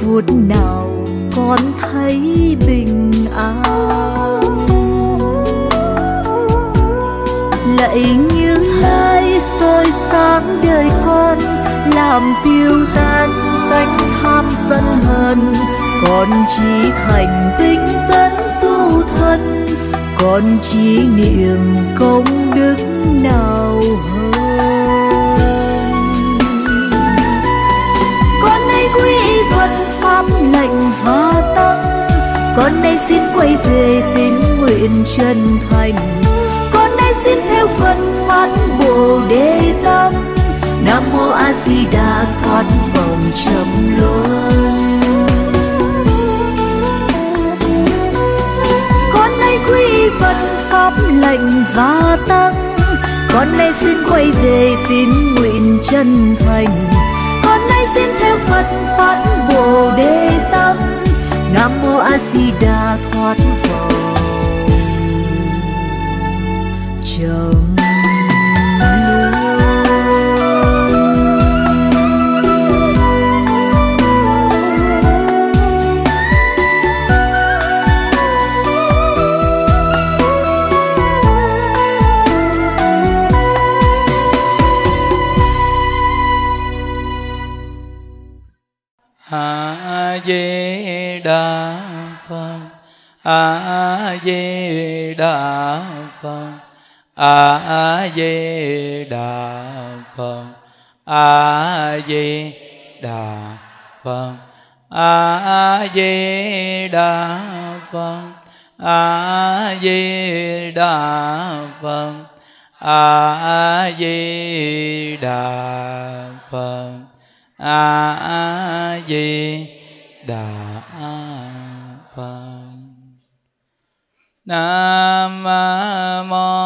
phút nào con thấy bình an? Lạy như lai soi sáng đời con, làm tiêu tan tánh tham sân hờn con chỉ thành tinh tấn tu thân, con chỉ niệm công đức nào hơn? Pháp lệnh và tăng con nay xin quay về tín nguyện chân thành. Con nay xin theo phật phát bồ đề tâm. Nam mô a di đà thoát vòng trầm luân. Con nay quy phật pháp lệnh và tăng con nay xin quay về tín nguyện chân thành. Con nay xin theo phật pháp đề tâm nam mô a di đà thoát vào di đà phật. A di đà phật. A di đà phật. A di đà phật. A di đà phật. A di đà phật. Nam mô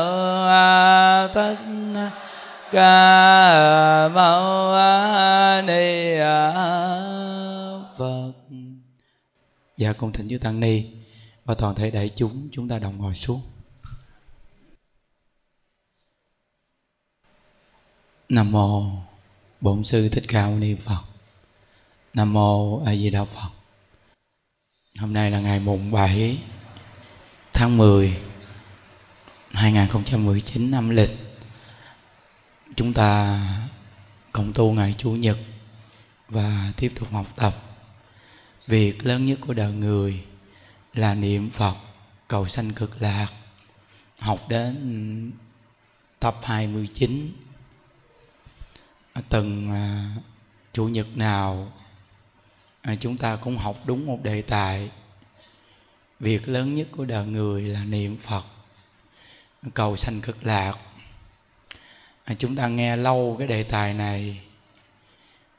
ca mâu ni phật. Dạ cùng thỉnh chư tăng ni và toàn thể đại chúng chúng ta đồng ngồi xuống. Nam mô bổn sư thích ca mâu ni phật. Nam mô a di đà phật. Hôm nay là ngày mùng 7 tháng 10 2019 năm lịch chúng ta cộng tu ngày chủ nhật và tiếp tục học tập. Việc lớn nhất của đời người là niệm phật, cầu sanh cực lạc, học đến tập 29 từng à, chủ nhật nào à, chúng ta cũng học đúng một đề tài. Việc lớn nhất của đời người là niệm phật, cầu sanh cực lạc. À, chúng ta nghe lâu cái đề tài này.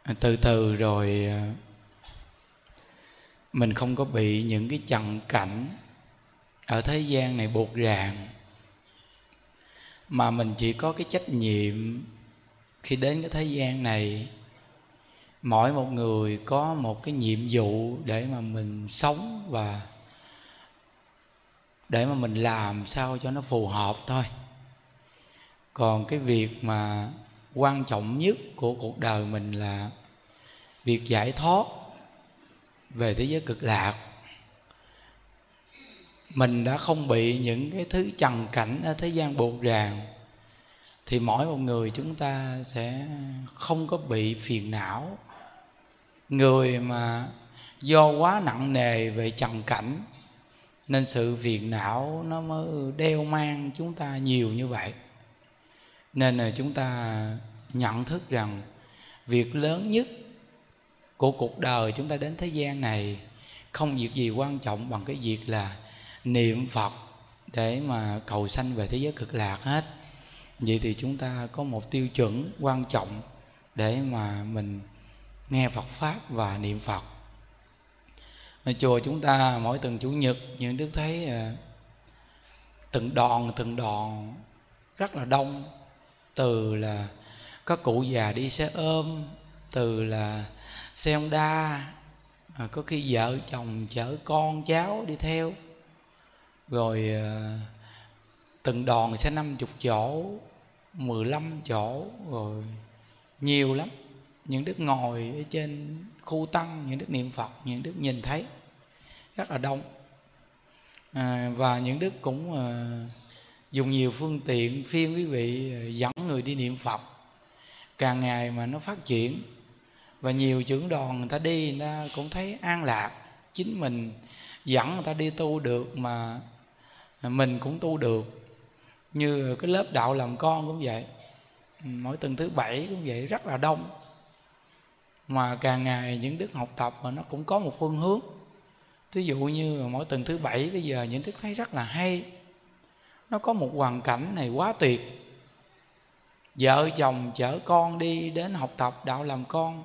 À, từ từ rồi à, mình không có bị những cái chặng cảnh ở thế gian này buộc ràng, mà mình chỉ có cái trách nhiệm khi đến cái thế gian này. Mỗi một người có một cái nhiệm vụ để mà mình sống và để mà mình làm sao cho nó phù hợp thôi còn cái việc mà quan trọng nhất của cuộc đời mình là việc giải thoát về thế giới cực lạc. Mình đã không bị những cái thứ trần cảnh ở thế gian buộc ràng, thì mỗi một người chúng ta sẽ không có bị phiền não. Người mà do quá nặng nề về trần cảnh, nên sự phiền não nó mới đeo mang chúng ta nhiều như vậy nên là chúng ta nhận thức rằng việc lớn nhất của cuộc đời chúng ta đến thế gian này không việc gì quan trọng bằng cái việc là niệm phật để mà cầu sanh về thế giới cực lạc hết. Vậy thì chúng ta có một tiêu chuẩn quan trọng để mà mình nghe phật pháp và niệm phật. Ở chùa chúng ta mỗi tuần chủ nhật những đức thấy ờ, từng đòn từng đòn rất là đông từ là có cụ già đi xe ôm từ là xe honda à, có khi vợ chồng chở con cháu đi theo. Rồi à, từng đòn sẽ năm chục chỗ mười lăm chỗ rồi nhiều lắm. Những đức ngồi ở trên khu tăng những đức niệm phật những đức nhìn thấy rất là đông. À, và những đức cũng à, dùng nhiều phương tiện phiên quý vị à, dẫn người đi niệm phật. Càng ngày mà nó phát triển, và nhiều trưởng đoàn người ta đi, người ta cũng thấy an lạc. Chính mình dẫn người ta đi tu được mà mình cũng tu được. Như cái lớp đạo làm con cũng vậy. Mỗi tuần thứ bảy cũng vậy, rất là đông. Mà càng ngày những đức học tập mà nó cũng có một phương hướng. Ví dụ như mỗi tuần thứ bảy, bây giờ những đức thấy rất là hay. Nó có một hoàn cảnh này quá tuyệt vợ chồng chở con đi đến học tập đạo làm con.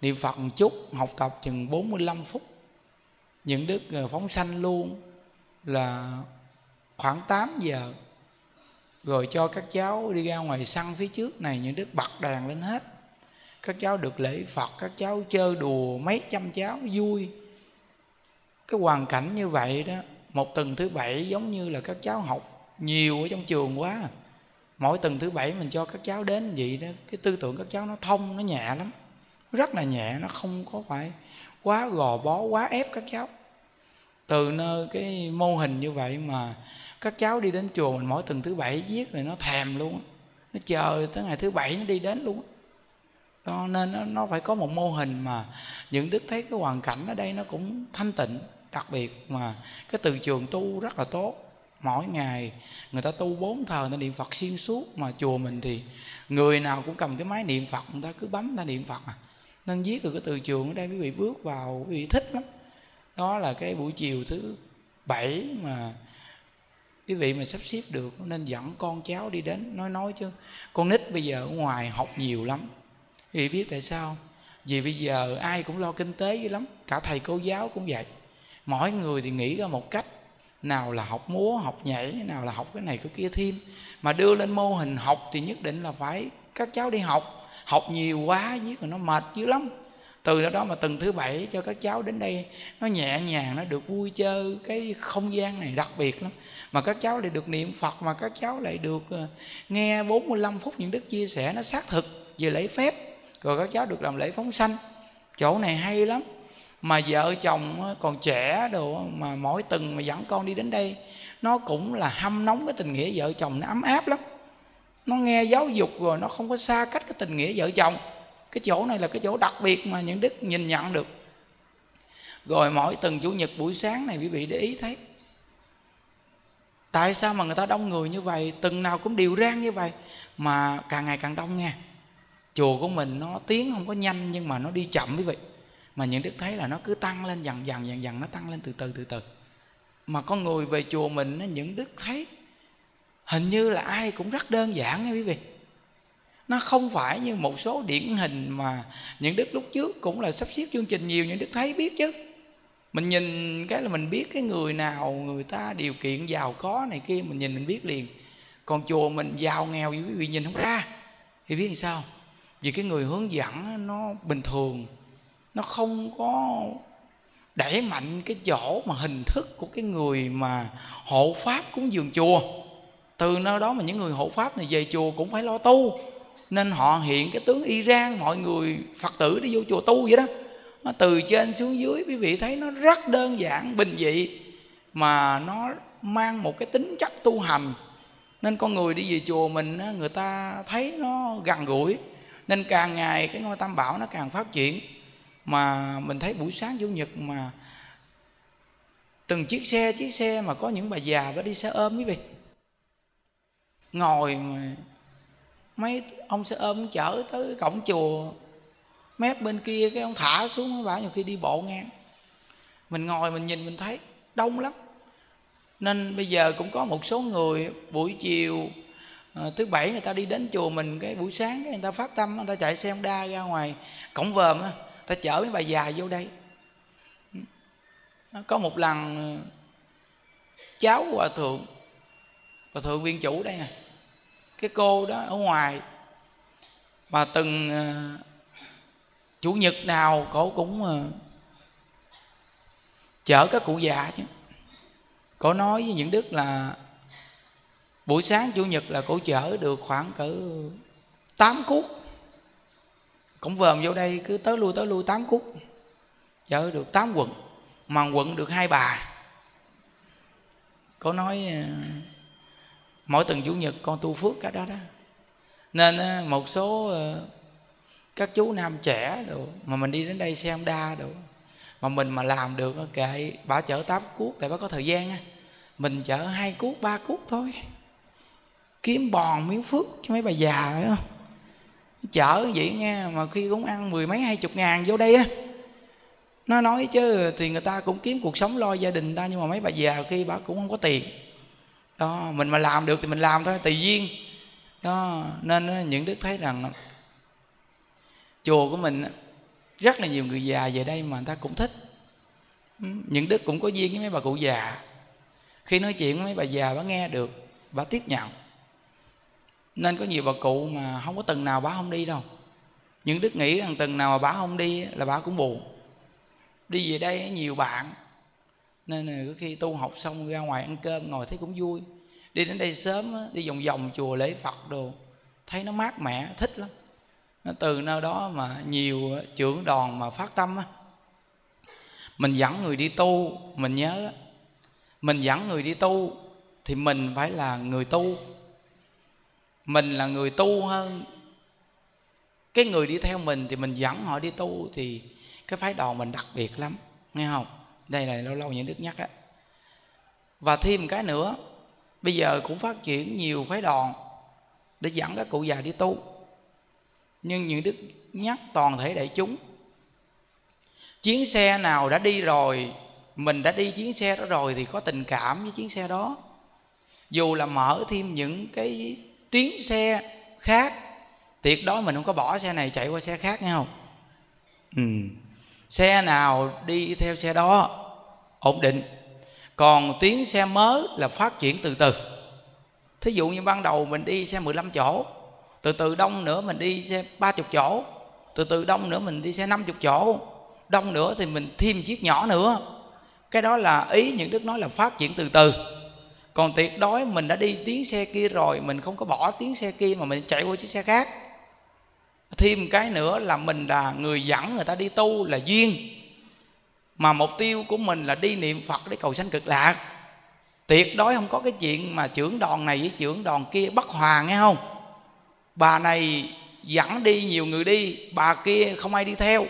Niệm phật một chút, học tập chừng 45 phút. Những đức ờ, phóng sanh luôn là khoảng 8 giờ. Rồi cho các cháu đi ra ngoài sân phía trước này, những đức bật đèn lên hết. Các cháu được lễ phật, các cháu chơi đùa mấy trăm cháu, vui. Cái hoàn cảnh như vậy đó, một tuần thứ bảy giống như là các cháu học nhiều ở trong trường quá à mỗi tuần thứ bảy mình cho các cháu đến vậy đó. Cái tư tưởng các cháu nó thông nó nhẹ lắm. Rất là nhẹ nó không có phải quá gò bó quá ép các cháu. Từ nơi cái mô hình như vậy mà các cháu đi đến chùa mình mỗi tuần thứ bảy viết rồi nó thèm luôn nó chờ tới ngày thứ bảy nó đi đến luôn đó nên nó, nó phải có một mô hình mà những đức thấy cái hoàn cảnh ở đây nó cũng thanh tịnh đặc biệt mà cái từ trường tu rất là tốt mỗi ngày người ta tu bốn thờ người ta niệm phật xuyên suốt, mà chùa mình thì người nào cũng cầm cái máy niệm phật, người ta cứ bấm ta niệm phật à. Nên viết được cái từ trường ở đây quý vị bước vào, quý vị thích lắm. Đó là cái buổi chiều thứ bảy mà quý vị mà sắp xếp được, nên dẫn con cháu đi đến, nói nói chứ. Con nít bây giờ ở ngoài học nhiều lắm. Quý vị biết tại sao? Vì bây giờ ai cũng lo kinh tế dữ lắm, cả thầy cô giáo cũng vậy. Mỗi người thì nghĩ ra một cách nào là học múa, học nhảy, nào là học cái này cái kia thêm. Mà đưa lên mô hình học thì nhất định là phải các cháu đi học. Học nhiều quá, viết rồi nó mệt dữ lắm. Từ đó đó mà từng thứ bảy cho các cháu đến đây, nó nhẹ nhàng, nó được vui chơi, cái không gian này đặc biệt lắm. Mà các cháu lại được niệm Phật, mà các cháu lại được ờ, nghe 45 phút những đức chia sẻ nó xác thực về lễ phép. Rồi các cháu được làm lễ phóng sanh. Chỗ này hay lắm mà vợ chồng còn trẻ đồ mà mỗi tuần mà dẫn con đi đến đây, nó cũng là hâm nóng cái tình nghĩa vợ chồng, nó ấm áp lắm. Nó nghe giáo dục rồi, nó không có xa cách cái tình nghĩa vợ chồng. Cái chỗ này là cái chỗ đặc biệt mà những đức nhìn nhận được. Rồi mỗi tuần chủ nhật buổi sáng này quý vị để ý thấy. Tại sao mà người ta đông người như vậy? Từng nào cũng đều rang như vậy. Mà càng ngày càng đông nha. Chùa của mình nó tiếng không có nhanh nhưng mà nó đi chậm quý vị mà những đức thấy là nó cứ tăng lên dần dần dần dần, nó tăng lên từ từ từ từ. Mà con người về chùa mình những đức thấy hình như là ai cũng rất đơn giản nha quý vị. Nó không phải như một số điển hình mà những đức lúc trước cũng là sắp xếp chương trình nhiều những đức thấy biết chứ. Mình nhìn cái là mình biết cái người nào người ta điều kiện giàu có này kia, mình nhìn mình biết liền. Còn chùa mình giàu nghèo, quý vị nhìn không ra. Thì biết làm sao? Vì cái người hướng dẫn nó bình thường nó không có đẩy mạnh cái chỗ mà hình thức của cái người mà hộ pháp cúng dường chùa. Từ nơi đó mà những người hộ pháp này về chùa cũng phải lo tu. Nên họ hiện cái tướng Iran mọi người Phật tử đi vô chùa tu vậy đó. Nó từ trên xuống dưới, quý vị thấy nó rất đơn giản, bình dị. Mà nó mang một cái tính chất tu hành. Nên con người đi về chùa mình người ta thấy nó gần gũi. Nên càng ngày cái ngôi tam bảo nó càng phát triển mà mình thấy buổi sáng chủ nhật mà từng chiếc xe chiếc xe mà có những bà già đó đi xe ôm quý vị. Ngồi mà mấy ông xe ôm chở tới cổng chùa mép bên kia cái ông thả xuống mấy bà nhiều khi đi bộ ngang. Mình ngồi mình nhìn mình thấy đông lắm. Nên bây giờ cũng có một số người buổi chiều à, thứ bảy người ta đi đến chùa mình cái buổi sáng cái người ta phát tâm người ta chạy xe đa ra ngoài. Cổng vòm á ta chở mấy bà già vô đây. Có một lần ờ, cháu hòa thượng hòa thượng viên chủ đây nè. Cái cô đó ở ngoài, mà từng ờ, chủ nhật nào cổ cũng ờ, chở các cụ già chứ. Cổ nói với những đức là buổi sáng chủ nhật là cổ chở được khoảng cỡ tám cuốc cũng vờm vô đây cứ tới lui tới lui tám cúc, chở được tám quận mà quận được hai bà. Có nói ờ, mỗi tuần chủ nhật con tu phước cả đó đó. Nên ờ, một số ờ, các chú nam trẻ đồ mà mình đi đến đây xem đa đồ mà mình mà làm được kệ bà chở tám cuốc tại bà có thời gian á. Mình chở hai cuốc ba cuốc thôi. Kiếm bòn miếng phước cho mấy bà già phải không? Chở vậy nha, mà khi cũng ăn mười mấy, hai chục ngàn vô đây á. Nó nói chứ, thì người ta cũng kiếm cuộc sống lo gia đình ta, nhưng mà mấy bà già khi bà cũng không có tiền. Đó, mình mà làm được thì mình làm thôi, tùy duyên. Đó, nên những đức thấy rằng chùa của mình rất là nhiều người già về đây mà người ta cũng thích. Những đức cũng có duyên với mấy bà cụ già. Khi nói chuyện với mấy bà già, bà nghe được, bà tiếp nhận nên có nhiều bà cụ mà không có từng nào bà không đi đâu. Những đức nghĩ rằng từng nào mà bà không đi là bà cũng buồn. Đi về đây nhiều bạn. Nên là có khi tu học xong ra ngoài ăn cơm ngồi thấy cũng vui. Đi đến đây sớm đi vòng vòng chùa lễ phật đồ, thấy nó mát mẻ, thích lắm. Từ nơi đó mà nhiều trưởng đoàn mà phát tâm á. Mình dẫn người đi tu, mình nhớ mình dẫn người đi tu thì mình phải là người tu mình là người tu hơn. Cái người đi theo mình thì mình dẫn họ đi tu thì cái phái đoàn mình đặc biệt lắm, nghe không? Đây là lâu lâu những đức nhắc á. Và thêm một cái nữa, bây giờ cũng phát triển nhiều phái đoàn để dẫn các cụ già đi tu. Nhưng những đức nhắc toàn thể đại chúng, chuyến xe nào đã đi rồi, mình đã đi chuyến xe đó rồi thì có tình cảm với chuyến xe đó. Dù là mở thêm những cái tuyến xe khác. Tuyệt đối mình không có bỏ xe này chạy qua xe khác nghe không? Ừ. xe nào đi theo xe đó, ổn định. Còn tuyến xe mới là phát triển từ từ. Thí dụ như ban đầu mình đi xe 15 chỗ, từ từ đông nữa mình đi xe 30 chỗ, từ từ đông nữa mình đi xe 50 chỗ, đông nữa thì mình thêm chiếc nhỏ nữa. Cái đó là ý những đức nói là phát triển từ từ còn tuyệt đối mình đã đi tiếng xe kia rồi, mình không có bỏ tiếng xe kia mà mình chạy qua chiếc xe khác. Thêm cái nữa là mình là người dẫn người ta đi tu là duyên. Mà mục tiêu của mình là đi niệm phật để cầu sanh cực lạc. Tuyệt đối không có cái chuyện mà trưởng đoàn này với trưởng đoàn kia bất hòa, nghe không? Bà này dẫn đi, nhiều người đi, bà kia không ai đi theo.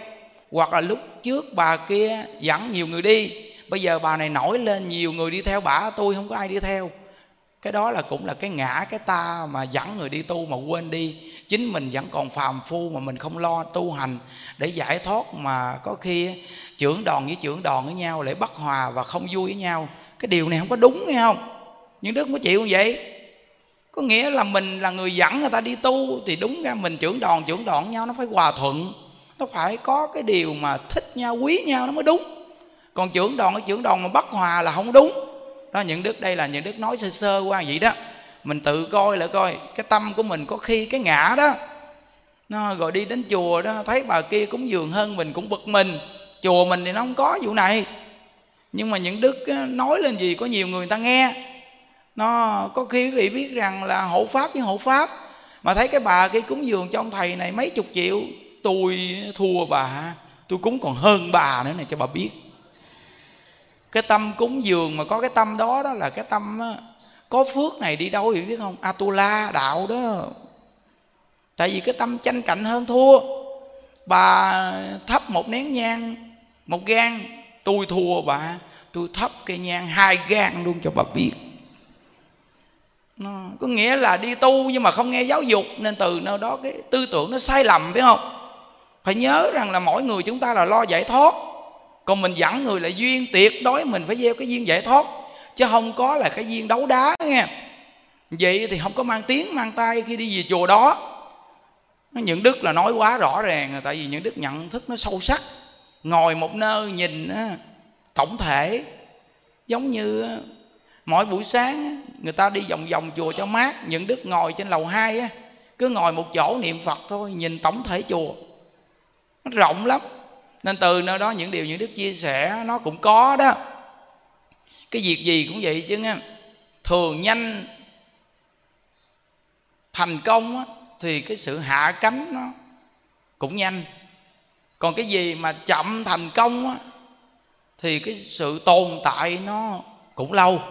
Hoặc là lúc trước bà kia dẫn nhiều người đi bây giờ bà này nổi lên, nhiều người đi theo bà, tôi không có ai đi theo. Cái đó là cũng là cái ngã, cái ta mà dẫn người đi tu mà quên đi. Chính mình vẫn còn phàm phu mà mình không lo tu hành để giải thoát mà có khi trưởng đoàn với trưởng đoàn với nhau lại bất hòa và không vui với nhau. Cái điều này không có đúng, nghe không? Những đức không có chịu như vậy. Có nghĩa là mình là người dẫn người ta đi tu thì đúng ra mình trưởng đoàn trưởng đoàn nhau nó phải hòa thuận. Nó phải có cái điều mà thích nhau, quý nhau nó mới đúng còn trưởng đoàn cái trưởng đoàn mà bất hòa là không đúng. Đó những đức đây là những đức nói sơ sơ qua vậy đó. Mình tự coi lại coi cái tâm của mình có khi cái ngã đó. Nó rồi đi đến chùa đó thấy bà kia cúng dường hơn mình cũng bực mình. Chùa mình thì nó không có vụ này. Nhưng mà những đức nói lên gì có nhiều người, người ta nghe. Nó có khi quý vị biết rằng là hộ pháp với hộ pháp. Mà thấy cái bà kia cúng dường cho ông thầy này mấy chục triệu tôi thua bà. Tôi cúng còn hơn bà nữa này cho bà biết cái tâm cúng dường mà có cái tâm đó đó là cái tâm có phước này đi đâu hiểu biết không? Atula đạo đó. Tại vì cái tâm tranh cạnh hơn thua. Bà thắp một nén nhang một gan tôi thua bà. Tôi thắp cây nhang hai gan luôn cho bà biết. Nó, có nghĩa là đi tu nhưng mà không nghe giáo dục nên từ nơi đó cái tư tưởng nó sai lầm phải không? Phải nhớ rằng là mỗi người chúng ta là lo giải thoát còn mình dẫn người là duyên, tuyệt đối mình phải gieo cái duyên giải thoát. Chứ không có là cái duyên đấu đá nghe. Vậy thì không có mang tiếng, mang tay khi đi về chùa đó. Những đức là nói quá rõ ràng tại vì những đức nhận thức nó sâu sắc. Ngồi một nơi nhìn tổng thể, giống như mỗi buổi sáng người ta đi vòng vòng chùa cho mát. Những đức ngồi trên lầu hai cứ ngồi một chỗ niệm phật thôi, nhìn tổng thể chùa. Nó rộng lắm nên từ nơi đó những điều những đức chia sẻ nó cũng có đó. Cái việc gì cũng vậy chứ nghe. Thường nhanh thành công á, thì cái sự hạ cánh nó cũng nhanh. Còn cái gì mà chậm thành công á, thì cái sự tồn tại nó cũng lâu.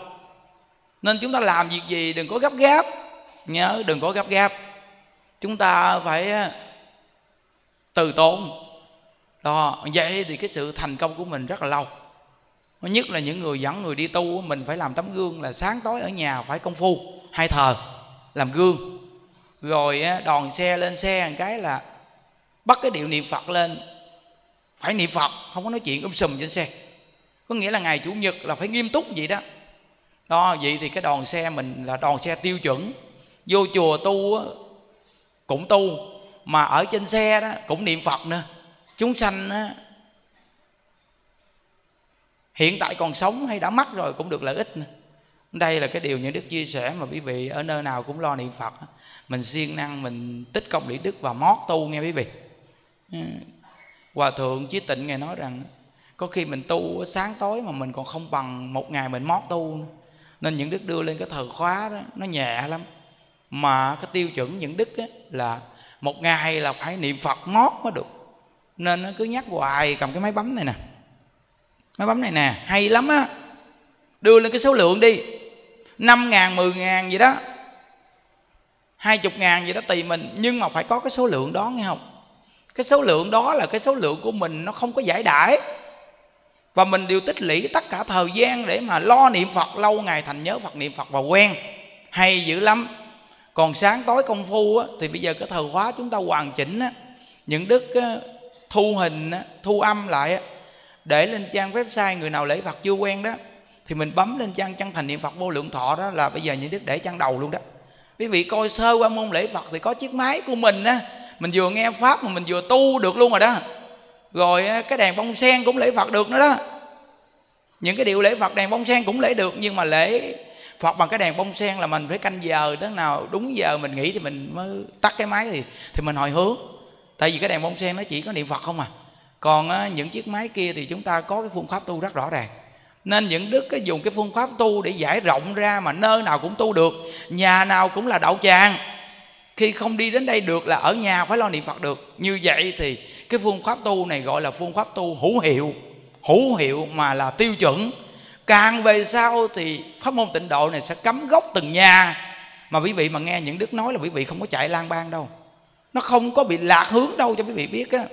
Nên chúng ta làm việc gì đừng có gấp gáp. Nhớ đừng có gấp gáp. Chúng ta phải à, từ tốn đó, vậy thì cái sự thành công của mình rất là lâu. Nhất là những người dẫn người đi tu, mình phải làm tấm gương là sáng tối ở nhà phải công phu hai thờ, làm gương. Rồi đòn xe lên xe một cái là bắt cái điệu niệm phật lên. Phải niệm phật, không có nói chuyện um sùm trên xe. Có nghĩa là ngày chủ nhật là phải nghiêm túc vậy đó. Đó, vậy thì cái đòn xe mình là đòn xe tiêu chuẩn. Vô chùa tu cũng tu, mà ở trên xe đó cũng niệm phật nữa chúng sanh á, hiện tại còn sống hay đã mất rồi cũng được lợi ích nữa. đây là cái điều những đức chia sẻ mà quý vị ở nơi nào cũng lo niệm phật mình siêng năng mình tích công lý đức và mót tu nghe quý vị. Ừ. Hòa thượng chí tịnh ngài nói rằng có khi mình tu sáng tối mà mình còn không bằng một ngày mình mót tu nên những đức đưa lên cái thời khóa đó nó nhẹ lắm. Mà cái tiêu chuẩn những đức á, là một ngày là phải niệm phật mót mới được nên nó cứ nhắc hoài cầm cái máy bấm này nè. Máy bấm này nè hay lắm á. Đưa lên cái số lượng đi. Năm ngàn mười ngàn gì đó. Hai chục ngàn gì đó tùy mình. Nhưng mà phải có cái số lượng đó nghe không? Cái số lượng đó là cái số lượng của mình nó không có giải đãi. Và mình đều tích lũy tất cả thời gian để mà lo niệm phật lâu ngày thành nhớ phật niệm phật và quen. Hay dữ lắm. Còn sáng tối công phu á, thì bây giờ cái thời khóa chúng ta hoàn chỉnh á, những đức á, thu hình thu âm lại để lên trang website người nào lễ phật chưa quen đó, thì mình bấm lên trang chân thành niệm phật vô lượng thọ đó là bây giờ những đức để trang đầu luôn đó. Quý vị coi sơ qua môn lễ phật thì có chiếc máy của mình á, mình vừa nghe pháp mà mình vừa tu được luôn rồi đó. Rồi cái đèn bông sen cũng lễ phật được nữa đó. Những cái điệu lễ phật, đèn bông sen cũng lễ được, nhưng mà lễ phật bằng cái đèn bông sen là mình phải canh giờ tới nào đúng giờ mình nghĩ thì mình mới tắt cái máy thì thì mình hồi hướng tại vì cái đèn bông sen nó chỉ có niệm phật không à. Còn á, những chiếc máy kia thì chúng ta có cái phương pháp tu rất rõ ràng. Nên những đức cái dùng cái phương pháp tu để giải rộng ra mà nơi nào cũng tu được nhà nào cũng là đậu tràng. Khi không đi đến đây được là ở nhà phải lo niệm phật được. Như vậy thì cái phương pháp tu này gọi là phương pháp tu hữu hiệu hữu hiệu mà là tiêu chuẩn. Càng về sau thì pháp môn tịnh độ này sẽ cấm gốc từng nhà. Mà quý vị mà nghe những đức nói là quý vị không có chạy lang bang đâu nó không có bị lạc hướng đâu cho quý vị biết á.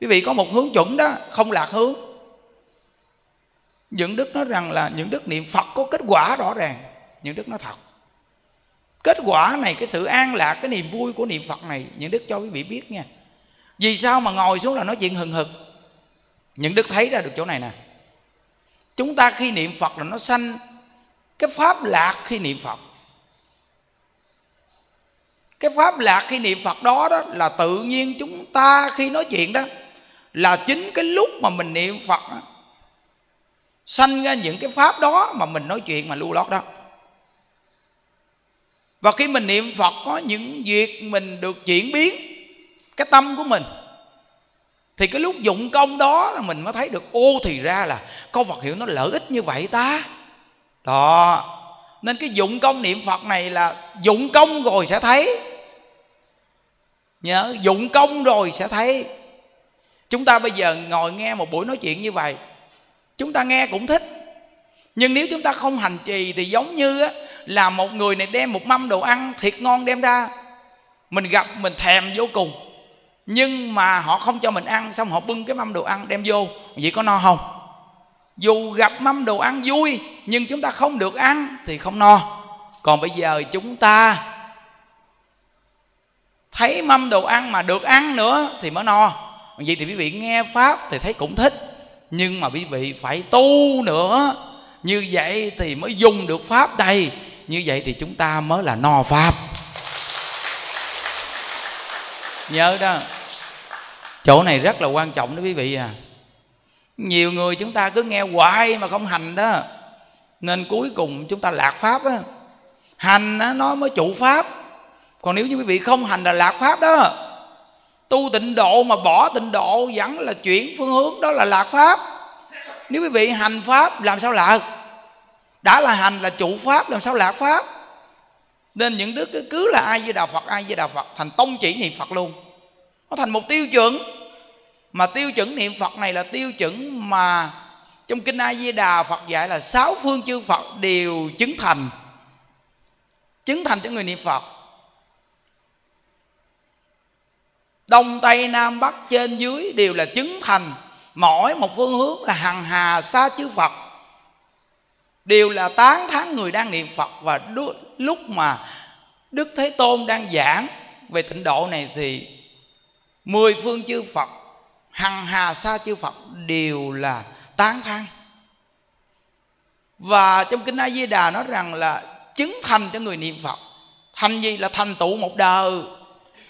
Quý vị có một hướng chuẩn đó, không lạc hướng. Những đức nói rằng là những đức niệm phật có kết quả rõ ràng, những đức nói thật. Kết quả này, cái sự an lạc, cái niềm vui của niệm phật này, những đức cho quý vị biết nha. Vì sao mà ngồi xuống là nói chuyện hừng hực? Những đức thấy ra được chỗ này nè. Chúng ta khi niệm phật là nó sanh cái pháp lạc khi niệm phật cái pháp lạc khi niệm phật đó đó là tự nhiên chúng ta khi nói chuyện đó là chính cái lúc mà mình niệm phật đó, sanh ra những cái pháp đó mà mình nói chuyện mà lưu lót đó. Và khi mình niệm phật có những việc mình được chuyển biến cái tâm của mình thì cái lúc dụng công đó là mình mới thấy được ô thì ra là câu Phật hiệu nó lợi ích như vậy ta. Đó nên cái dụng công niệm Phật này là dụng công rồi sẽ thấy. Nhớ dụng công rồi sẽ thấy. Chúng ta bây giờ ngồi nghe một buổi nói chuyện như vậy chúng ta nghe cũng thích. Nhưng nếu chúng ta không hành trì thì giống như á, là một người này đem một mâm đồ ăn thiệt ngon đem ra mình gặp mình thèm vô cùng. Nhưng mà họ không cho mình ăn xong họ bưng cái mâm đồ ăn đem vô. Vậy có no không? Dù gặp mâm đồ ăn vui, nhưng chúng ta không được ăn thì không no. Còn bây giờ chúng ta thấy mâm đồ ăn mà được ăn nữa thì mới no. Vậy thì quý vị nghe pháp thì thấy cũng thích. Nhưng mà quý vị phải tu nữa. Như vậy thì mới dùng được pháp đây. Như vậy thì chúng ta mới là no pháp. Nhớ đó. Chỗ này rất là quan trọng đó quý vị à nhiều người chúng ta cứ nghe hoài mà không hành đó. Nên cuối cùng chúng ta lạc pháp á. Hành á nó mới trụ pháp. Còn nếu như quý vị không hành là lạc pháp đó. Tu tịnh độ mà bỏ tịnh độ vẫn là chuyển phương hướng đó là lạc pháp. Nếu quý vị hành pháp làm sao lạc? Đã là hành là trụ pháp làm sao lạc pháp? Nên những đức cứ, cứ là ai với đạo phật ai với đạo phật thành tông chỉ niệm phật luôn. Nó thành một tiêu chuẩn mà tiêu chuẩn niệm phật này là tiêu chuẩn mà trong kinh a di đà phật dạy là sáu phương chư phật đều chứng thành. Chứng thành cho người niệm phật. Đông, tây, nam, bắc, trên, dưới đều là chứng thành. Mỗi một phương hướng là hằng hà xa chư phật. Đều là tán thán người đang niệm phật và lúc mà đức thế tôn đang giảng về tịnh độ này thì mười phương chư phật hằng hà sa chư phật đều là tán thán. Và trong kinh a di đà nói rằng là chứng thành cho người niệm phật, thành gì? Là thành tựu một đời.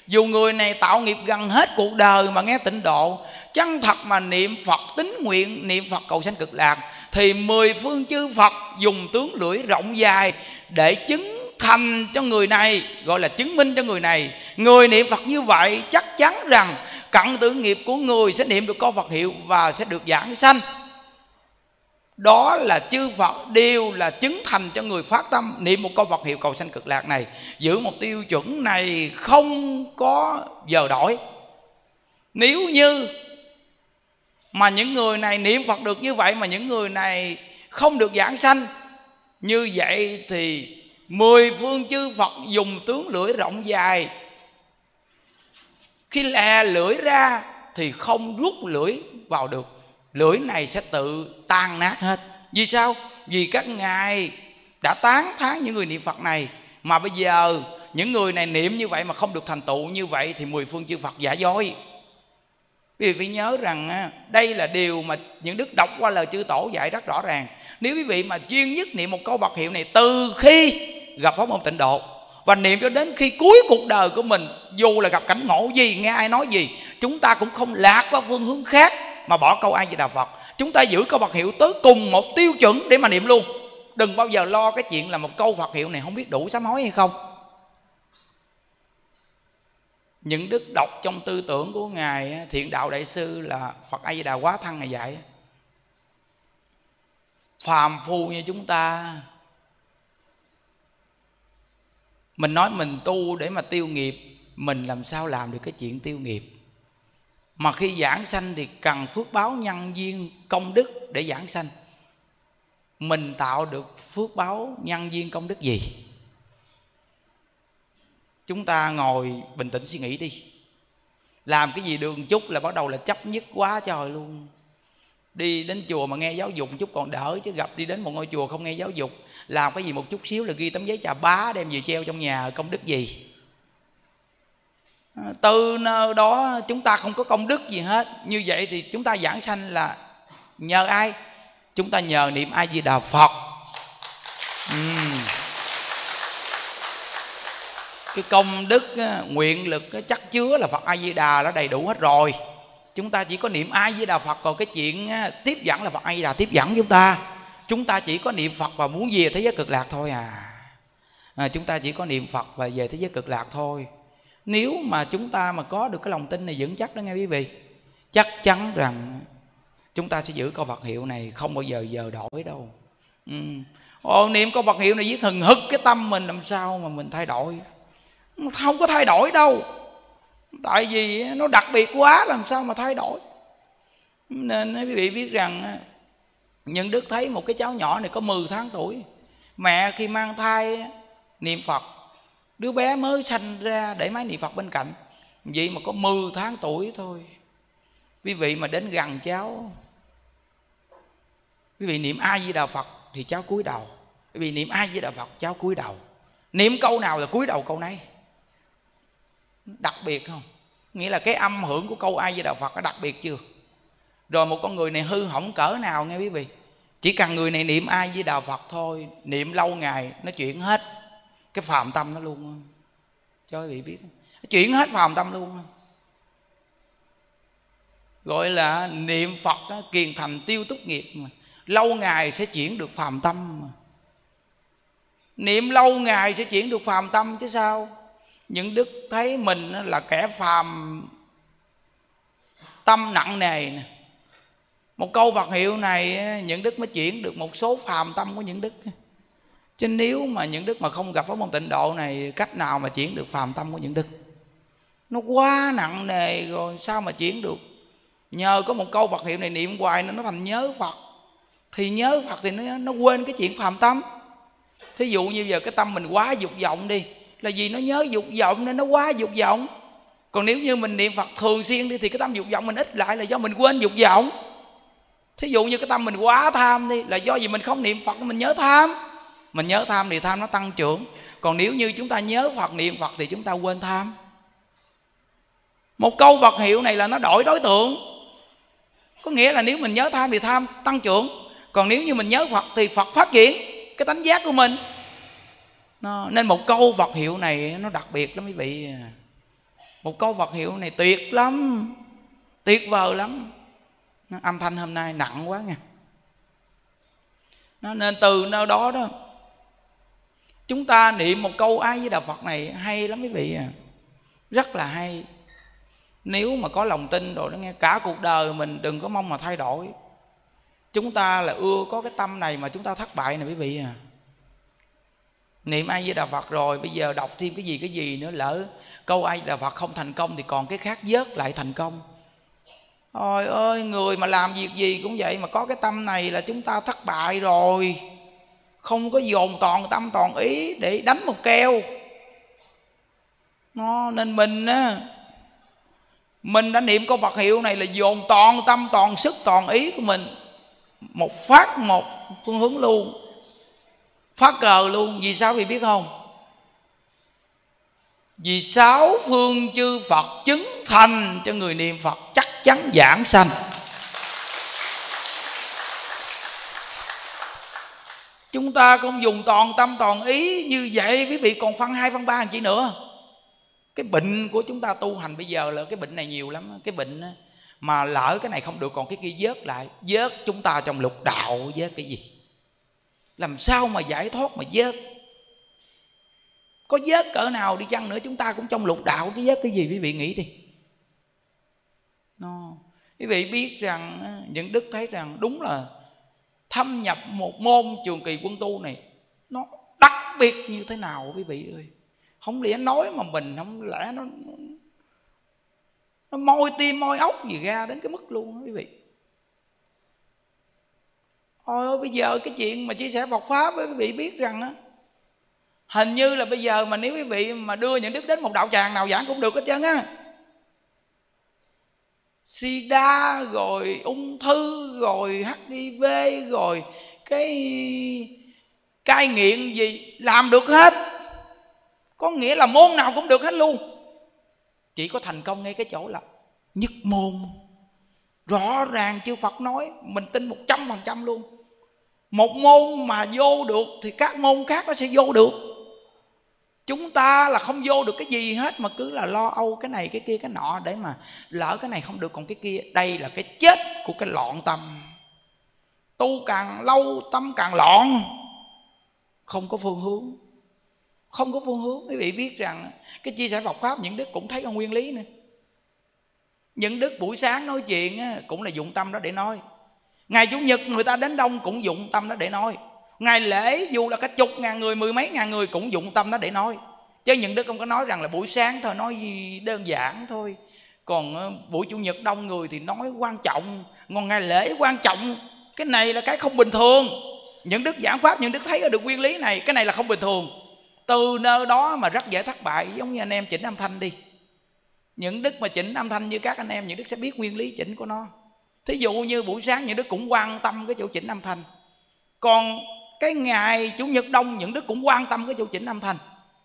Dù người này tạo nghiệp gần hết cuộc đời mà nghe tịnh độ, chân thật mà niệm phật tính nguyện niệm phật cầu sanh cực lạc, thì mười phương chư phật dùng tướng lưỡi rộng dài để chứng thành cho người này, gọi là chứng minh cho người này, người niệm phật như vậy chắc chắn rằng cận tử nghiệp của người sẽ niệm được có Phật hiệu và sẽ được giảng sanh. Đó là chư Phật đều là chứng thành cho người phát tâm niệm một câu Phật hiệu cầu sanh cực lạc này. Giữ một tiêu chuẩn này không có giờ đổi. Nếu như mà những người này niệm Phật được như vậy mà những người này không được giảng sanh, như vậy thì mười phương chư Phật dùng tướng lưỡi rộng dài khi lè lưỡi ra thì không rút lưỡi vào được. Lưỡi này sẽ tự tan nát hết. Vì sao? Vì các ngài đã tán thán những người niệm phật này. Mà bây giờ, những người này niệm như vậy mà không được thành tựu như vậy thì mười phương chư phật giả dối. Quý vị phải nhớ rằng đây là điều mà những đức đọc qua lời chư tổ dạy rất rõ ràng. Nếu quý vị mà chuyên nhất niệm một câu vật hiệu này từ khi gặp pháp môn tịnh độ và niệm cho đến khi cuối cuộc đời của mình, dù là gặp cảnh ngộ gì, nghe ai nói gì, chúng ta cũng không lạc qua phương hướng khác mà bỏ câu ai về đà phật. Chúng ta giữ câu phật hiệu tới cùng một tiêu chuẩn để mà niệm luôn. Đừng bao giờ lo cái chuyện là một câu phật hiệu này không biết đủ sám hối hay không. Những đức đọc trong tư tưởng của ngài thiện đạo đại sư là phật a di đà quá thăng ngài dạy phàm phu như chúng ta mình nói mình tu để mà tiêu nghiệp, mình làm sao làm được cái chuyện tiêu nghiệp? Mà khi giảng sanh thì cần phước báo nhân duyên công đức để giảng sanh. Mình tạo được phước báo nhân duyên công đức gì? Chúng ta ngồi bình tĩnh suy nghĩ đi. Làm cái gì đường chút là bắt đầu là chấp nhất quá trời luôn. Đi đến chùa mà nghe giáo dục chút còn đỡ chứ, gặp đi đến một ngôi chùa không nghe giáo dục làm cái gì một chút xíu là ghi tấm giấy chà bá đem về treo trong nhà công đức gì? À, từ nơi đó chúng ta không có công đức gì hết. Như vậy thì chúng ta giảng sanh là nhờ ai? Chúng ta nhờ niệm a di đà phật. Uhm. cái công đức nguyện lực cái chắc chứa là phật a di đà nó đầy đủ hết rồi. Chúng ta chỉ có niệm ai di đà phật, còn cái chuyện tiếp dẫn là phật ai đà tiếp dẫn chúng ta chúng ta chỉ có niệm phật và muốn về thế giới cực lạc thôi à. à chúng ta chỉ có niệm phật và về thế giới cực lạc thôi. Nếu mà chúng ta mà có được cái lòng tin này vững chắc đó nghe quý vị chắc chắn rằng chúng ta sẽ giữ câu Phật hiệu này không bao giờ giờ đổi đâu. Ừ. Ồ, niệm câu Phật hiệu này giết hừng hực cái tâm mình làm sao mà mình thay đổi? Không có thay đổi đâu. Tại vì nó đặc biệt quá làm sao mà thay đổi? Nên quý vị biết rằng nhưng đức thấy một cái cháu nhỏ này có 10 tháng tuổi. Mẹ khi mang thai niệm phật, đứa bé mới sanh ra để máy niệm phật bên cạnh. Vậy mà có 10 tháng tuổi thôi. Quý vị mà đến gần cháu, quý vị niệm ai di đà phật thì cháu cúi đầu. Quý vị niệm ai di đà phật, cháu cúi đầu. Niệm câu nào là cúi đầu câu này đặc biệt không? Nghĩa là cái âm hưởng của câu ai với đạo phật nó đặc biệt chưa? Rồi một con người này hư hỏng cỡ nào nghe quý vị? Chỉ cần người này niệm ai với đạo phật thôi niệm lâu ngày nó chuyển hết cái phàm tâm nó luôn cho quý vị biết chuyển hết phàm tâm luôn gọi là niệm phật đó, kiền thành tiêu túc nghiệp mà. Lâu ngày sẽ chuyển được phàm tâm mà. Niệm lâu ngày sẽ chuyển được phàm tâm chứ sao? Những đức thấy mình là kẻ phàm tâm nặng nề nè một câu vật hiệu này những đức mới chuyển được một số phàm tâm của những đức. Chứ nếu mà những đức mà không gặp pháp môn tịnh độ này cách nào mà chuyển được phàm tâm của những đức? Nó quá nặng nề rồi sao mà chuyển được? Nhờ có một câu vật hiệu này niệm hoài nó thành nhớ phật. Thì nhớ phật thì nó, nó quên cái chuyện phàm tâm. Thí dụ như giờ cái tâm mình quá dục vọng đi là vì nó nhớ dục vọng nên nó quá dục vọng. Còn nếu như mình niệm phật thường xuyên đi thì cái tâm dục vọng mình ít lại là do mình quên dục vọng thí dụ như cái tâm mình quá tham đi là do gì mình không niệm phật mình nhớ tham. Mình nhớ tham thì tham nó tăng trưởng. Còn nếu như chúng ta nhớ phật niệm phật thì chúng ta quên tham. Một câu vật hiệu này là nó đổi đối tượng. Có nghĩa là nếu mình nhớ tham thì tham tăng trưởng. Còn nếu như mình nhớ phật thì phật phát triển cái tánh giác của mình. Nó, nên một câu vật hiệu này nó đặc biệt lắm quý vị à. một câu vật hiệu này tuyệt lắm tuyệt vời lắm nó âm thanh hôm nay nặng quá nha nó nên từ nơi đó đó, chúng ta niệm một câu ai với đạo phật này hay lắm quý vị à. Rất là hay. Nếu mà có lòng tin rồi nó nghe, cả cuộc đời mình đừng có mong mà thay đổi. Chúng ta là ưa có cái tâm này mà chúng ta thất bại này quý vị à. Niệm ai với đạo phật rồi, bây giờ đọc thêm cái gì cái gì nữa lỡ câu ai đạo phật không thành công thì còn cái khác vớt lại thành công ôi ơi, người mà làm việc gì cũng vậy, mà có cái tâm này là chúng ta thất bại rồi. Không có dồn toàn tâm, toàn ý để đánh một keo. Nó, nên mình á, mình đã niệm câu Phật hiệu này là dồn toàn tâm, toàn sức, toàn ý của mình. Một phát, một phương hướng luôn. Phát cờ luôn, vì sao vì biết không? Vì sáu phương chư Phật chứng thành cho người niệm Phật chắc chắn giảng sanh. Chúng ta không dùng toàn tâm toàn ý như vậy, Quý vị còn phân hai, phân ba làm chi nữa? Cái bệnh của chúng ta tu hành bây giờ là cái bệnh này nhiều lắm Cái bệnh mà lỡ cái này không được còn cái kia vớt lại, Vớt chúng ta trong lục đạo, vớt cái gì? Làm sao mà giải thoát mà vớt? Có vớt cỡ nào đi chăng nữa chúng ta cũng trong lục đạo. Cái vớt cái gì quý vị nghĩ đi. No. quý vị biết rằng những đức thấy rằng đúng là thâm nhập một môn trường kỳ quân tu này nó đặc biệt như thế nào quý vị ơi? Không lẽ nói mà mình không lẽ nó nó môi tim môi ốc gì ra đến cái mức luôn đó, quý vị? Ôi bây giờ cái chuyện mà chia sẻ Phật Pháp với quý vị biết rằng á Hình như là bây giờ mà nếu quý vị mà đưa những đức đến một đạo tràng nào giảng cũng được hết trơn á. Sida rồi ung thư rồi hiv rồi cái cai nghiện gì làm được hết. Có nghĩa là môn nào cũng được hết luôn. Chỉ có thành công ngay cái chỗ là nhất môn. Rõ ràng chư phật nói, mình tin một trăm phần trăm luôn. Một môn mà vô được thì các môn khác nó sẽ vô được chúng ta là không vô được cái gì hết mà cứ là lo âu cái này, cái kia, cái nọ để mà lỡ cái này không được còn cái kia. Đây là cái chết của cái loạn tâm. Tu càng lâu, tâm càng loạn. Không có phương hướng. Không có phương hướng. Quý vị biết rằng cái chia sẻ Phật pháp, những đức cũng thấy cái nguyên lý nữa. Những đức buổi sáng nói chuyện cũng là dụng tâm đó để nói. Ngày chủ nhật người ta đến đông cũng dụng tâm đó để nói ngày lễ, dù là cả chục ngàn người, mười mấy ngàn người cũng dụng tâm đó để nói. Chứ những đứa không có nói rằng là buổi sáng thôi, nói gì đơn giản thôi. Còn ờ, buổi chủ nhật đông người thì nói quan trọng. Còn ngày lễ quan trọng. Cái này là cái không bình thường. Những đức giảng pháp, những đức thấy được nguyên lý này, cái này là không bình thường. Từ nơi đó mà rất dễ thất bại, giống như anh em chỉnh âm thanh đi. Những đức mà chỉnh âm thanh như các anh em, những đức sẽ biết nguyên lý chỉnh của nó. Thí dụ như buổi sáng, những đức cũng quan tâm cái chỗ chỉnh âm thanh. Còn cái ngày chủ nhật đông, những đức cũng quan tâm cái chỗ chỉnh âm thanh.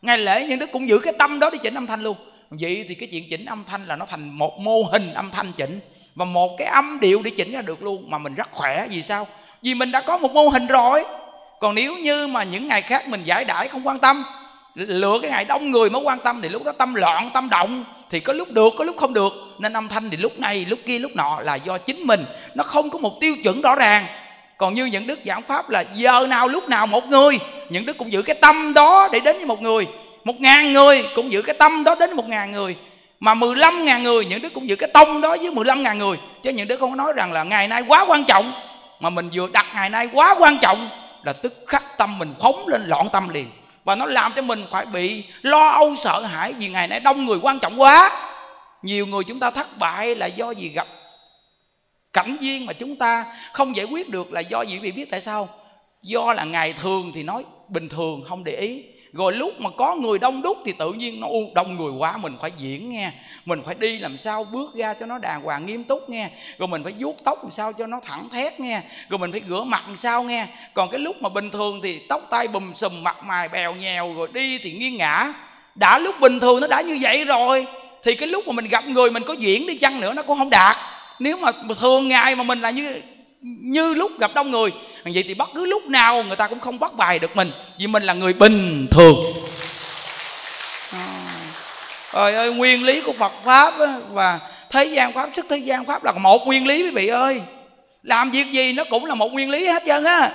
Ngày lễ, những đức cũng giữ cái tâm đó để chỉnh âm thanh luôn. Vậy thì cái chuyện chỉnh âm thanh là nó thành một mô hình âm thanh chỉnh và một cái âm điệu để chỉnh ra được luôn, mà mình rất khỏe. Vì sao? Vì mình đã có một mô hình rồi. Còn nếu như mà những ngày khác mình giải đãi không quan tâm, lựa cái ngày đông người mới quan tâm thì lúc đó tâm loạn, tâm động thì có lúc được, có lúc không được. Nên âm thanh thì lúc này, lúc kia, lúc nọ là do chính mình. Nó không có một tiêu chuẩn rõ ràng còn như những đức giảng pháp là giờ nào lúc nào một người, những đức cũng giữ cái tâm đó để đến với một người. Một ngàn người cũng giữ cái tâm đó đến một ngàn người. Mà 15 ngàn người, những đức cũng giữ cái tông đó với 15 ngàn người. Chứ những đức không có nói rằng là ngày nay quá quan trọng. Mà mình vừa đặt ngày nay quá quan trọng là tức khắc tâm mình phóng lên loạn tâm liền. Và nó làm cho mình phải bị lo âu sợ hãi vì ngày nay đông người quan trọng quá. Nhiều người chúng ta thất bại là do gì gặp cảnh duyên mà chúng ta không giải quyết được là do gì? Vì biết tại sao? Do là ngày thường thì nói, bình thường, không để ý. Rồi lúc mà có người đông đúc thì tự nhiên nó đông người quá, mình phải diễn nghe. Mình phải đi làm sao bước ra cho nó đàng hoàng, nghiêm túc nghe. Rồi mình phải vuốt tóc làm sao cho nó thẳng thét nghe. Rồi mình phải rửa mặt làm sao nghe. Còn cái lúc mà bình thường thì tóc tay bùm xùm mặt mày bèo nhèo, rồi đi thì nghiêng ngã đã lúc bình thường nó đã như vậy rồi, thì cái lúc mà mình gặp người mình có diễn đi chăng nữa nó cũng không đạt nếu mà thường ngày mà mình là như như lúc gặp đông người vậy thì bất cứ lúc nào người ta cũng không bắt bài được mình vì mình là người bình thường. Trời ơi nguyên lý của phật pháp và thế gian pháp sức thế gian pháp là một nguyên lý quý vị ơi. Làm việc gì nó cũng là một nguyên lý hết trơn á.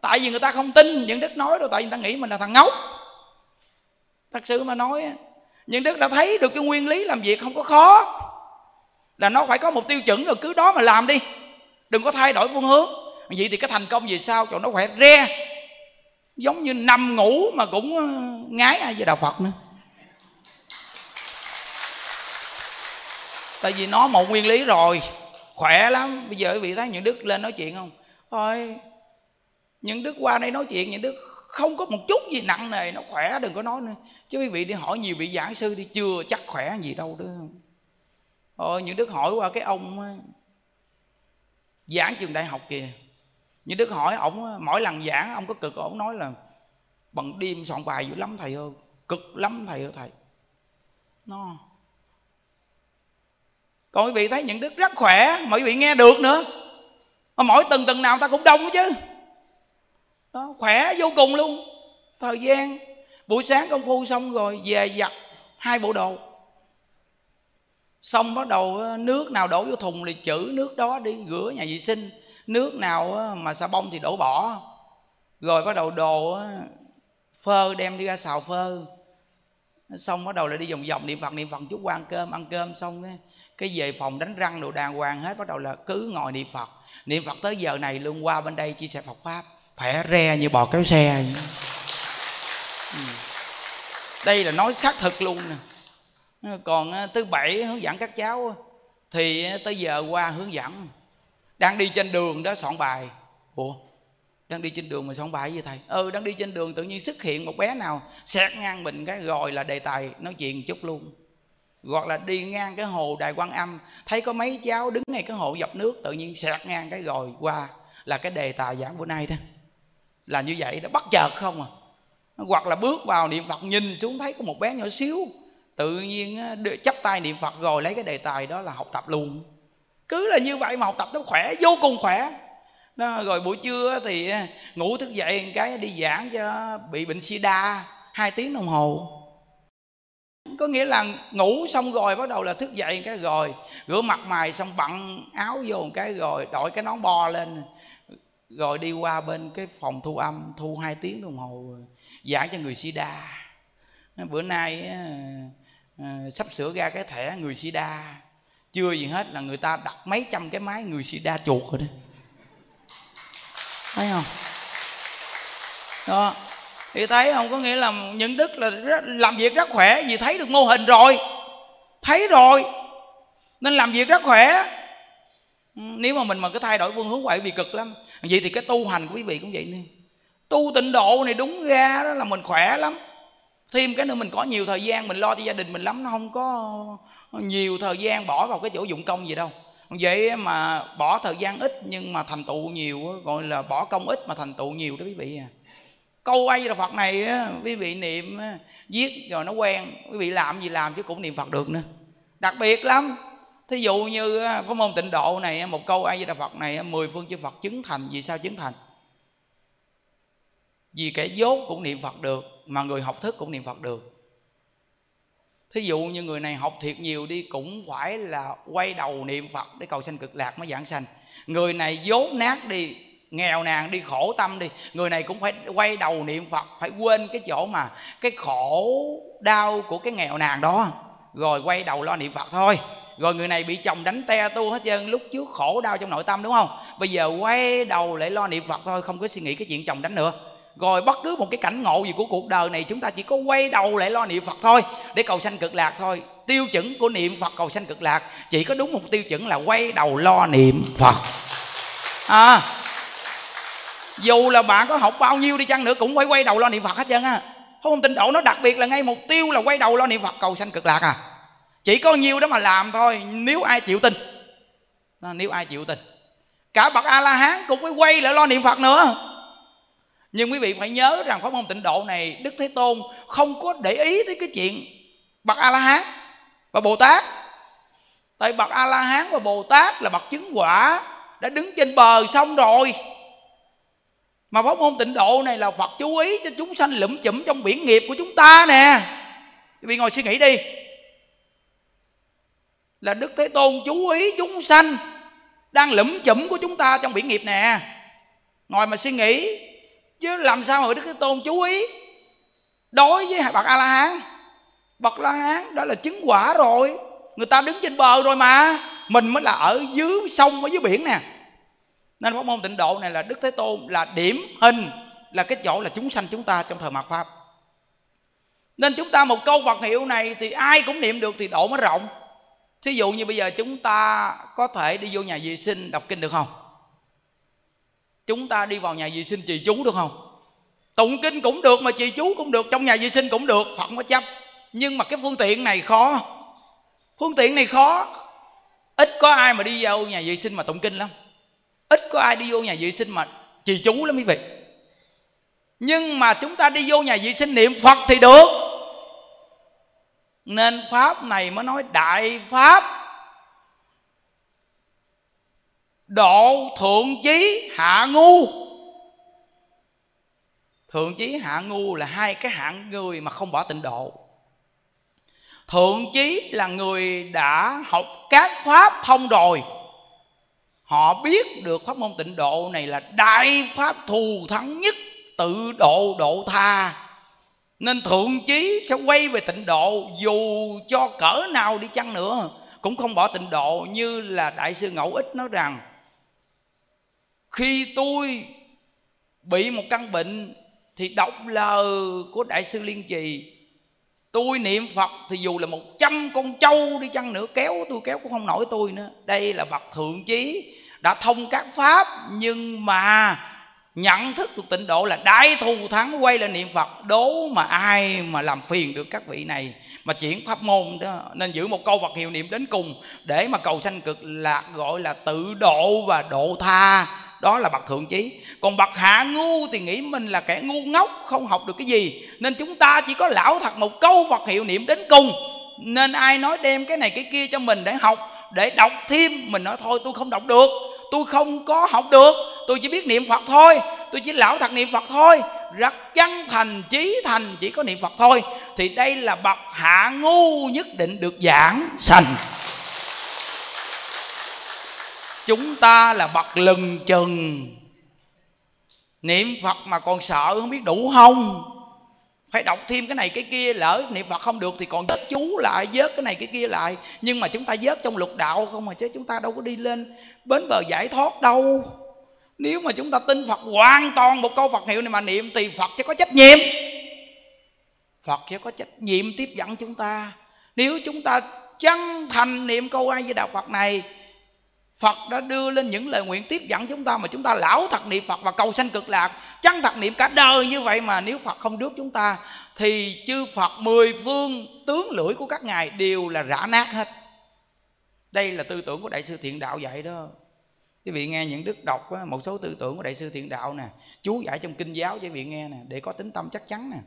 Tại vì người ta không tin những đức nói đâu tại vì người ta nghĩ mình là thằng ngốc. Thật sự mà nói những đức đã thấy được cái nguyên lý làm việc không có khó là nó phải có một tiêu chuẩn rồi, cứ đó mà làm đi. Đừng có thay đổi phương hướng. Vậy thì cái thành công về sau cho nó khỏe re. Giống như nằm ngủ mà cũng ờ, ngái ai về đạo phật nữa. Tại vì nó một nguyên lý rồi. Khỏe lắm. Bây giờ quý vị thấy những đức lên nói chuyện không? Thôi, những đức qua đây nói chuyện, những đức không có một chút gì nặng nề, nó khỏe, đừng có nói nữa. Chứ quý vị đi hỏi nhiều vị giảng sư thì chưa chắc khỏe gì đâu đó ôi những đức hỏi qua cái ông ờ, giảng trường đại học kìa. Những đức hỏi ổng ờ, mỗi lần giảng, ông có cực, ổng nói là, bằng đêm soạn bài dữ lắm, thầy ơi. Cực lắm, thầy ơi, thầy. Nó, còn quý vị thấy những đức rất khỏe, mà quý vị nghe được nữa. Mà mỗi tuần tuần nào ta cũng đông chứ. Đó, khỏe vô cùng luôn. Thời gian, buổi sáng công phu xong rồi, về giặt hai bộ đồ xong bắt đầu ờ, nước nào đổ vô thùng thì chữ nước đó đi rửa nhà vệ sinh. Nước nào ờ, mà xà bông thì đổ bỏ. Rồi bắt đầu đồ ờ, phơ đem đi ra xào phơ. Xong bắt đầu lại đi vòng vòng, niệm phật niệm phật chút qua ăn cơm ăn cơm xong cái cái về phòng đánh răng đồ đàng hoàng hết, bắt đầu là cứ ngồi niệm phật. Niệm phật tới giờ này luôn qua bên đây chia sẻ phật pháp. Khỏe re như bò kéo xe ừ. đây là nói xác thực luôn nè còn à, thứ bảy hướng dẫn các cháu thì à, tới giờ qua hướng dẫn. Đang đi trên đường đó soạn bài. Ủa, đang đi trên đường mà soạn bài gì thầy? Ừ đang đi trên đường tự nhiên xuất hiện một bé nào xẹt ngang mình cái rồi là đề tài, nói chuyện chút luôn. Hoặc là đi ngang cái hồ đài quan âm, thấy có mấy cháu đứng ngay cái hồ dọc nước, tự nhiên xẹt ngang cái rồi qua là cái đề tài giảng bữa nay đó. Là như vậy đó, bất chợt không à. Hoặc là bước vào niệm phật, nhìn xuống thấy có một bé nhỏ xíu tự nhiên chấp tay niệm phật rồi lấy cái đề tài đó là học tập luôn. Cứ là như vậy mà học tập nó khỏe vô cùng khỏe. Đó, rồi buổi trưa thì ngủ thức dậy cái đi giảng cho bị bệnh sida hai tiếng đồng hồ. Có nghĩa là ngủ xong rồi bắt đầu là thức dậy cái rồi rửa mặt mày xong bận áo vô một cái rồi đội cái nón bo lên. Rồi đi qua bên cái phòng thu âm thu hai tiếng đồng hồ giảng cho người sida. Bữa nay à, sắp sửa ra cái thẻ người sida. Chưa gì hết là người ta đặt mấy trăm cái máy người sida chuột rồi đó. Thấy không? Đó. Thì thấy không? Có nghĩa là những đức là rất, làm việc rất khỏe vì thấy được mô hình rồi. Thấy rồi. Nên làm việc rất khỏe. Ừ, nếu mà mình mà cứ thay đổi phương hướng quậy bị cực lắm. Vậy thì cái tu hành của quý vị cũng vậy đi tu tịnh độ này đúng ra đó là mình khỏe lắm thêm cái nữa mình có nhiều thời gian, mình lo cho gia đình mình lắm, nó không có nhiều thời gian bỏ vào cái chỗ dụng công gì đâu. Vậy mà bỏ thời gian ít nhưng mà thành tựu nhiều gọi là bỏ công ít mà thành tựu nhiều đó quý vị à. Câu ai là phật này quý vị niệm viết rồi nó quen, quý vị làm gì làm chứ cũng niệm phật được nữa. Đặc biệt lắm, thí dụ như pháp môn tịnh độ này một câu ai là phật này mười phương chư phật chứng thành, vì sao chứng thành? Vì kẻ dốt cũng niệm phật được mà người học thức cũng niệm phật được. Thí dụ như người này học thiệt nhiều đi, cũng phải là quay đầu niệm phật để cầu sanh cực lạc mới giảng sanh. Người này dốt nát đi, nghèo nàn đi, khổ tâm đi, người này cũng phải quay đầu niệm phật, phải quên cái chỗ mà cái khổ đau của cái nghèo nàn đó. Rồi quay đầu lo niệm phật thôi. Rồi người này bị chồng đánh te tu hết trơn, lúc trước khổ đau trong nội tâm, đúng không? Bây giờ quay đầu lại lo niệm phật thôi, không có suy nghĩ cái chuyện chồng đánh nữa rồi bất cứ một cái cảnh ngộ gì của cuộc đời này, chúng ta chỉ có quay đầu lại lo niệm phật thôi, để cầu sanh cực lạc thôi. Tiêu chuẩn của niệm phật cầu sanh cực lạc, chỉ có đúng một tiêu chuẩn là quay đầu lo niệm phật. À dù là bạn có học bao nhiêu đi chăng nữa cũng phải quay đầu lo niệm phật hết trơn á. Không tin độ nó đặc biệt là ngay mục tiêu là quay đầu lo niệm phật cầu sanh cực lạc à. Chỉ có nhiêu đó mà làm thôi, nếu ai chịu tin. À, nếu ai chịu tin. Cả bậc a la hán cũng phải quay lại lo niệm phật nữa nhưng quý vị phải nhớ rằng pháp môn tịnh độ này đức thế tôn không có để ý tới cái chuyện bậc a la hán và bồ tát. Tại bậc a la hán và bồ tát là bậc chứng quả đã đứng trên bờ xong rồi. Mà pháp môn tịnh độ này là phật chú ý cho chúng sanh lụm chụm trong biển nghiệp của chúng ta nè. Quý vị ngồi suy nghĩ đi. Là đức thế tôn chú ý chúng sanh đang lụm chụm của chúng ta trong biển nghiệp nè. Ngồi mà suy nghĩ chứ làm sao mà đức thế tôn chú ý đối với bậc a la hán bậc la hán đó là chứng quả rồi. Người ta đứng trên bờ rồi mà. Mình mới là ở dưới sông, ở dưới biển nè. Nên pháp môn tịnh độ này là đức thế tôn là điểm hình, là cái chỗ là chúng sanh chúng ta trong thời mạt pháp. Nên chúng ta một câu vật hiệu này thì ai cũng niệm được thì độ mới rộng. Thí dụ như bây giờ chúng ta có thể đi vô nhà vệ sinh đọc kinh được không? Chúng ta đi vào nhà vệ sinh trì chú được không? Tụng kinh cũng được mà trì chú cũng được, trong nhà vệ sinh cũng được phật có chấp. Nhưng mà cái phương tiện này khó. Phương tiện này khó. Ít có ai mà đi vô nhà vệ sinh mà tụng kinh lắm. Ít có ai đi vô nhà vệ sinh mà trì chú lắm quý vị. Nhưng mà chúng ta đi vô nhà vệ sinh niệm phật thì được. Nên pháp này mới nói đại pháp. Độ thượng chí hạ ngu. Thượng chí hạ ngu là hai cái hạng người mà không bỏ tịnh độ. Thượng chí là người đã học các pháp thông rồi. Họ biết được pháp môn tịnh độ này là đại pháp thù thắng nhất, tự độ độ tha. Nên thượng chí sẽ quay về tịnh độ, dù cho cỡ nào đi chăng nữa, cũng không bỏ tịnh độ như là đại sư ngẫu ích nói rằng khi tôi bị một căn bệnh thì đọc lời của đại sư liên trì, tôi niệm phật thì dù là một trăm con trâu đi chăng nữa, kéo tôi, kéo cũng không nổi tôi nữa. Đây là bậc thượng trí đã thông các pháp, nhưng mà nhận thức được tịnh độ là đại thù thắng, quay lại niệm phật. Đố mà ai mà làm phiền được các vị này mà chuyển pháp môn đó. Nên giữ một câu vật hiệu niệm đến cùng để mà cầu sanh cực lạc, gọi là tự độ và độ tha đó là bậc thượng trí. Còn bậc hạ ngu thì nghĩ mình là kẻ ngu ngốc, không học được cái gì. Nên chúng ta chỉ có lão thật một câu Phật hiệu niệm đến cùng. Nên ai nói đem cái này cái kia cho mình để học, để đọc thêm, mình nói thôi, tôi không đọc được. Tôi không có học được. Tôi chỉ biết niệm phật thôi. Tôi chỉ lão thật niệm phật thôi. Rất chân thành, trí thành, chỉ có niệm phật thôi. Thì đây là bậc hạ ngu nhất định được giảng sanh chúng ta là bậc lừng chừng. Niệm phật mà còn sợ không biết đủ không? Phải đọc thêm cái này cái kia, lỡ niệm phật không được thì còn vớt chú lại, vớt cái này cái kia lại. Nhưng mà chúng ta vớt trong lục đạo không mà chứ chúng ta đâu có đi lên bến bờ giải thoát đâu. Nếu mà chúng ta tin phật hoàn toàn một câu phật hiệu này mà niệm thì phật sẽ có trách nhiệm. Phật sẽ có trách nhiệm tiếp dẫn chúng ta. Nếu chúng ta chân thành niệm câu ai với đạo phật này Phật đã đưa lên những lời nguyện tiếp dẫn chúng ta mà chúng ta lão thật niệm Phật và cầu sanh cực lạc chân thật niệm cả đời như vậy mà nếu Phật không rước chúng ta, thì chư Phật mười phương tướng lưỡi của các ngài đều là rã nát hết. Đây là tư tưởng của đại sư thiện đạo dạy đó. Quý vị nghe những đức đọc một số tư tưởng của đại sư thiện đạo nè, chú giải trong kinh giáo cho quý vị nghe nè, để có tính tâm chắc chắn nè.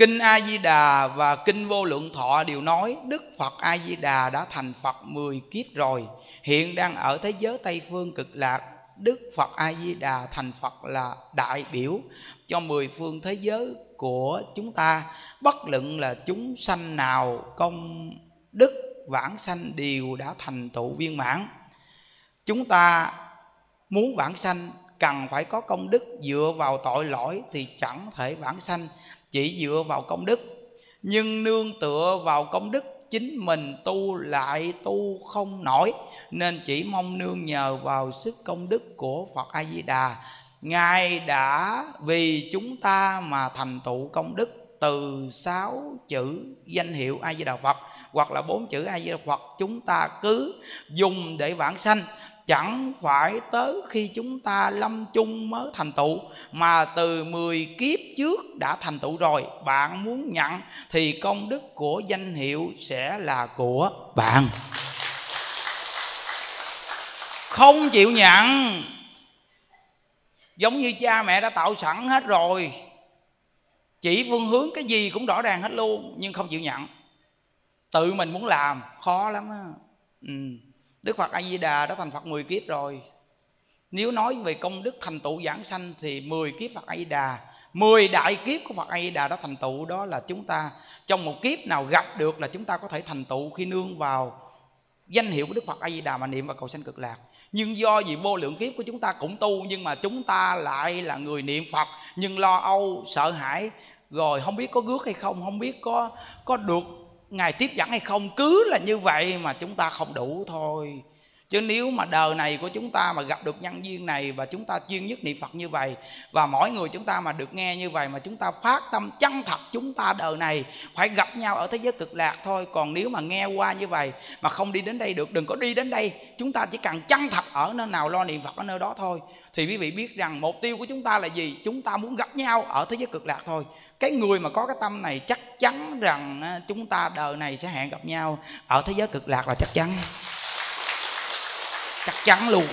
Kinh A Di Đà và Kinh Vô Lượng Thọ đều nói Đức Phật A Di Đà đã thành Phật 10 kiếp rồi, hiện đang ở thế giới Tây phương cực lạc. Đức Phật A Di Đà thành Phật là đại biểu cho mười phương thế giới của chúng ta. Bất luận là chúng sanh nào công đức vãng sanh đều đã thành tựu viên mãn. Chúng ta muốn vãng sanh cần phải có công đức dựa vào tội lỗi thì chẳng thể vãng sanh chỉ dựa vào công đức. Nhưng nương tựa vào công đức, chính mình tu lại tu không nổi, nên chỉ mong nương nhờ vào sức công đức của Phật A Di Đà ngài đã vì chúng ta mà thành tựu công đức từ sáu chữ danh hiệu A Di Đà Phật, hoặc là bốn chữ A Di Đà Phật, chúng ta cứ dùng để vãng sanh chẳng phải tới khi chúng ta lâm chung mới thành tựu, mà từ 10 kiếp trước đã thành tựu rồi. Bạn muốn nhận thì công đức của danh hiệu sẽ là của bạn. Không chịu nhận. Giống như cha mẹ đã tạo sẵn hết rồi. Chỉ phương hướng cái gì cũng rõ ràng hết luôn, nhưng không chịu nhận. Tự mình muốn làm, khó lắm á. Ừ. Đức Phật A Di Đà đã thành Phật 10 kiếp rồi. Nếu nói về công đức thành tựu giảng sanh thì 10 kiếp Phật A Di Đà, 10 đại kiếp của Phật A Di Đà đã thành tựu đó là chúng ta trong một kiếp nào gặp được là chúng ta có thể thành tựu khi nương vào danh hiệu của Đức Phật A Di Đà mà niệm và cầu sanh cực lạc. Nhưng do vì vô lượng kiếp của chúng ta cũng tu nhưng mà chúng ta lại là người niệm Phật nhưng lo âu, sợ hãi rồi không biết có rước hay không, không biết có có được ngài tiếp dẫn hay không, cứ là như vậy mà chúng ta không đủ thôi. Chứ nếu mà đời này của chúng ta mà gặp được nhân duyên này và chúng ta chuyên nhất niệm phật như vậy, và mỗi người chúng ta mà được nghe như vậy mà chúng ta phát tâm chân thật chúng ta đời này, phải gặp nhau ở thế giới cực lạc thôi. Còn nếu mà nghe qua như vậy mà không đi đến đây được, đừng có đi đến đây. Chúng ta chỉ cần chân thật ở nơi nào, lo niệm phật ở nơi đó thôi. Thì quý vị biết rằng mục tiêu của chúng ta là gì? Chúng ta muốn gặp nhau ở thế giới cực lạc thôi cái người mà có cái tâm này chắc chắn rằng chúng ta đời này sẽ hẹn gặp nhau ở thế giới cực lạc là chắc chắn. Chắc chắn luôn.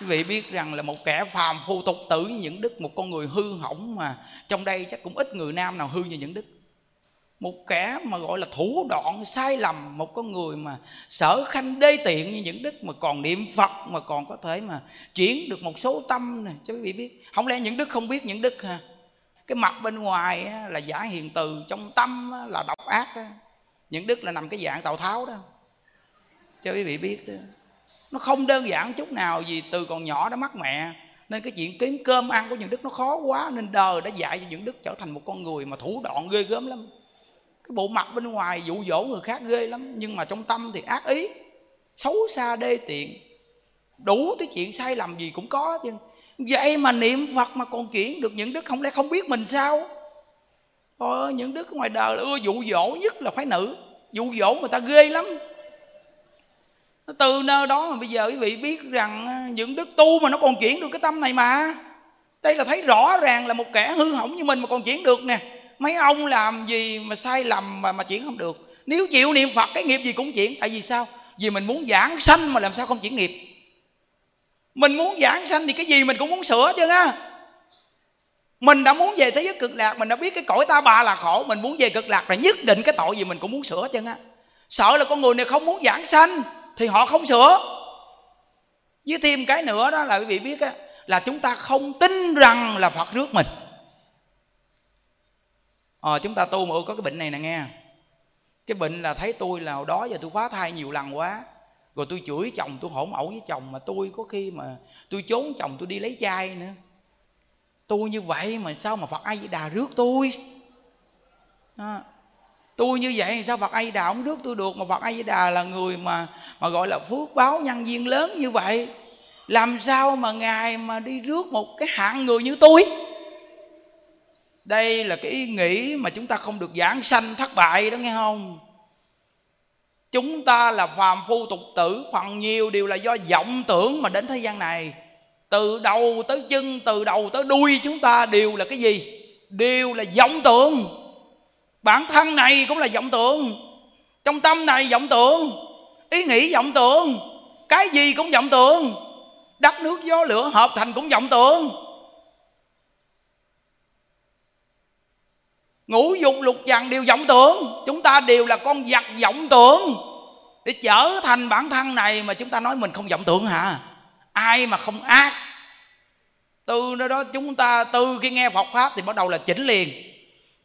Quý vị biết rằng là một kẻ phàm phu tục tử như những đức, một con người hư hỏng mà trong đây chắc cũng ít người nam nào hư như những đức. Một kẻ mà gọi là thủ đoạn sai lầm, một con người mà sở khanh đê tiện như những đức mà còn niệm phật, mà còn có thể mà chuyển được một số tâm này cho quý vị biết, không lẽ những đức không biết những đức ha? Cái mặt bên ngoài là giả hiền từ, trong tâm là độc ác đó những đức là nằm cái dạng tào tháo đó. Cho quý vị biết đó. Nó không đơn giản chút nào vì từ còn nhỏ đã mắc mẹ, nên cái chuyện kiếm cơm ăn của những đức nó khó quá, nên đời đã dạy cho những đức trở thành một con người mà thủ đoạn ghê gớm lắm. Cái bộ mặt bên ngoài dụ dỗ người khác ghê lắm, nhưng mà trong tâm thì ác ý, xấu xa đê tiện. Đủ cái chuyện sai lầm gì cũng có chứ vậy mà niệm phật mà còn chuyển được những đức không lẽ không biết mình sao? Ôi, những đức ngoài đời là ưa dụ dỗ nhất là phái nữ. Dụ dỗ người ta ghê lắm. Từ nơi đó mà bây giờ quý vị biết rằng à, những đức tu mà nó còn chuyển được cái tâm này mà. Đây là thấy rõ ràng là một kẻ hư hỏng như mình mà còn chuyển được nè. Mấy ông làm gì mà sai lầm mà mà chuyển không được. Nếu chịu niệm phật cái nghiệp gì cũng chuyển. Tại vì sao? Vì mình muốn giảng sanh mà làm sao không chuyển nghiệp mình muốn giảng sanh thì cái gì mình cũng muốn sửa chứ á mình đã muốn về thế giới cực lạc mình đã biết cái cõi ta bà là khổ mình muốn về cực lạc là nhất định cái tội gì mình cũng muốn sửa chứ á sợ là con người này không muốn giảng sanh thì họ không sửa. Với thêm cái nữa đó là quý vị biết á là chúng ta không tin rằng là phật rước mình. Ờ, chúng ta tu mà có cái bệnh này nè nghe. Cái bệnh là thấy tôi là đó giờ tôi phá thai nhiều lần quá rồi tôi chửi chồng, tôi hỗn ẩu với chồng mà tôi có khi mà tôi trốn chồng tôi đi lấy chai nữa. Tôi như vậy mà sao mà phật ai đà rước tôi? Đó. tôi như vậy sao phật ai đà không rước tôi được mà phật ai đà là người mà mà gọi là phước báo nhân viên lớn như vậy? Làm sao mà ngài mà đi rước một cái hạng người như tôi? Đây là cái ý nghĩ mà chúng ta không được giảng sanh thất bại đó nghe không? Chúng ta là phàm phu tục tử phần nhiều đều là do vọng tưởng mà đến thế gian này. Từ đầu tới chân, từ đầu tới đuôi chúng ta đều là cái gì? Đều là vọng tưởng. Bản thân này cũng là vọng tưởng. Trong tâm này vọng tưởng, ý nghĩ vọng tưởng, cái gì cũng vọng tưởng. Đất nước gió lửa hợp thành cũng vọng tưởng. Ngũ dục lục dằn đều vọng tưởng. Chúng ta đều là con vật vọng tưởng. Để trở thành bản thân này mà chúng ta nói mình không vọng tưởng hả? Ai mà không ác? Từ nơi đó chúng ta, từ khi nghe Phật pháp thì bắt đầu là chỉnh liền.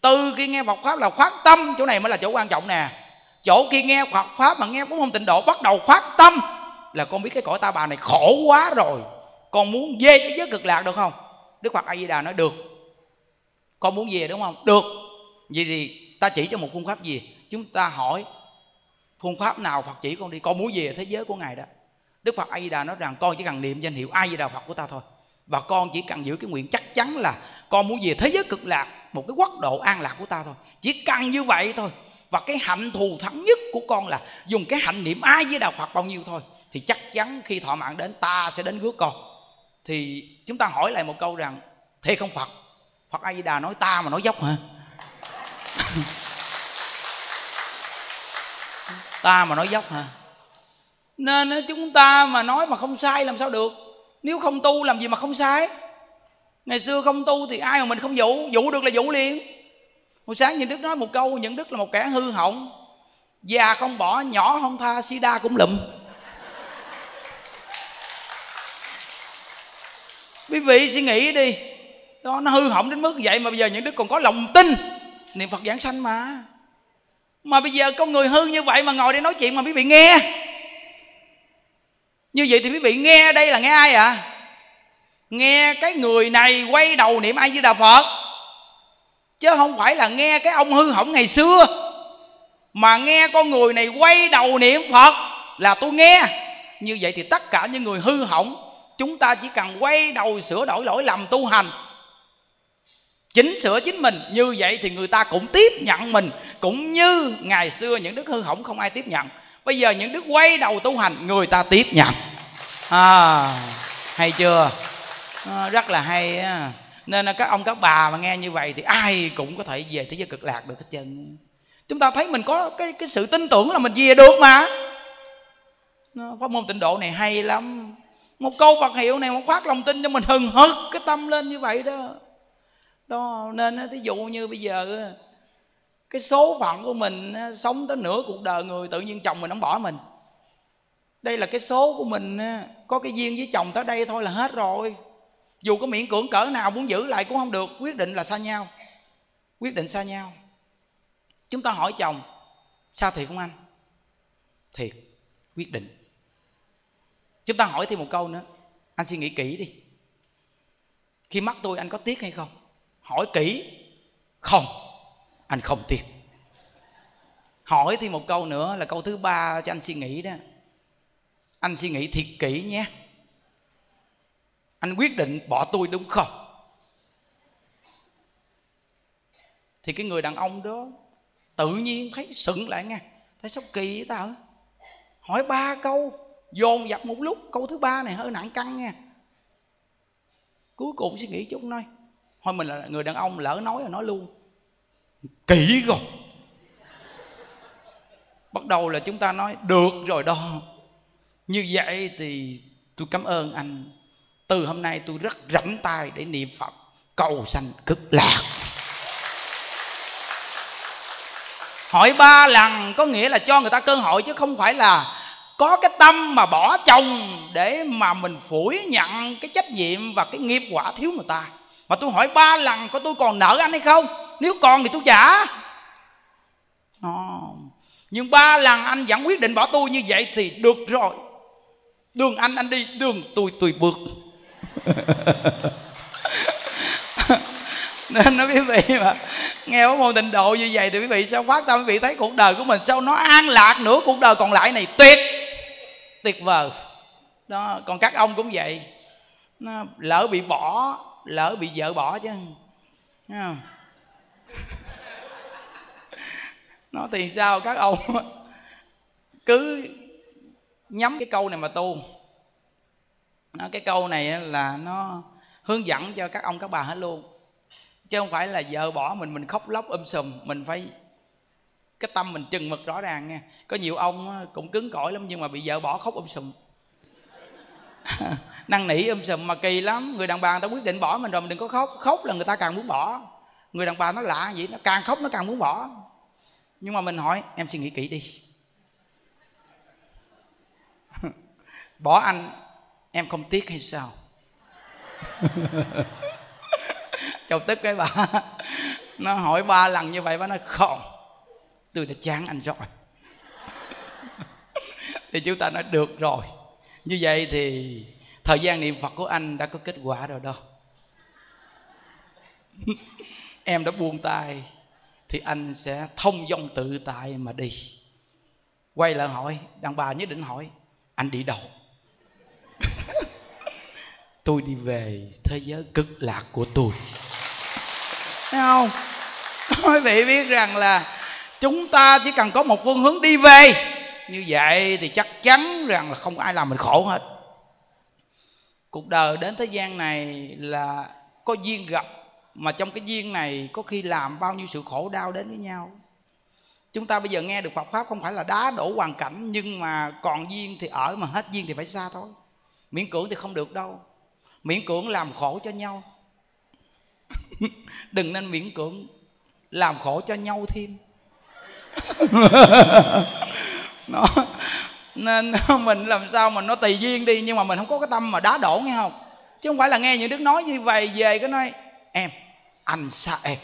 Từ khi nghe Phật pháp là khoát tâm. Chỗ này mới là chỗ quan trọng nè. Chỗ khi nghe Phật pháp mà nghe cũng không tịnh độ bắt đầu khoát tâm là con biết cái cõi ta bà này khổ quá rồi. Con muốn về thế giới cực lạc được không? Đức Phật A Di Đà nói, được. Con muốn về đúng không? Được vậy thì ta chỉ cho một phương pháp gì? Chúng ta hỏi phương pháp nào phật chỉ con đi, con muốn về thế giới của ngài đó. Đức phật a di đà nói rằng con chỉ cần niệm danh hiệu a di đà phật của ta thôi. Và con chỉ cần giữ cái nguyện chắc chắn là con muốn về thế giới cực lạc, một cái quốc độ an lạc của ta thôi. Chỉ cần như vậy thôi. Và cái hạnh thù thắng nhất của con là dùng cái hạnh niệm ai với đạo phật bao nhiêu thôi, thì chắc chắn khi thọ mạng đến, ta sẽ đến rước con. Thì chúng ta hỏi lại một câu rằng, thế không phật? Phật a di đà nói, ta mà nói dốc hả? Ta mà nói dốc hả? Nên chúng ta mà nói mà không sai làm sao được? Nếu không tu làm gì mà không sai? Ngày xưa không tu thì ai mà mình không dụ? Dụ được là dụ liền. Hồi sáng nhìn đức nói một câu, những đức là một kẻ hư hỏng. Già không bỏ, nhỏ không tha sida cũng lụm. Quý vị suy nghĩ đi. Đó, nó hư hỏng đến mức vậy mà bây giờ những đức còn có lòng tin niệm phật giảng sanh mà. Mà bây giờ con người hư như vậy mà ngồi đây nói chuyện mà quý vị nghe. Như vậy thì quý vị nghe đây là nghe ai ạ? À? nghe cái người này quay đầu niệm ai với đà phật. Chứ không phải là nghe cái ông hư hỏng ngày xưa. Mà nghe con người này quay đầu niệm phật là tôi nghe. Như vậy thì tất cả những người hư hỏng, chúng ta chỉ cần quay đầu sửa đổi lỗi lầm tu hành chỉnh sửa chính mình. Như vậy thì người ta cũng tiếp nhận mình. Cũng như ngày xưa những đức hư hỏng không ai tiếp nhận. Bây giờ những đức quay đầu tu hành người ta tiếp nhận. À, hay chưa? À, rất là hay á. Nên là các ông các bà mà nghe như vậy thì ai cũng có thể về thế giới cực lạc được hết trơn. Chúng ta thấy mình có cái cái sự tin tưởng là mình về được mà. Pháp môn tịnh độ này hay lắm. Một câu Phật hiệu này một phát lòng tin cho mình hừng hực cái tâm lên như vậy đó đó. Nên thí dụ như bây giờ cái số phận của mình sống tới nửa cuộc đời người, tự nhiên chồng mình không bỏ mình. Đây là cái số của mình có cái duyên với chồng tới đây thôi là hết rồi. Dù có miễn cưỡng cỡ nào muốn giữ lại cũng không được, quyết định là xa nhau. Quyết định xa nhau. Chúng ta hỏi chồng, sao thiệt không anh? Thiệt, quyết định. Chúng ta hỏi thêm một câu nữa, anh suy nghĩ kỹ đi. Khi mắc tôi, anh có tiếc hay không? Hỏi kỹ. Không, anh không tin. Hỏi thêm một câu nữa là câu thứ ba cho anh suy nghĩ đó. Anh suy nghĩ thiệt kỹ nhé. Anh quyết định bỏ tôi đúng không? Thì cái người đàn ông đó tự nhiên thấy sững lại nghe. Thấy sao kỳ vậy tao? Hỏi ba câu, dồn dập một lúc. Câu thứ ba này hơi nặng căng nha cuối cùng suy nghĩ chút nói thôi mình là người đàn ông lỡ nói rồi nói luôn. Kỹ rồi bắt đầu là chúng ta nói được rồi đó. Như vậy thì tôi cảm ơn anh. Từ hôm nay tôi rất rảnh tay để niệm phật. Cầu sanh cực lạc. Hỏi ba lần có nghĩa là cho người ta cơ hội chứ không phải là có cái tâm mà bỏ chồng để mà mình phủi nhận cái trách nhiệm và cái nghiệp quả thiếu người ta mà tôi hỏi ba lần, có tôi còn nợ anh hay không? Nếu còn thì tôi trả. Nhưng ba lần anh vẫn quyết định bỏ tôi như vậy thì được rồi. Đường anh anh đi, đường tôi tôi bước. Nên nó quý vị mà, nghe có môn tịnh độ như vậy thì quý vị sao phát tâm quý vị thấy cuộc đời của mình sao nó an lạc nữa? Cuộc đời còn lại này tuyệt tuyệt vời. Đó, còn các ông cũng vậy. Nó lỡ bị bỏ lỡ bị vợ bỏ chứ. Thấy không? nó thì sao các ông? Cứ nhắm cái câu này mà tu. Nó cái câu này là nó hướng dẫn cho các ông các bà hết luôn. Chứ không phải là vợ bỏ mình mình khóc lóc um sùm, mình phải cái tâm mình chừng mực rõ ràng nha. Có nhiều ông cũng cứng cỏi lắm nhưng mà bị vợ bỏ khóc um sùm. năn nỉ um sùm, mà kỳ lắm. Người đàn bà người ta quyết định bỏ mình rồi, mình đừng có khóc. Khóc là người ta càng muốn bỏ. Người đàn bà nó lạ vậy, nó càng khóc nó càng muốn bỏ. Nhưng mà mình hỏi, em suy nghĩ kỹ đi. Bỏ anh, em không tiếc hay sao? Châu tức cái bà, nó hỏi ba lần như vậy bà nói không tôi đã chán anh rồi. Thì chúng ta nói, được rồi như vậy thì thời gian niệm phật của anh đã có kết quả rồi đó. Em đã buông tay, thì anh sẽ thông dong tự tại mà đi. Quay lại hỏi, đàn bà nhất định hỏi, anh đi đâu? Tôi đi về thế giới cực lạc của tôi. Thấy không? Quý vị biết rằng là chúng ta chỉ cần có một phương hướng đi về như vậy thì chắc chắn rằng là không ai làm mình khổ hết. Cuộc đời đến thế gian này là có duyên gặp, mà trong cái duyên này có khi làm bao nhiêu sự khổ đau đến với nhau. Chúng ta bây giờ nghe được Phật pháp không phải là đá đổ hoàn cảnh, nhưng mà còn duyên thì ở mà hết duyên thì phải xa thôi. Miễn cưỡng thì không được đâu. Miễn cưỡng làm khổ cho nhau. Đừng nên miễn cưỡng làm khổ cho nhau thêm. nó nên mình làm sao mà nó tùy duyên đi, nhưng mà mình không có cái tâm mà đá đổ, nghe không? Chứ không phải là nghe những đức nói như vậy về cái nói, em, anh xa em.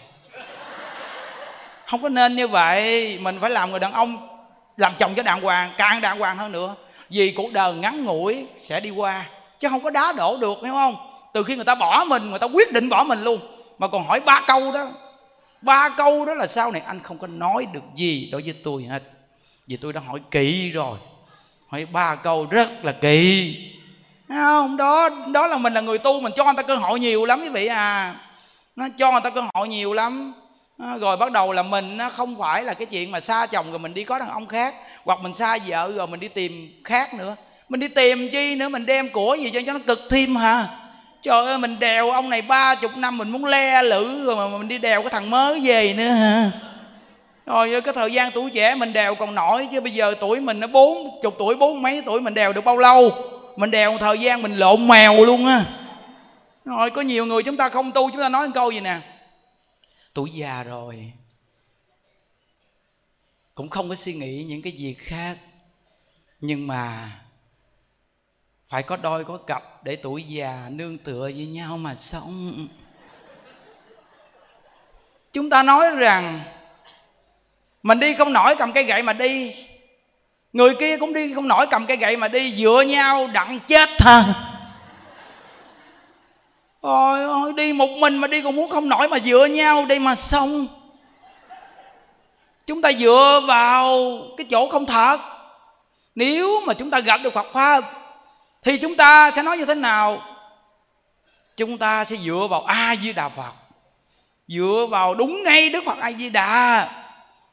Không có nên như vậy, mình phải làm người đàn ông, làm chồng cho đàng hoàng, càng đàng hoàng hơn nữa. Vì cuộc đời ngắn ngủi sẽ đi qua, chứ không có đá đổ được hiểu không? Từ khi người ta bỏ mình, người ta quyết định bỏ mình luôn. Mà còn hỏi ba câu đó. Ba câu đó là sau này anh không có nói được gì đối với tôi hết vì tôi đã hỏi kỹ rồi. Hỏi ba câu rất là kỳ không? Đó đó là mình là người tu, mình cho người ta cơ hội nhiều lắm, quý vị à. Nó cho người ta cơ hội nhiều lắm. Rồi bắt đầu là mình, nó không phải là cái chuyện mà xa chồng rồi mình đi có đàn ông khác, hoặc mình xa vợ rồi mình đi tìm khác nữa. Mình đi tìm chi nữa, mình đem của gì cho cho nó cực thêm hả? Trời ơi, mình đèo ông này ba chục năm mình muốn le lử rồi mà mình đi đèo cái thằng mới về nữa hả? Rồi cái thời gian tuổi trẻ mình đèo còn nổi chứ, bây giờ tuổi mình nó bốn, chục tuổi, bốn mấy tuổi mình đèo được bao lâu? Mình đèo một thời gian mình lộn mèo luôn á. Rồi, có nhiều người chúng ta không tu, chúng ta nói một câu gì nè? Tuổi già rồi, cũng không có suy nghĩ những cái việc khác, nhưng mà phải có đôi có cặp để tuổi già nương tựa với nhau mà sống. Chúng ta nói rằng mình đi không nổi cầm cây gậy mà đi. Người kia cũng đi không nổi cầm cây gậy mà đi, dựa nhau đặng chết ha Ôi ôi đi một mình mà đi còn muốn không nổi mà dựa nhau đi mà xong. Chúng ta dựa vào cái chỗ không thật. Nếu mà chúng ta gặp được Phật Pháp, Thì chúng ta sẽ nói như thế nào? Chúng ta sẽ dựa vào A-di-đà Phật. Dựa vào đúng ngay Đức Phật A-di-đà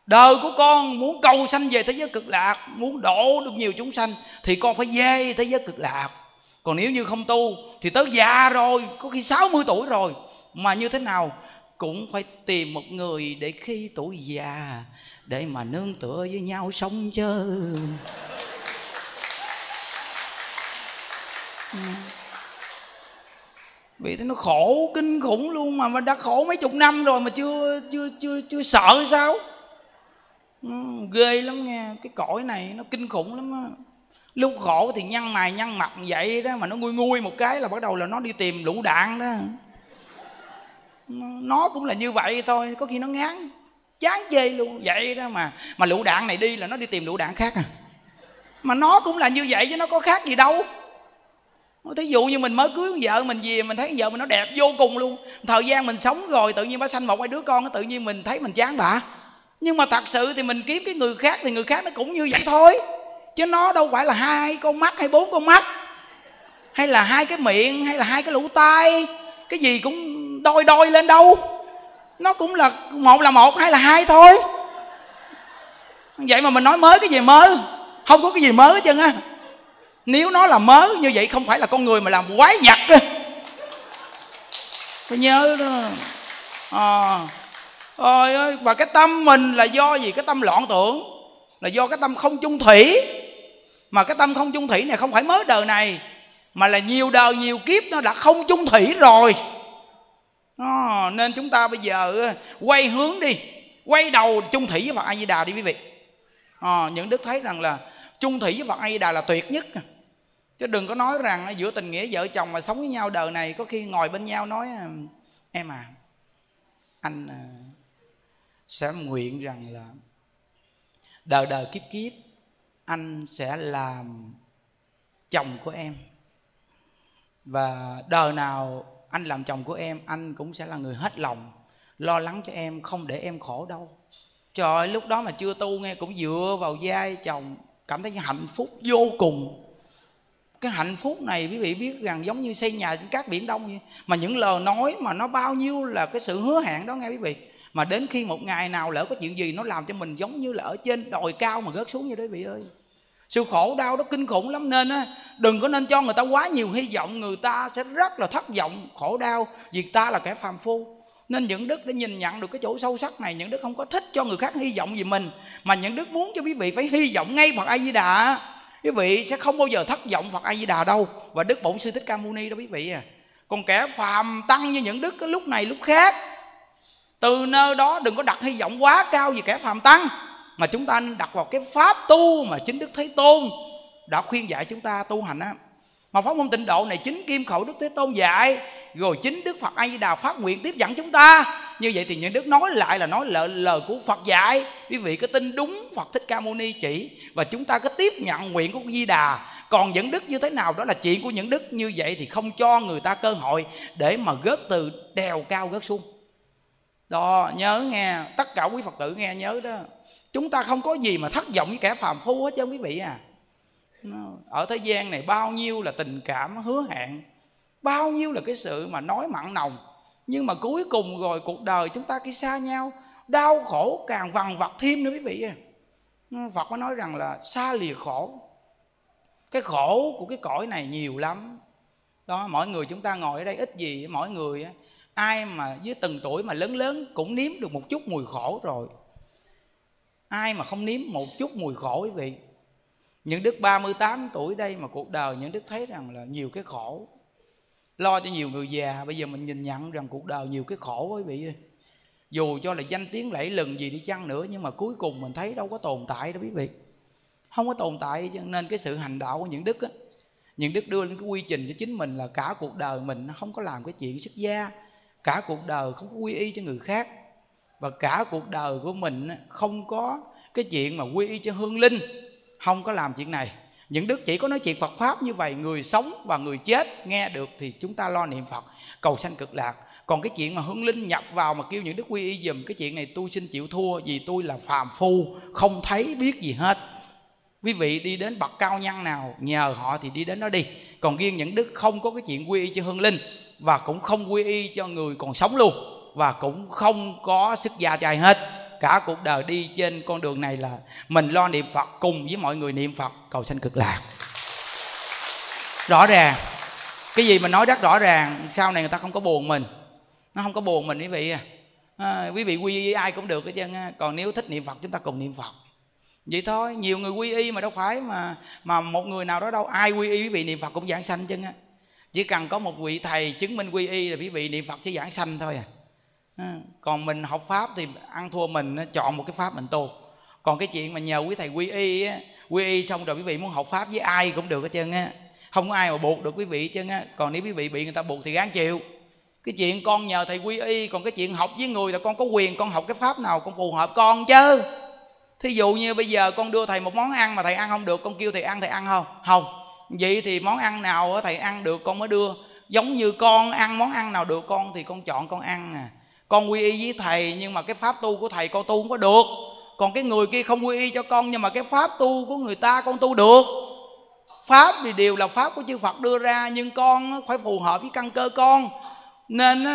Đời của con muốn cầu sanh về thế giới cực lạc, Muốn độ được nhiều chúng sanh, Thì con phải về thế giới cực lạc. Còn nếu như không tu, Thì tới già rồi, Có khi 60 tuổi rồi. Mà như thế nào? Cũng phải tìm một người để khi tuổi già, Để mà nương tựa với nhau sống chứ. Ừ. Vì thế nó khổ kinh khủng luôn mà mà đã khổ mấy chục năm rồi mà chưa chưa chưa chưa sợ sao? Ừ, ghê lắm nghe cái cõi này nó kinh khủng lắm á. Lúc khổ thì nhăn mày nhăn mặt vậy đó mà nó nguôi nguôi một cái là bắt đầu là nó đi tìm lũ đạn đó. Nó cũng là như vậy thôi có khi nó ngán chán chê luôn. Vậy đó mà mà lũ đạn này đi là nó đi tìm lũ đạn khác à. Mà nó cũng là như vậy chứ nó có khác gì đâu. Thí dụ như mình mới cưới vợ mình về mình thấy vợ mình nó đẹp vô cùng luôn. Thời gian mình sống rồi tự nhiên bà sanh một hai đứa con tự nhiên mình thấy mình chán bà nhưng mà thật sự thì mình kiếm cái người khác thì người khác nó cũng như vậy thôi. Chứ nó đâu phải là hai con mắt hay bốn con mắt. Hay là hai cái miệng hay là hai cái lỗ tai. Cái gì cũng đôi đôi lên đâu. Nó cũng là một là một hay là hai thôi. Vậy mà mình nói mới cái gì mới? Không có cái gì mới hết trơn á. Nếu nó là mới như vậy không phải là con người mà làm quái vật đó phải nhớ đó. À, Ôi ơi, và cái tâm mình là do gì? Cái tâm loạn tưởng Là do cái tâm không chung thủy. Mà cái tâm không chung thủy này không phải mới đời này Mà là nhiều đời, nhiều kiếp nó đã không chung thủy rồi. À, Nên chúng ta bây giờ quay hướng đi Quay đầu chung thủy với Phật A-di-đà đi quý vị. À, Những đức thấy rằng là chung thủy với Phật A-di-đà là tuyệt nhất. Chứ đừng có nói rằng giữa tình nghĩa vợ chồng mà sống với nhau đời này Có khi ngồi bên nhau nói Em à Anh à, sẽ nguyện rằng là đời đời kiếp kiếp anh sẽ làm chồng của em. Và đời nào anh làm chồng của em anh cũng sẽ là người hết lòng lo lắng cho em không để em khổ đâu trời ơi, lúc đó mà chưa tu nghe cũng dựa vào vai chồng cảm thấy hạnh phúc vô cùng. Cái hạnh phúc này quý vị biết rằng giống như xây nhà trên các biển đông vậy. mà những lời nói mà nó bao nhiêu là cái sự hứa hẹn đó nghe quý vị mà đến khi một ngày nào lỡ có chuyện gì nó làm cho mình giống như là ở trên đồi cao mà rớt xuống như đấy vị ơi. Sự khổ đau đó kinh khủng lắm nên á, đừng có nên cho người ta quá nhiều hy vọng, người ta sẽ rất là thất vọng, khổ đau vì ta là kẻ phàm phu. Nên những đức để nhìn nhận được cái chỗ sâu sắc này, những đức không có thích cho người khác hy vọng gì mình, mà những đức muốn cho quý vị phải hy vọng ngay phật a di đà quý vị sẽ không bao giờ thất vọng phật a di đà đâu. Và đức bổn sư thích ca mâu ni đó quý vị à còn kẻ phàm tăng như những đức lúc này lúc khác từ nơi đó đừng có đặt hy vọng quá cao về kẻ phàm tăng mà chúng ta đặt vào cái pháp tu mà chính đức thế tôn đã khuyên dạy chúng ta tu hành á. Mà pháp môn tịnh độ này chính kim khẩu đức thế tôn dạy rồi chính đức phật a di đà phát nguyện tiếp dẫn chúng ta. Như vậy thì những đức nói lại là nói lời, lời của phật dạy. Quý vị có tin đúng phật thích ca mâu ni chỉ và chúng ta có tiếp nhận nguyện của di đà còn những đức như thế nào đó là chuyện của những đức. Như vậy thì không cho người ta cơ hội để mà gớt từ đèo cao gớt xuống đó, nhớ nghe. Tất cả quý phật tử nghe nhớ đó. Chúng ta không có gì mà thất vọng với kẻ phàm phu hết chứ, quý vị à. Ở thế gian này bao nhiêu là tình cảm hứa hẹn, bao nhiêu là cái sự mà nói mặn nồng. Nhưng mà cuối cùng rồi cuộc đời chúng ta khi xa nhau, đau khổ càng vằn vặt thêm nữa, quý vị à. Phật có nói rằng là xa lìa khổ. Cái khổ của cái cõi này nhiều lắm. Đó, mỗi người chúng ta ngồi ở đây ít gì, mỗi người ai mà với từng tuổi mà lớn lớn cũng nếm được một chút mùi khổ rồi. Ai mà không nếm một chút mùi khổ quý vị? Những đức 38 tuổi đây mà cuộc đời những đức thấy rằng là nhiều cái khổ. Lo cho nhiều người già, bây giờ mình nhìn nhận rằng cuộc đời nhiều cái khổ quý vị ơi. Dù cho là danh tiếng lẫy lừng gì đi chăng nữa, nhưng mà cuối cùng mình thấy đâu có tồn tại đâu quý vị. Không có tồn tại cho nên cái sự hành đạo của những đức á, những đức đưa lên cái quy trình cho chính mình là cả cuộc đời mình nó không có làm cái chuyện xuất gia cả cuộc đời không có quy y cho người khác, và cả cuộc đời của mình không có cái chuyện mà quy y cho hương linh, không có làm chuyện này. Những đức chỉ có nói chuyện Phật pháp như vậy, người sống và người chết nghe được thì chúng ta lo niệm Phật, cầu sanh cực lạc. Còn cái chuyện mà hương linh nhập vào mà kêu những đức quy y dùm cái chuyện này tôi xin chịu thua vì tôi là phàm phu, không thấy biết gì hết. Quý vị đi đến bậc cao nhân nào, nhờ họ thì đi đến đó đi. Còn riêng những đức không có cái chuyện quy y cho hương linh và cũng không quy y cho người còn sống luôn và cũng không có sức gia trai hết. Cả cuộc đời đi trên con đường này là mình lo niệm phật cùng với mọi người niệm phật cầu sanh cực lạc. Rõ ràng cái gì mình nói rất rõ ràng sau này người ta không có buồn mình. Nó không có buồn mình quý vị à, à quý vị quy y ai cũng được hết trơn còn nếu thích niệm phật chúng ta cùng niệm phật. Vậy thôi nhiều người quy y mà đâu phải mà mà một người nào đó đâu ai quy y quý vị niệm phật cũng giảng sanh chân á chỉ cần có một vị thầy chứng minh quy y là quý vị niệm phật sẽ giảng sanh thôi à. còn mình học pháp thì ăn thua mình chọn một cái pháp mình tu. Còn cái chuyện mà nhờ quý thầy quy y á, quy y xong rồi quý vị muốn học pháp với ai cũng được hết trơn á. Không có ai mà buộc được quý vị chân á. Còn nếu quý vị bị người ta buộc thì gán chịu. Cái chuyện con nhờ thầy quy y, còn cái chuyện học với người là con có quyền con học cái pháp nào, con phù hợp con chứ. Thí dụ như bây giờ con đưa thầy một món ăn mà thầy ăn không được, con kêu thầy ăn thầy ăn không? Không vậy thì món ăn nào thầy ăn được con mới đưa? Giống như con ăn món ăn nào được con thì con chọn con ăn à. Con quy y với thầy nhưng mà cái pháp tu của thầy con tu không có được. Còn cái người kia không quy y cho con nhưng mà cái pháp tu của người ta con tu được. Pháp thì đều là pháp của chư phật đưa ra nhưng con phải phù hợp với căn cơ con. Nên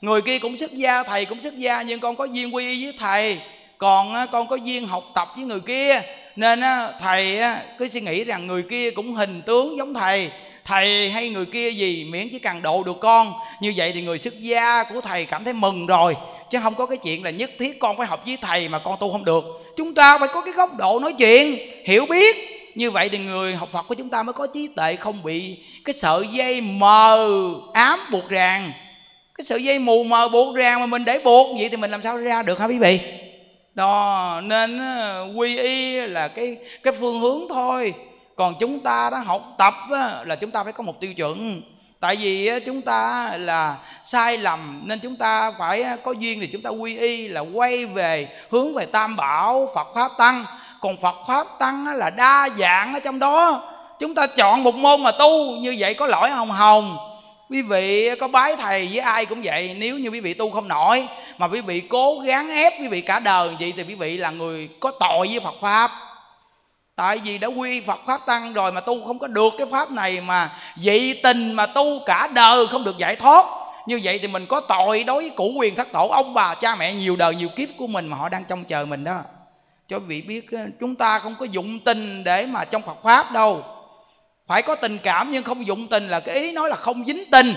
người kia cũng xuất gia, thầy cũng xuất gia nhưng con có duyên quy y với thầy. Còn con có duyên học tập với người kia nên thầy cứ suy nghĩ rằng người kia cũng hình tướng giống thầy. Thầy hay người kia gì, miễn chỉ cần độ được con. Như vậy thì người xuất gia của thầy cảm thấy mừng rồi. Chứ không có cái chuyện là nhất thiết con phải học với thầy mà con tu không được. Chúng ta phải có cái góc độ nói chuyện, hiểu biết. Như vậy thì người học phật của chúng ta mới có trí tuệ không bị cái sợi dây mờ ám buộc ràng. Cái sợi dây mù mờ buộc ràng mà mình để buộc, vậy thì mình làm sao ra được hả quý vị? Đó, nên ờ, quy y là cái cái phương hướng thôi. Còn chúng ta đã học tập là chúng ta phải có một tiêu chuẩn. Tại vì chúng ta là sai lầm, nên chúng ta phải có duyên thì chúng ta quy y là quay về, hướng về tam bảo, phật pháp tăng. Còn phật pháp tăng là đa dạng ở trong đó. Chúng ta chọn một môn mà tu, như vậy có lỗi hồng hồng? Quý vị, có bái thầy với ai cũng vậy. Nếu như quý vị tu không nổi, mà quý vị cố gắng ép quý vị cả đời vậy thì quý vị là người có tội với phật pháp. Tại vì đã quy phật pháp tăng rồi mà tu không có được cái pháp này mà dị tình mà tu cả đời không được giải thoát. Như vậy thì mình có tội đối với cụ quyền thất tổ, ông bà, cha mẹ nhiều đời, nhiều kiếp của mình mà họ đang trông chờ mình đó. Cho quý vị biết, chúng ta không có dụng tình để mà trong phật pháp đâu phải có tình cảm nhưng không dụng tình là cái ý nói là không dính tình.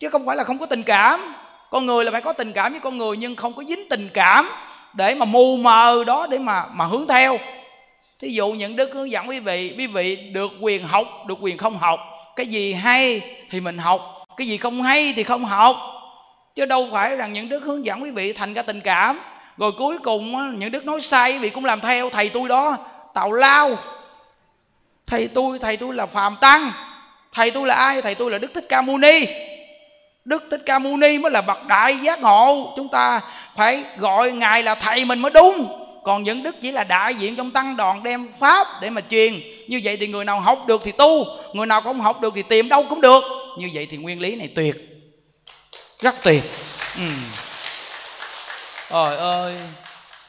Chứ không phải là không có tình cảm. Con người là phải có tình cảm với con người nhưng không có dính tình cảm để mà mù mờ đó để mà mà hướng theo. Thí dụ những đức hướng dẫn quý vị quý vị được quyền học, được quyền không học. Cái gì hay thì mình học, cái gì không hay thì không học. Chứ đâu phải rằng những đức hướng dẫn quý vị thành ra tình cảm. Rồi cuối cùng những đức nói sai quý vị cũng làm theo, thầy tôi đó tào lao thầy tôi thầy tôi là phàm tăng. Thầy tôi là ai? Thầy tôi là đức thích ca mâu ni. Đức thích ca mâu ni mới là bậc đại giác ngộ. Chúng ta phải gọi ngài là thầy mình mới đúng. Còn những đức chỉ là đại diện trong tăng đoàn đem pháp để mà truyền. Như vậy thì người nào học được thì tu, người nào không học được thì tìm đâu cũng được. Như vậy thì nguyên lý này tuyệt. Rất tuyệt. Ừ. trời ơi.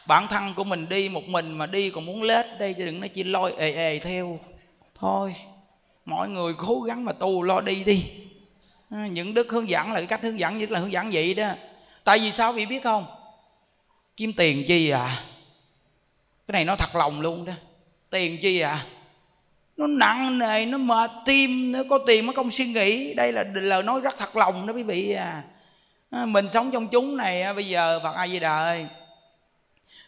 Bản thân của mình đi một mình mà đi còn muốn lết đây chứ đừng nói chi lôi ề ề theo thôi mọi người cố gắng mà tu, lo đi đi. À, những đức hướng dẫn là cái cách hướng dẫn nhất là hướng dẫn vậy đó. Tại vì sao vị biết không? Kiếm tiền chi à? Cái này nó thật lòng luôn đó. Tiền chi à? Nó nặng nề, nó mệt tim, nó có tiền mới không suy nghĩ. Đây là lời nói rất thật lòng đó quý vị à. à mình sống trong chúng này bây giờ phật a di đà ơi,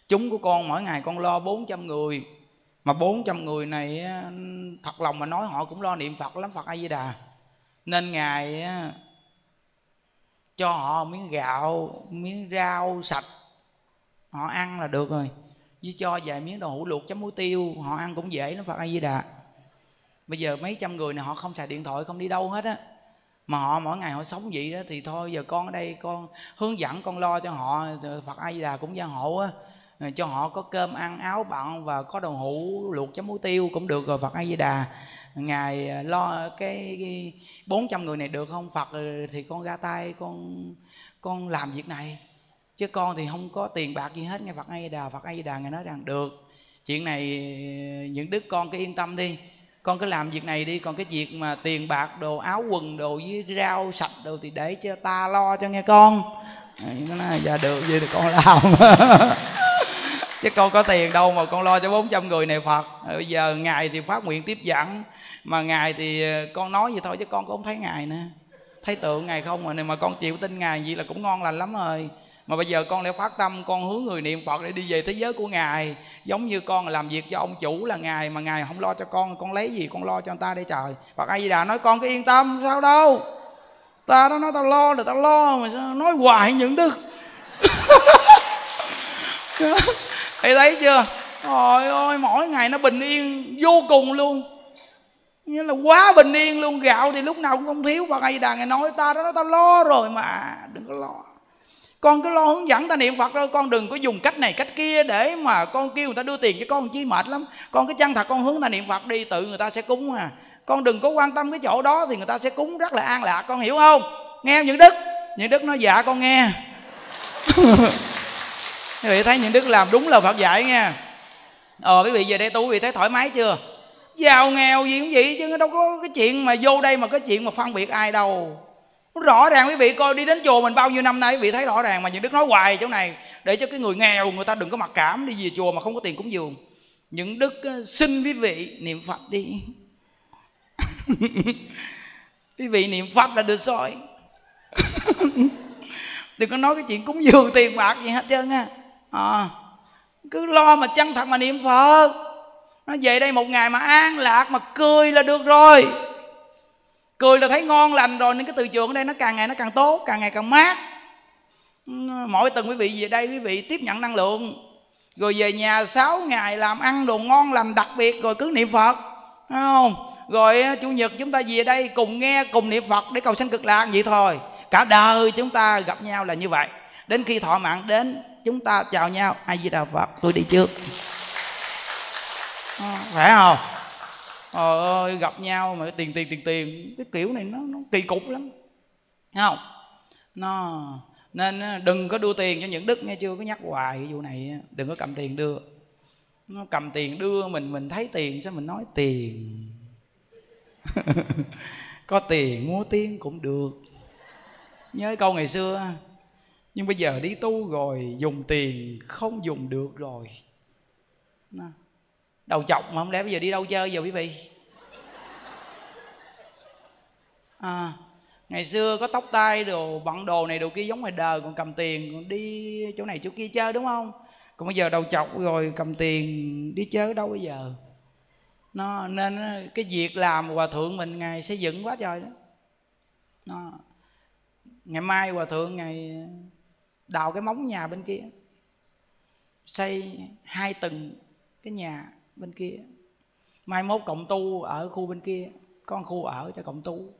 chúng của con mỗi ngày con lo 400 người mà 400 người này thật lòng mà nói họ cũng lo niệm phật lắm, phật a di đà nên ngài cho họ miếng gạo, miếng rau sạch, họ ăn là được rồi. Với cho vài miếng đồ hũ luộc, chấm muối tiêu, họ ăn cũng dễ lắm, phật a di đà bây giờ mấy trăm người này họ không xài điện thoại, không đi đâu hết á. Mà họ mỗi ngày họ sống vậy đó, thì thôi, giờ con ở đây, con hướng dẫn, con lo cho họ, phật a di đà cũng gia hộ á. Ờ, cho họ có cơm ăn áo bận và có đồ hũ luộc chấm muối tiêu cũng được rồi, phật a di đà. Ngài ờ, lo cái bốn trăm người này được không? Phật ờ, thì con ra tay, con con làm việc này. Chứ con thì không có tiền bạc gì hết nghe phật a di đà. Phật a di đà ngài nói rằng, được, chuyện này những đứa con cứ yên tâm đi. Con cứ làm việc này đi, còn cái việc mà tiền bạc, đồ áo quần, đồ với rau, sạch đồ thì để cho ta lo cho nghe con. Nó nói dạ được, vậy thì con làm. chứ con có tiền đâu mà con lo cho 400 người này, Phật. Ờ, bây giờ ngài thì phát nguyện tiếp dẫn mà ngài thì ờ, con nói vậy thôi chứ con cũng không thấy ngài nữa. Thấy tượng ngài không mà mà con chịu tin ngài vậy là cũng ngon lành lắm rồi. Mà bây giờ con lại phát tâm, con hướng người niệm phật để đi về thế giới của ngài. Giống như con làm việc cho ông chủ là ngài mà ngài không lo cho con con lấy gì con lo cho người ta đây trời. Phật a di đà nói, con cứ yên tâm, sao đâu? Ta đó nói tao lo là tao lo mà sao nói hoài những đức. thấy thấy chưa? Trời ơi, mỗi ngày nó bình yên vô cùng luôn. Như là quá bình yên luôn. Gạo thì lúc nào cũng không thiếu. Và ngày đàn ngày nói, ta đó nó ta lo rồi mà. Đừng có lo. Con cứ lo hướng dẫn ta niệm phật thôi. Con đừng có dùng cách này, cách kia để mà con kêu người ta đưa tiền cho con chi mệt lắm. Con cứ chăng thật con hướng ta niệm phật đi, tự người ta sẽ cúng à. Con đừng có quan tâm cái chỗ đó thì người ta sẽ cúng rất là an lạc. Con hiểu không? Nghe những đức. Những đức nói dạ con nghe. quý vị thấy những đức làm đúng là phật dạy nha. Ờ quý vị về đây tu, quý vị thấy thoải mái chưa? Giàu nghèo gì cũng vậy, chứ đâu có cái chuyện mà vô đây mà cái chuyện mà phân biệt ai đâu. Rõ ràng quý vị coi đi đến chùa mình bao nhiêu năm nay, quý vị thấy rõ ràng mà những đức nói hoài chỗ này. Để cho cái người nghèo, người ta đừng có mặc cảm đi về chùa mà không có tiền cúng dường. Những đức ờ, xin quý vị niệm phật đi. Quý vị niệm phật là được rồi. Đừng có nói cái chuyện cúng dường tiền bạc gì hết trơn á à, cứ lo mà chân thật mà niệm phật. Nó về đây một ngày mà an lạc mà cười là được rồi. Cười là thấy ngon lành rồi nên cái từ trường ở đây nó càng ngày nó càng tốt càng ngày càng mát. Mỗi tuần quý vị về đây quý vị tiếp nhận năng lượng. Rồi về nhà 6 ngày làm ăn đồ ngon lành đặc biệt rồi cứ niệm phật. Thấy không? Rồi chủ nhật chúng ta về đây cùng nghe cùng niệm phật để cầu sanh cực lạc vậy thôi. Cả đời chúng ta gặp nhau là như vậy. Đến khi thọ mạng đến chúng ta chào nhau. Ai di đà phật, tôi đi trước. Ờ, Phải không? Trời ơi, gặp nhau mà tiền tiền tiền tiền. Cái kiểu này nó nó kỳ cục lắm. Thấy không? Nó nên đừng có đưa tiền cho những đức nghe chưa? Có nhắc hoài cái vụ này đừng có cầm tiền đưa. Nó cầm tiền đưa mình mình thấy tiền, sao mình nói tiền? Có tiền mua tiền cũng được. Nhớ câu ngày xưa nhưng bây giờ đi tu rồi dùng tiền không dùng được rồi. Đầu chọc mà không lẽ bây giờ đi đâu chơi giờ quý vị? À, ngày xưa có tóc tai đồ bận đồ này đồ kia giống ngoài đời còn cầm tiền còn đi chỗ này chỗ kia chơi đúng không? Còn bây giờ đầu chọc rồi cầm tiền đi chơi đâu bây giờ? Nó nên cái việc làm hòa thượng mình ngày xây dựng quá trời đó. Nó ngày mai hòa thượng ngày đào cái móng nhà bên kia, xây hai tầng cái nhà bên kia. Mai mốt cộng tu ở khu bên kia, có khu ở cho cộng tu.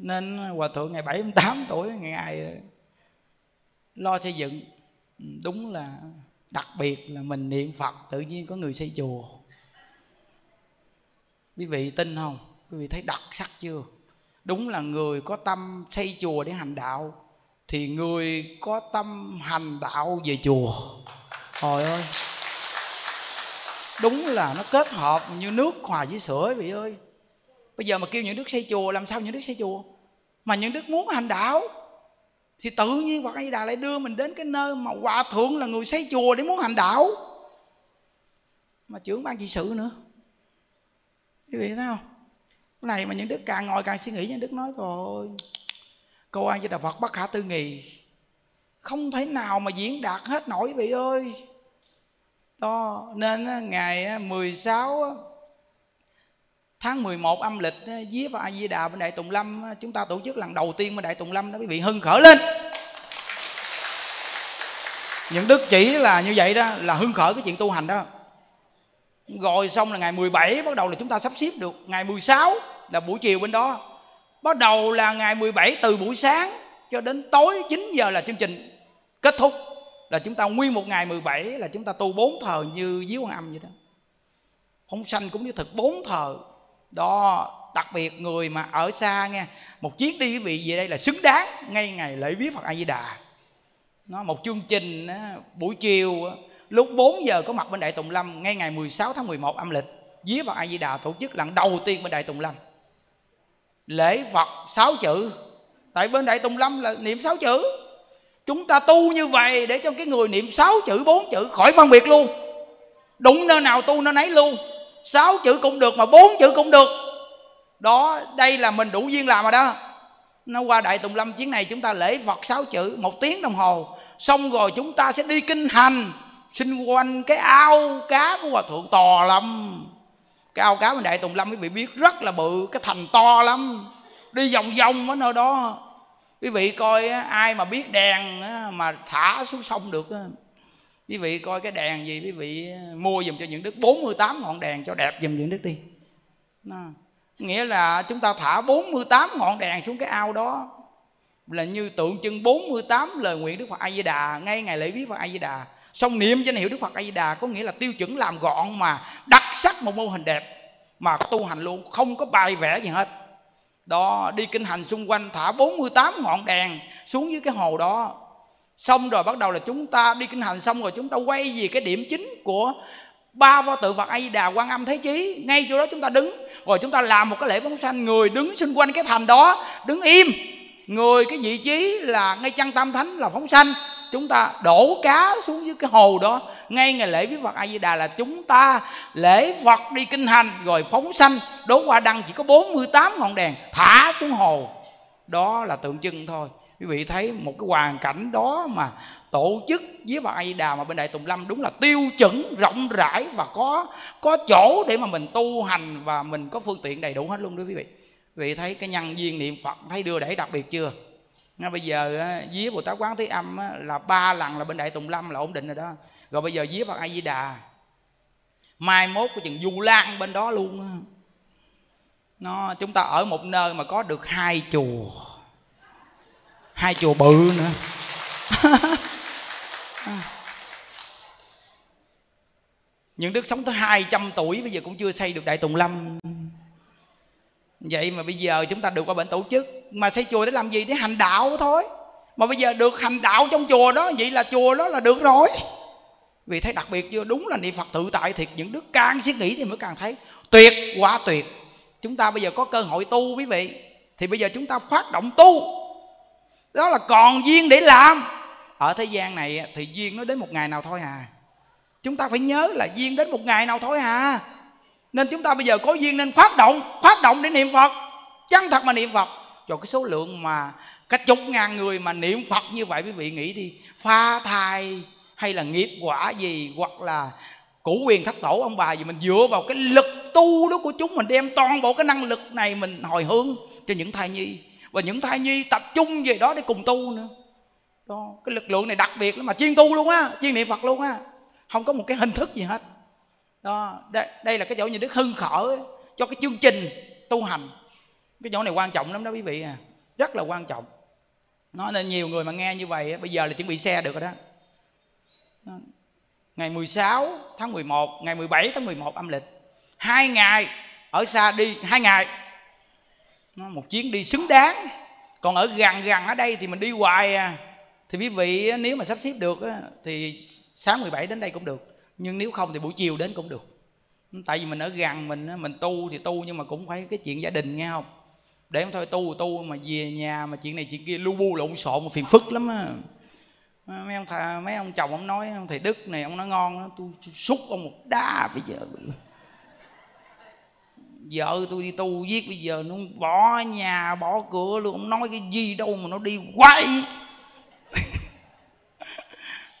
Nên hòa thượng ngày 78 tuổi, ngày ngày lo xây dựng. Đúng là đặc biệt là mình niệm phật, tự nhiên có người xây chùa. Quý vị tin không? Quý vị thấy đặc sắc chưa? Đúng là người có tâm xây chùa để hành đạo thì người có tâm hành đạo về chùa. Trời ơi. Đúng là nó kết hợp như nước hòa với sữa vị ơi. Bây giờ mà kêu những đức xây chùa làm sao những đức xây chùa? Mà những đức muốn hành đạo thì tự nhiên Phật A Di Đà lại đưa mình đến cái nơi mà hòa thượng là người xây chùa để muốn hành đạo. Mà trưởng ban trị sự nữa. Quý vị thấy không? Cái này mà những đức càng ngồi càng suy nghĩ những đức nói rồi câu A Di Đà Phật bất khả tư nghì. Không thể nào mà diễn đạt hết nổi quý vị ơi. Đó, nên ngày 16 tháng 11 âm lịch día và A Di Đà bên Đại Tùng Lâm chúng ta tổ chức lần đầu tiên bên Đại Tùng Lâm đó, quý vị hưng khởi lên. Những đức chỉ là như vậy đó, là hưng khởi cái chuyện tu hành đó. Rồi xong là ngày 17 bắt đầu là chúng ta sắp xếp được. Ngày 16 là buổi chiều bên đó bắt đầu là ngày 17 từ buổi sáng cho đến tối 9 giờ là chương trình. Kết thúc là chúng ta nguyên một ngày 17 là chúng ta tu bốn thờ như dưới âm vậy đó. Phong sanh cũng như thực bốn thờ. Đó, đặc biệt người mà ở xa nghe, một chuyến đi quý vị về đây là xứng đáng ngay ngày lễ viết Phật A Di Đà nó một chương trình buổi chiều lúc 4 giờ có mặt bên Đại Tùng Lâm ngay ngày 16 tháng 11 âm lịch viết Phật A Di Đà tổ chức lần đầu tiên bên Đại Tùng Lâm lễ Phật sáu chữ. Tại bên Đại Tùng Lâm là niệm sáu chữ. Chúng ta tu như vậy để cho cái người niệm sáu chữ, bốn chữ khỏi phân biệt luôn. Đụng nơi nào tu nơi nấy luôn. Sáu chữ cũng được mà bốn chữ cũng được. Đó, đây là mình đủ duyên làm rồi đó. Nó qua đại tùng lâm chuyến này chúng ta lễ phật sáu chữ, một tiếng đồng hồ. Xong rồi chúng ta sẽ đi kinh hành xung quanh cái ao cá của hòa thượng to lắm cái ao cá bên đại tùng lâm quý vị biết rất là bự cái thành to lắm. Đi vòng vòng ở nơi đó. Quý vị coi ai mà biết đèn mà thả xuống sông được quý vị coi cái đèn gì quý vị mua dùm cho những đức 48 ngọn đèn cho đẹp dùm những đức đi. Nó, nghĩa là chúng ta thả 48 ngọn đèn xuống cái ao đó. Là như tượng trưng 48 lời nguyện Đức Phật A Di Đà ngay ngày lễ viết Phật A Di Đà xong niệm danh hiệu Đức Phật A Di Đà có nghĩa là tiêu chuẩn làm gọn mà đặc sắc một mô hình đẹp mà tu hành luôn, không có bài vẽ gì hết. Đó, đi kinh hành xung quanh thả 48 ngọn đèn xuống dưới cái hồ đó. Xong rồi bắt đầu là chúng ta đi kinh hành xong rồi chúng ta quay về cái điểm chính của ba pho tượng Phật A Di Đà Quan Âm Thế Chí. Ngay chỗ đó chúng ta đứng, rồi chúng ta làm một cái lễ phóng sanh người đứng xung quanh cái thành đó, đứng im. Người cái vị trí là ngay chân tam thánh là phóng sanh chúng ta đổ cá xuống dưới cái hồ đó. Ngay ngày lễ với Phật A Di Đà là chúng ta lễ Phật đi kinh hành, rồi phóng sanh. Đố qua đăng chỉ có 48 ngọn đèn thả xuống hồ. Đó là tượng trưng thôi. Quý vị thấy một cái hoàn cảnh đó mà tổ chức với Phật A Di Đà mà bên Đại Tùng Lâm đúng là tiêu chuẩn, rộng rãi và có có chỗ để mà mình tu hành và mình có phương tiện đầy đủ hết luôn đó quý vị. Quý vị thấy cái nhân viên niệm Phật thấy đưa để đặc biệt chưa? Nó bây giờ vía Bồ Tát Quán Thế Âm là ba lần là bên Đại Tùng Lâm là ổn định rồi đó. Rồi bây giờ vía Phật A Di Đà, mai mốt có chừng du lan bên đó luôn nó, chúng ta ở một nơi mà có được hai chùa hai chùa bự nữa. Những đức sống tới 200 tuổi bây giờ cũng chưa xây được đại tùng lâm. Vậy mà bây giờ chúng ta được qua bệnh tổ chức mà xây chùa để làm gì? Để hành đạo thôi. Mà bây giờ được hành đạo trong chùa đó, vậy là chùa đó là được rồi. Vì thấy đặc biệt chưa? Đúng là niệm phật tự tại thiệt. Những đức càng suy nghĩ thì mới càng thấy tuyệt quá tuyệt. Chúng ta bây giờ có cơ hội tu quý vị. Thì bây giờ chúng ta phát động tu. Đó là còn duyên để làm. Ở thế gian này thì duyên nó đến một ngày nào thôi à. Chúng ta phải nhớ là duyên đến một ngày nào thôi à. Nên chúng ta bây giờ có duyên nên phát động phát động để niệm phật. Chân thật mà niệm phật cho cái số lượng mà cách chục ngàn người mà niệm phật như vậy quý vị nghĩ đi pha thai hay là nghiệp quả gì hoặc là củ quyền thất tổ ông bà gì mình dựa vào cái lực tu đó của chúng mình đem toàn bộ cái năng lực này mình hồi hướng cho những thai nhi. Và những thai nhi tập trung về đó để cùng tu nữa. Đó cái lực lượng này đặc biệt lắm mà chuyên tu luôn á chuyên niệm phật luôn á. Không có một cái hình thức gì hết. Đó đây, đây là cái chỗ như đức hưng khởi cho cái chương trình tu hành cái chỗ này quan trọng lắm đó quý vị à. Rất là quan trọng. Nó nên nhiều người mà nghe như vậy bây giờ là chuẩn bị xe được rồi đó. Ngày 16 tháng 11 ngày 17 tháng 11 âm lịch. Hai ngày ở xa đi, hai ngày. Nó một chuyến đi xứng đáng. Còn ở gần gần ở đây thì mình đi hoài à. Thì quý vị nếu mà sắp xếp được thì sáng 17 đến đây cũng được. Nhưng nếu không thì buổi chiều đến cũng được. Tại vì mình ở gần mình mình tu thì tu nhưng mà cũng phải cái chuyện gia đình, nghe không? Để không thôi tu tu mà về nhà mà chuyện này chuyện kia lu bu lộn xộn phiền phức lắm á. Mấy ông thà, mấy ông chồng ông nói ông thầy đức này ông nói ngon đó, tôi xúc ông một đá bây giờ. Vợ tôi đi tu viết bây giờ nó bỏ nhà bỏ cửa luôn ông nói cái gì đâu mà nó đi quay.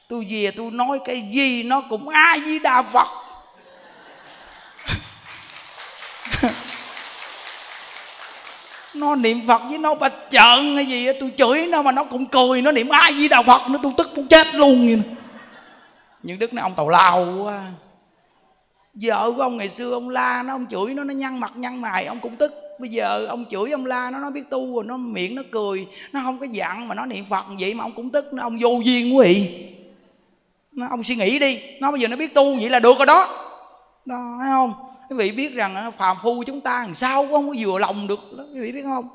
Tôi về tôi nói cái gì nó cũng ai với đa phật. Nó niệm phật với nó bạch trợn hay gì tôi chửi nó mà nó cũng cười, nó niệm ai với đạo phật, nó tôi tức muốn chết luôn vậy nhưng đức nói, ông tàu lao quá. Vợ của ông ngày xưa ông la nó, ông chửi nó nó nhăn mặt nhăn mày, ông cũng tức. Bây giờ ông chửi ông la nó nó biết tu rồi, nó miệng nó cười, nó không có dặn mà nó niệm phật vậy mà ông cũng tức, nó ông vô duyên quý vị nó, ông suy nghĩ đi, nó bây giờ nó biết tu vậy là được rồi đó. Đó, thấy không? Quý vị biết rằng à, phàm phu chúng ta làm sao cũng không có vừa lòng được đó, quý vị biết không?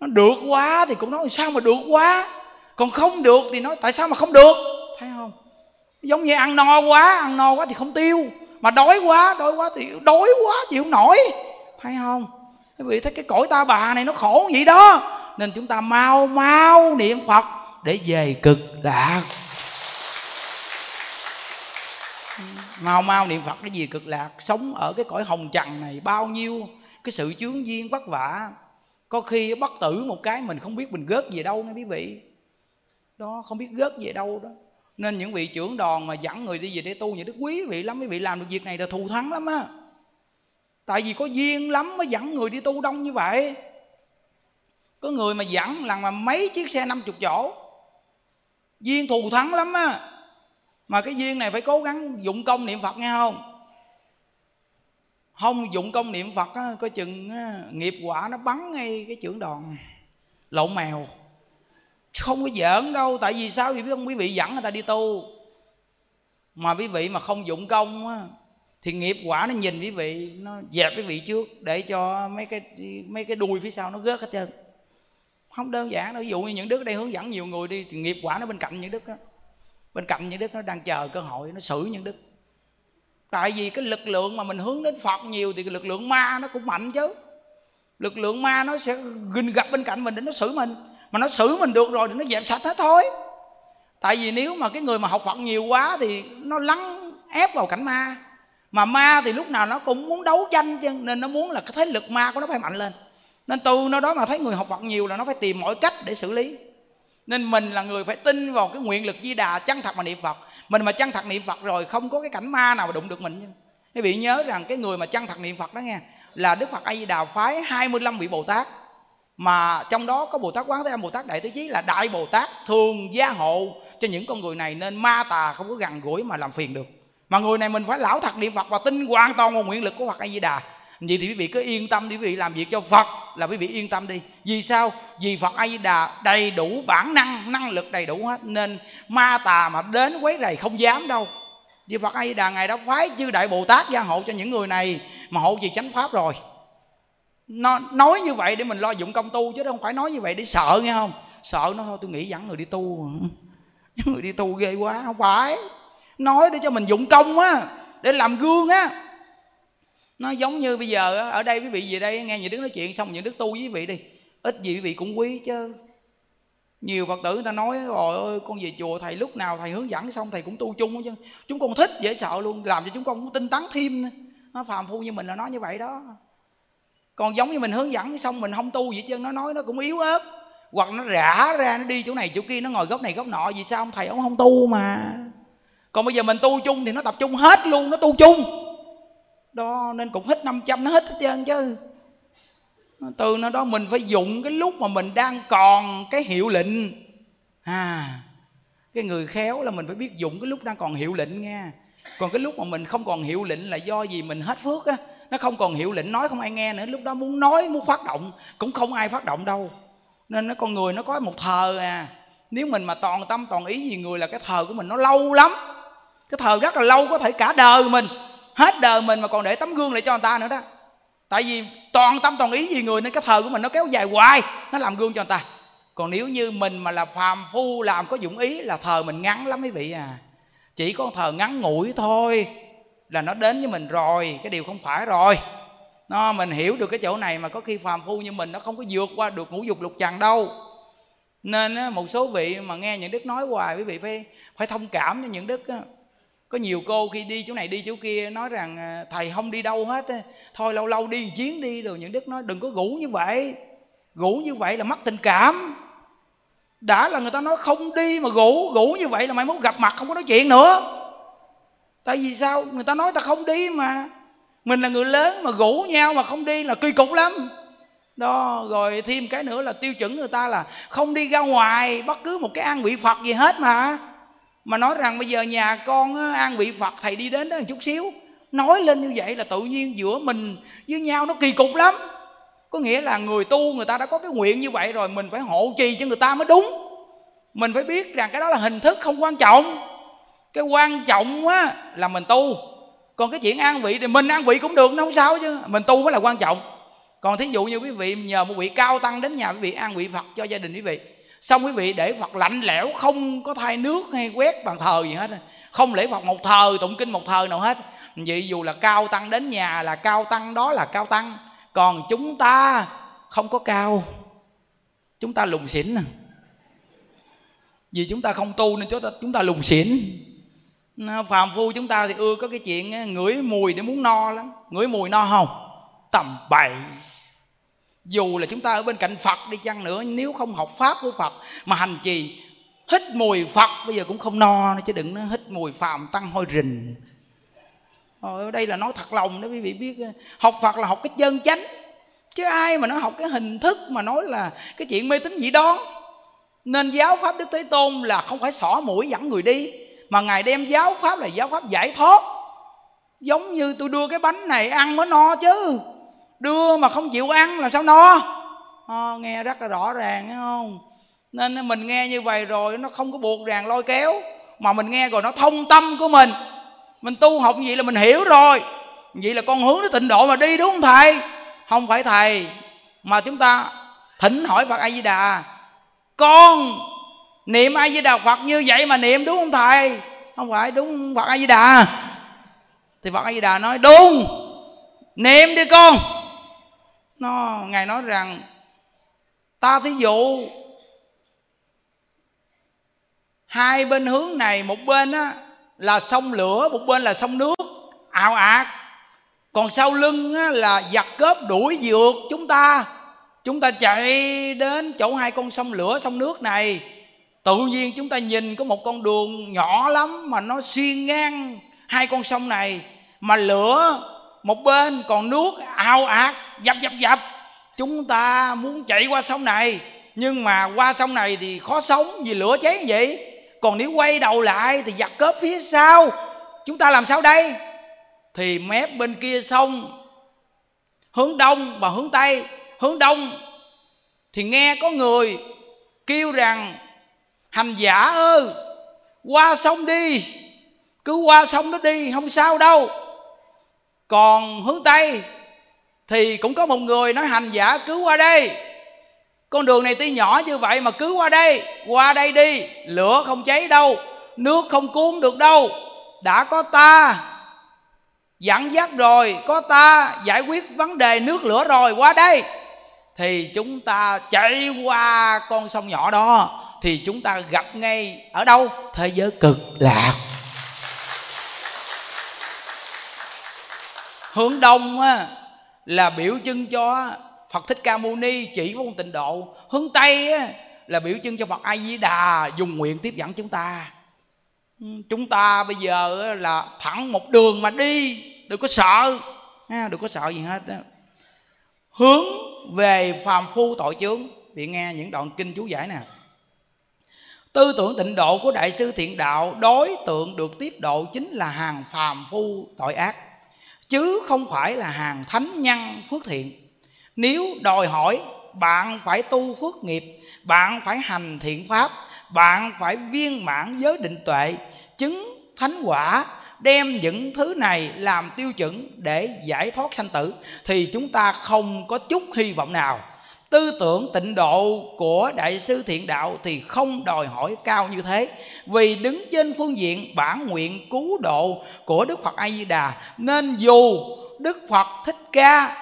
Nó được quá thì cũng nói sao mà được quá. Còn không được thì nói tại sao mà không được? Thấy không? Giống như ăn no quá, ăn no quá thì không tiêu. Mà đói quá đói quá thì đói quá, chịu không nổi. Thấy không? Quý vị thấy cái cõi ta bà này nó khổ vậy đó. Nên chúng ta mau mau niệm phật để về cực lạc. Mau mau niệm phật cái gì cực lạc, sống ở cái cõi hồng trần này bao nhiêu cái sự chướng duyên vất vả. Có khi bất tử một cái mình không biết mình gớt về đâu nghe quý vị. Đó, không biết gớt về đâu đó. Nên những vị trưởng đoàn mà dẫn người đi về để tu những đức quý vị lắm, quý vị làm được việc này là thù thắng lắm á. Tại vì có duyên lắm mới dẫn người đi tu đông như vậy. Có người mà dẫn lần mà mấy chiếc xe 50 chỗ. Duyên thù thắng lắm á mà cái duyên này phải cố gắng dụng công niệm phật nghe không? Không dụng công niệm phật á, coi chừng á, nghiệp quả nó bắn ngay cái trưởng đoàn lộn mèo. Không có giỡn đâu tại vì sao? Vì biết không quý vị dẫn người ta đi tu. Mà quý vị mà không dụng công á, thì nghiệp quả nó nhìn quý vị nó dẹp quý vị trước để cho mấy cái mấy cái đuôi phía sau nó gớt hết trơn. Không đơn giản đâu ví dụ như những đức đây hướng dẫn nhiều người đi thì nghiệp quả nó bên cạnh những đức đó bên cạnh những đức nó đang chờ cơ hội, nó xử những đức. Tại vì cái lực lượng mà mình hướng đến phật nhiều thì cái lực lượng ma nó cũng mạnh chứ. Lực lượng ma nó sẽ gìn gặp bên cạnh mình để nó xử mình. Mà nó xử mình được rồi thì nó dẹp sạch hết thôi. Tại vì nếu mà cái người mà học phật nhiều quá thì nó lắng ép vào cảnh ma. Mà ma thì lúc nào nó cũng muốn đấu tranh chứ, nên nó muốn là cái thế lực ma của nó phải mạnh lên. Nên từ nó đó mà thấy người học phật nhiều là nó phải tìm mọi cách để xử lý nên mình là người phải tin vào cái nguyện lực di đà chân thật mà niệm phật. Mình mà chân thật niệm phật rồi không có cái cảnh ma nào mà đụng được mình quý vị nhớ rằng cái người mà chân thật niệm phật đó nghe, là đức phật a di đà phái 25 vị bồ tát. Mà trong đó có bồ tát quán thế âm, bồ tát đại tứ chí là đại bồ tát thường gia hộ. Cho những con người này nên ma tà không có gần gũi mà làm phiền được. Mà người này mình phải lão thật niệm phật và tin hoàn toàn vào nguyện lực của phật a di đà vậy thì quý vị cứ yên tâm đi, quý vị làm việc cho phật là quý vị yên tâm đi. Vì sao? Vì phật a di đà đầy đủ bản năng năng lực đầy đủ hết. Nên ma tà mà đến quấy rầy không dám đâu. Vì phật a di đà ngày đó phái chư đại bồ tát gia hộ cho những người này mà hộ gì chánh pháp rồi. Nó nói như vậy để mình lo dụng công tu chứ không phải nói như vậy để sợ, nghe không? Sợ nó thôi, tôi nghĩ dẫn người đi tu. Người đi tu ghê quá, không phải. Nói để cho mình dụng công á, để làm gương á nó giống như bây giờ ở đây quý vị về đây nghe những đức nói chuyện xong những đức tu với quý vị đi. Ít gì quý vị cũng quý chứ. Nhiều phật tử người ta nói rồi ơi, con về chùa thầy lúc nào thầy hướng dẫn xong thầy cũng tu chung chứ. Chúng con thích, dễ sợ luôn, làm cho chúng con cũng tinh tấn thêm nó phàm phu như mình là nói như vậy đó. Còn giống như mình hướng dẫn xong mình không tu gì chứ nó nói nó cũng yếu ớt. Hoặc nó rã ra, nó đi chỗ này chỗ kia, nó ngồi góc này góc nọ, vì sao ông thầy ông không tu mà? Còn bây giờ mình tu chung thì nó tập trung hết luôn, nó tu chung đó, nên cũng hết 500 nó hết hết trơn chứ. Từ nó đó mình phải dùng cái lúc mà mình đang còn cái hiệu lệnh. À cái người khéo là mình phải biết dùng cái lúc đang còn hiệu lệnh nghe. Còn cái lúc mà mình không còn hiệu lệnh là do gì mình hết phước á. Nó không còn hiệu lệnh, nói không ai nghe nữa, lúc đó muốn nói, muốn phát động, cũng không ai phát động đâu. Nên nó, con người nó có một thờ à. Nếu mình mà toàn tâm toàn ý gì người là cái thờ của mình, nó lâu lắm. Cái thờ rất là lâu có thể cả đời mình hết đời mình mà còn để tấm gương lại cho người ta nữa đó. Tại vì toàn tâm toàn ý vì người nên cái thờ của mình nó kéo dài hoài, nó làm gương cho người ta. Còn nếu như mình mà là phàm phu, làm có dụng ý là thờ mình ngắn lắm quý vị à. Chỉ có thờ ngắn ngủi thôi là nó đến với mình rồi, cái điều không phải rồi. Nó, mình hiểu được cái chỗ này mà có khi phàm phu như mình nó không có vượt qua được ngũ dục lục trần đâu. Nên một số vị mà nghe những đức nói hoài quý vị phải phải thông cảm cho những đức có nhiều cô khi đi chỗ này, đi chỗ kia, nói rằng à, thầy không đi đâu hết thôi lâu lâu đi một chuyến đi rồi những đức nói, đừng có ngủ như vậy. Ngủ như vậy là mất tình cảm. Đã là người ta nói không đi mà ngủ ngủ như vậy là mày muốn gặp mặt, không có nói chuyện nữa. Tại vì sao? Người ta nói ta không đi mà. Mình là người lớn mà ngủ nhau mà không đi là kỳ cục lắm. Đó, rồi thêm cái nữa là tiêu chuẩn người ta là không đi ra ngoài, bất cứ một cái an vị phật gì hết mà mà nói rằng bây giờ nhà con an vị phật, thầy đi đến đó một chút xíu, nói lên như vậy là tự nhiên giữa mình với nhau nó kỳ cục lắm. Có nghĩa là người tu người ta đã có cái nguyện như vậy rồi, mình phải hộ trì cho người ta mới đúng. Mình phải biết rằng cái đó là hình thức không quan trọng. Cái quan trọng á, là mình tu. Còn cái chuyện an vị thì mình an vị cũng được, nó không sao chứ. Mình tu mới là quan trọng. Còn thí dụ như quý vị nhờ một vị cao tăng đến nhà quý vị an vị phật cho gia đình quý vị xong quý vị để phật lạnh lẽo không có thay nước hay quét bàn thờ gì hết. Không lễ phật một thờ, tụng kinh một thờ nào hết. Vậy dù là cao tăng đến nhà là cao tăng, đó là cao tăng. Còn chúng ta không có cao. Chúng ta lùng xỉn à. vì chúng ta không tu nên chúng ta chúng ta lùng xỉn. Phàm phu chúng ta thì ưa có cái chuyện ngửi mùi để muốn no lắm. Ngửi mùi no không? Tầm bậy dù là chúng ta ở bên cạnh phật đi chăng nữa, nếu không học pháp của phật mà hành trì, hít mùi phật bây giờ cũng không no chứ đừng nó hít mùi phàm tăng hôi rình. Ở đây là nói thật lòng đó, quý vị biết, học phật là học cái chân chánh, chứ ai mà nó học cái hình thức mà nói là cái chuyện mê tín dị đoan. Nên giáo pháp đức thế tôn là không phải xỏ mũi dẫn người đi, mà ngài đem giáo pháp là giáo pháp giải thoát. Giống như tôi đưa cái bánh này ăn mới no chứ đưa mà không chịu ăn là sao no à, ờ, nghe rất là rõ ràng thấy không? Nên mình nghe như vậy rồi nó không có buộc ràng lôi kéo mà mình nghe rồi nó thông tâm của mình. Mình tu học như vậy là mình hiểu rồi. Vậy là con hướng đến tịnh độ mà đi đúng không thầy? Không phải thầy mà chúng ta thỉnh hỏi phật a di đà con niệm a di đà phật như vậy mà niệm đúng không thầy? Không phải đúng phật a di đà thì phật a di đà nói đúng niệm đi con nó ngài nói rằng ta thí dụ hai bên hướng này một bên á là sông lửa một bên là sông nước ảo ạt. Còn sau lưng á, là giặc cướp đuổi dược chúng ta. Chúng ta chạy đến chỗ hai con sông lửa sông nước này. Tự nhiên chúng ta nhìn có một con đường nhỏ lắm mà nó xuyên ngang hai con sông này mà lửa một bên còn nước ao ạt dập dập dập. Chúng ta muốn chạy qua sông này, nhưng mà qua sông này thì khó sống vì lửa cháy vậy. Còn nếu quay đầu lại thì giặc cớp phía sau. Chúng ta làm sao đây? Thì mép bên kia sông, hướng đông và hướng tây. Hướng đông thì nghe có người kêu rằng, hành giả ơi, qua sông đi. Cứ qua sông đó đi, không sao đâu. Còn hướng tây thì cũng có một người nói hành giả cứ qua đây. Con đường này tuy nhỏ như vậy mà cứ qua đây qua đây đi lửa không cháy đâu nước không cuốn được đâu. Đã có ta dẫn dắt rồi có ta giải quyết vấn đề nước lửa rồi qua đây. Thì chúng ta chạy qua con sông nhỏ đó thì chúng ta gặp ngay ở đâu? Thế giới cực lạc. Hướng đông á, là biểu trưng cho Phật Thích Ca Mâu Ni chỉ vô tịnh độ. Hướng Tây á, là biểu trưng cho Phật A Di Đà dùng nguyện tiếp dẫn chúng ta. Ừ, chúng ta bây giờ là thẳng một đường mà đi. Đừng có sợ. Đừng có sợ gì hết hướng về phàm phu tội chướng. Bị nghe những đoạn kinh chú giải nè. Tư tưởng tịnh độ của đại sư thiện đạo đối tượng được tiếp độ chính là hàng phàm phu tội ác chứ không phải là hàng thánh nhân phước thiện. Nếu đòi hỏi, bạn phải tu phước nghiệp, bạn phải hành thiện pháp, bạn phải viên mãn giới định tuệ, chứng thánh quả, đem những thứ này làm tiêu chuẩn để giải thoát sanh tử, thì chúng ta không có chút hy vọng nào tư tưởng tịnh độ của đại sư thiện đạo thì không đòi hỏi cao như thế. Vì đứng trên phương diện bản nguyện cứu độ của đức phật a di đà, nên dù đức phật thích ca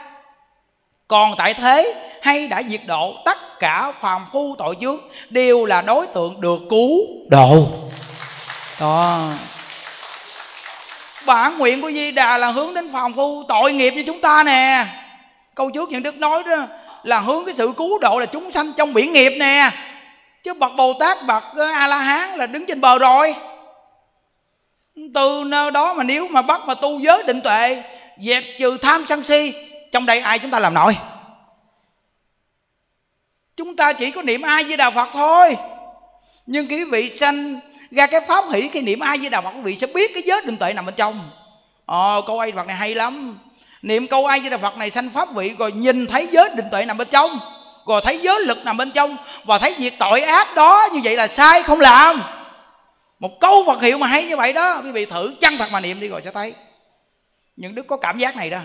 còn tại thế hay đã diệt độ tất cả phàm phu tội chướng, đều là đối tượng được cứu độ. Đó. Bản nguyện của di đà là hướng đến phàm phu tội nghiệp như chúng ta nè. Câu trước những đức nói đó là hướng cái sự cứu độ là chúng sanh trong biển nghiệp nè. Chứ bậc bồ tát, bậc ờ, a la hán là đứng trên bờ rồi. Từ nơi đó mà nếu mà bắt mà tu giới định tuệ, dẹp trừ tham sân si, trong đây ai chúng ta làm nổi? Chúng ta chỉ có niệm ai với Đạo phật thôi. Nhưng quý vị sanh, ra cái pháp hỷ khi niệm ai với Đạo phật, quý vị sẽ biết cái giới định tuệ nằm bên trong. Ồ câu ai phật này hay lắm niệm câu ai với đà phật này sanh pháp vị, rồi nhìn thấy giới định tuệ nằm bên trong, rồi thấy giới lực nằm bên trong, và thấy việc tội ác đó như vậy là sai không làm. Một câu Phật hiệu mà hay như vậy đó, quý vị thử chân thật mà niệm đi rồi sẽ thấy. Những đức có cảm giác này đó,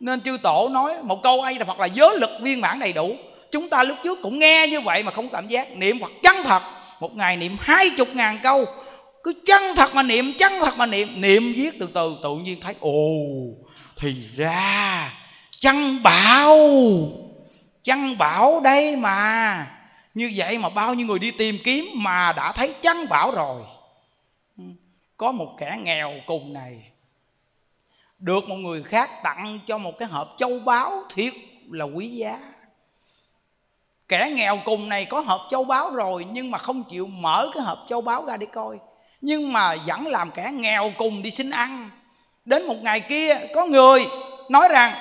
nên chư tổ nói một câu ai là Phật là giới lực viên mãn đầy đủ. Chúng ta lúc trước cũng nghe như vậy mà không cảm giác. Niệm Phật chân thật? Một ngày niệm hai chục ngàn câu. Cứ chân thật mà niệm chân thật mà niệm. Niệm viết từ từ, tự nhiên thấy, ồ thì ra, chăn bảo chăn bảo đây mà. Như vậy mà bao nhiêu người đi tìm kiếm mà đã thấy chăn bảo rồi. Có một kẻ nghèo cùng này. Được một người khác tặng cho một cái hộp châu báu thiệt là quý giá. Kẻ nghèo cùng này có hộp châu báu rồi, nhưng mà không chịu mở cái hộp châu báu ra để coi. Nhưng mà vẫn làm kẻ nghèo cùng đi xin ăn đến một ngày kia, có người nói rằng,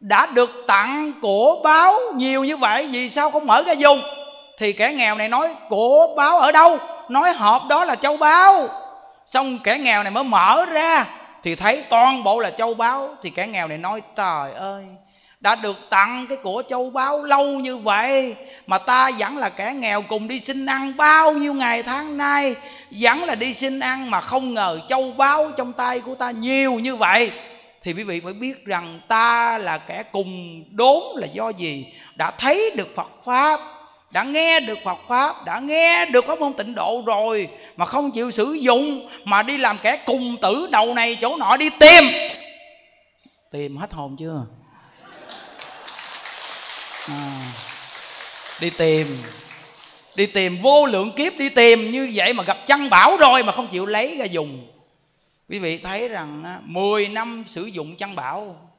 đã được tặng của báo nhiều như vậy, vì sao không mở ra dùng? Thì kẻ nghèo này nói của báo ở đâu? Nói hộp đó là châu báu. Xong kẻ nghèo này mới mở ra, thì thấy toàn bộ là châu báu. Thì kẻ nghèo này nói, trời ơi đã được tặng cái của châu báu lâu như vậy, mà ta vẫn là kẻ nghèo cùng đi xin ăn bao nhiêu ngày tháng nay, vẫn là đi xin ăn mà không ngờ châu báu trong tay của ta nhiều như vậy. Thì quý vị phải biết rằng ta là kẻ cùng đốn là do gì? Đã thấy được phật pháp, đã nghe được Phật pháp, đã nghe được pháp môn tịnh độ rồi, mà không chịu sử dụng, mà đi làm kẻ cùng tử đầu này chỗ nọ đi tìm. Tìm hết hồn chưa? Đi tìm. Đi tìm vô lượng kiếp, đi tìm. Như vậy mà gặp chân bảo rồi mà không chịu lấy ra dùng. Quý vị thấy rằng 10 năm sử dụng chân bảo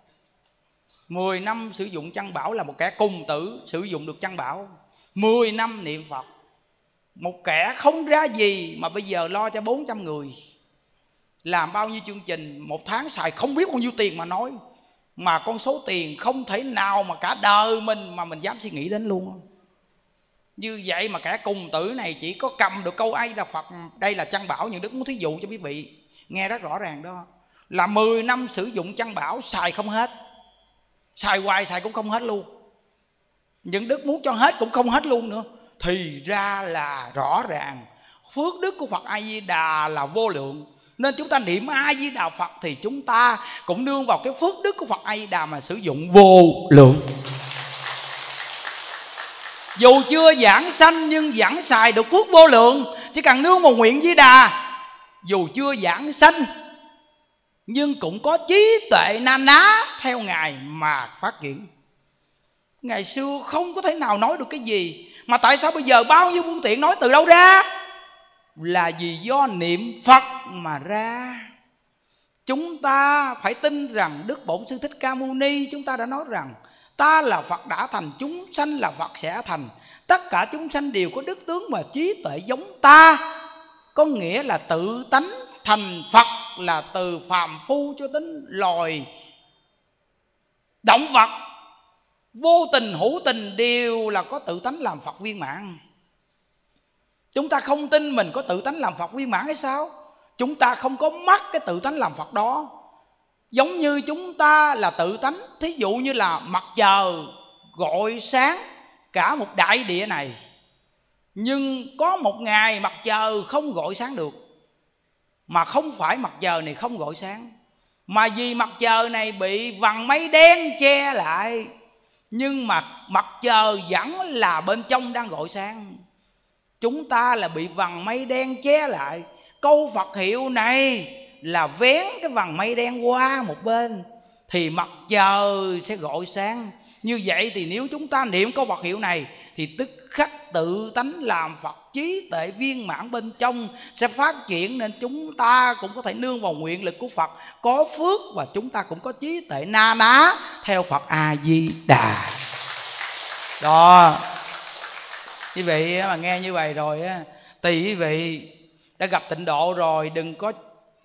10 năm sử dụng chân bảo là một kẻ cùng tử sử dụng được chân bảo 10 năm niệm Phật. Một kẻ không ra gì mà bây giờ lo cho 400 người. Làm bao nhiêu chương trình, Một tháng xài không biết bao nhiêu tiền mà nói. Mà con số tiền không thể nào mà cả đời mình Mà mình dám suy nghĩ đến luôn như vậy mà kẻ cùng tử này chỉ có cầm được câu ai là Phật. Đây là chăn bảo, những đức muốn thí dụ cho quý vị. Nghe rất rõ ràng đó. Là 10 năm sử dụng chăn bảo, xài không hết. Xài hoài xài cũng không hết luôn. Những đức muốn cho hết cũng không hết luôn nữa. Thì ra là rõ ràng, phước đức của phật a di đà là vô lượng. Nên chúng ta niệm a di đà phật thì chúng ta cũng nương vào cái phước đức của phật a di đà mà sử dụng vô lượng dù chưa giảng sanh nhưng giảng xài được phước vô lượng chỉ cần nương một nguyện di đà. Dù chưa giảng sanh, nhưng cũng có trí tuệ na ná theo ngài mà phát triển ngày xưa không có thể nào nói được cái gì, mà tại sao bây giờ bao nhiêu phương tiện nói từ đâu ra? Là vì do niệm phật mà ra. Chúng ta phải tin rằng đức bổn sư thích ca mâu ni chúng ta đã nói rằng ta là phật đã thành, chúng sanh là phật sẽ thành. Tất cả chúng sanh đều có đức tướng và trí tuệ giống ta. Có nghĩa là tự tánh thành phật là từ phàm phu cho đến loài động vật. Vô tình, hữu tình đều là có tự tánh làm phật viên mãn. Chúng ta không tin mình có tự tánh làm phật viên mãn hay sao? Chúng ta không có mắc cái tự tánh làm phật đó giống như chúng ta là tự tánh, thí dụ như là mặt trời gọi sáng cả một đại địa này, nhưng có một ngày mặt trời không gọi sáng được. Mà không phải mặt trời này không gọi sáng, mà vì mặt trời này bị vằn mây đen che lại, nhưng mà mặt trời vẫn là bên trong đang gọi sáng. Chúng ta là bị vầng mây đen che lại. Câu phật hiệu này là vén cái vầng mây đen qua một bên, thì mặt trời sẽ gọi sáng như vậy thì nếu chúng ta niệm câu Phật hiệu này, thì tức khắc tự tánh làm Phật, trí tệ viên mãn bên trong sẽ phát triển, nên chúng ta cũng có thể nương vào nguyện lực của Phật có phước và chúng ta cũng có trí tệ na ná theo Phật A Di Đà. Đó. Quý vị mà nghe như vậy rồi á thì quý vị đã gặp tịnh độ rồi, đừng có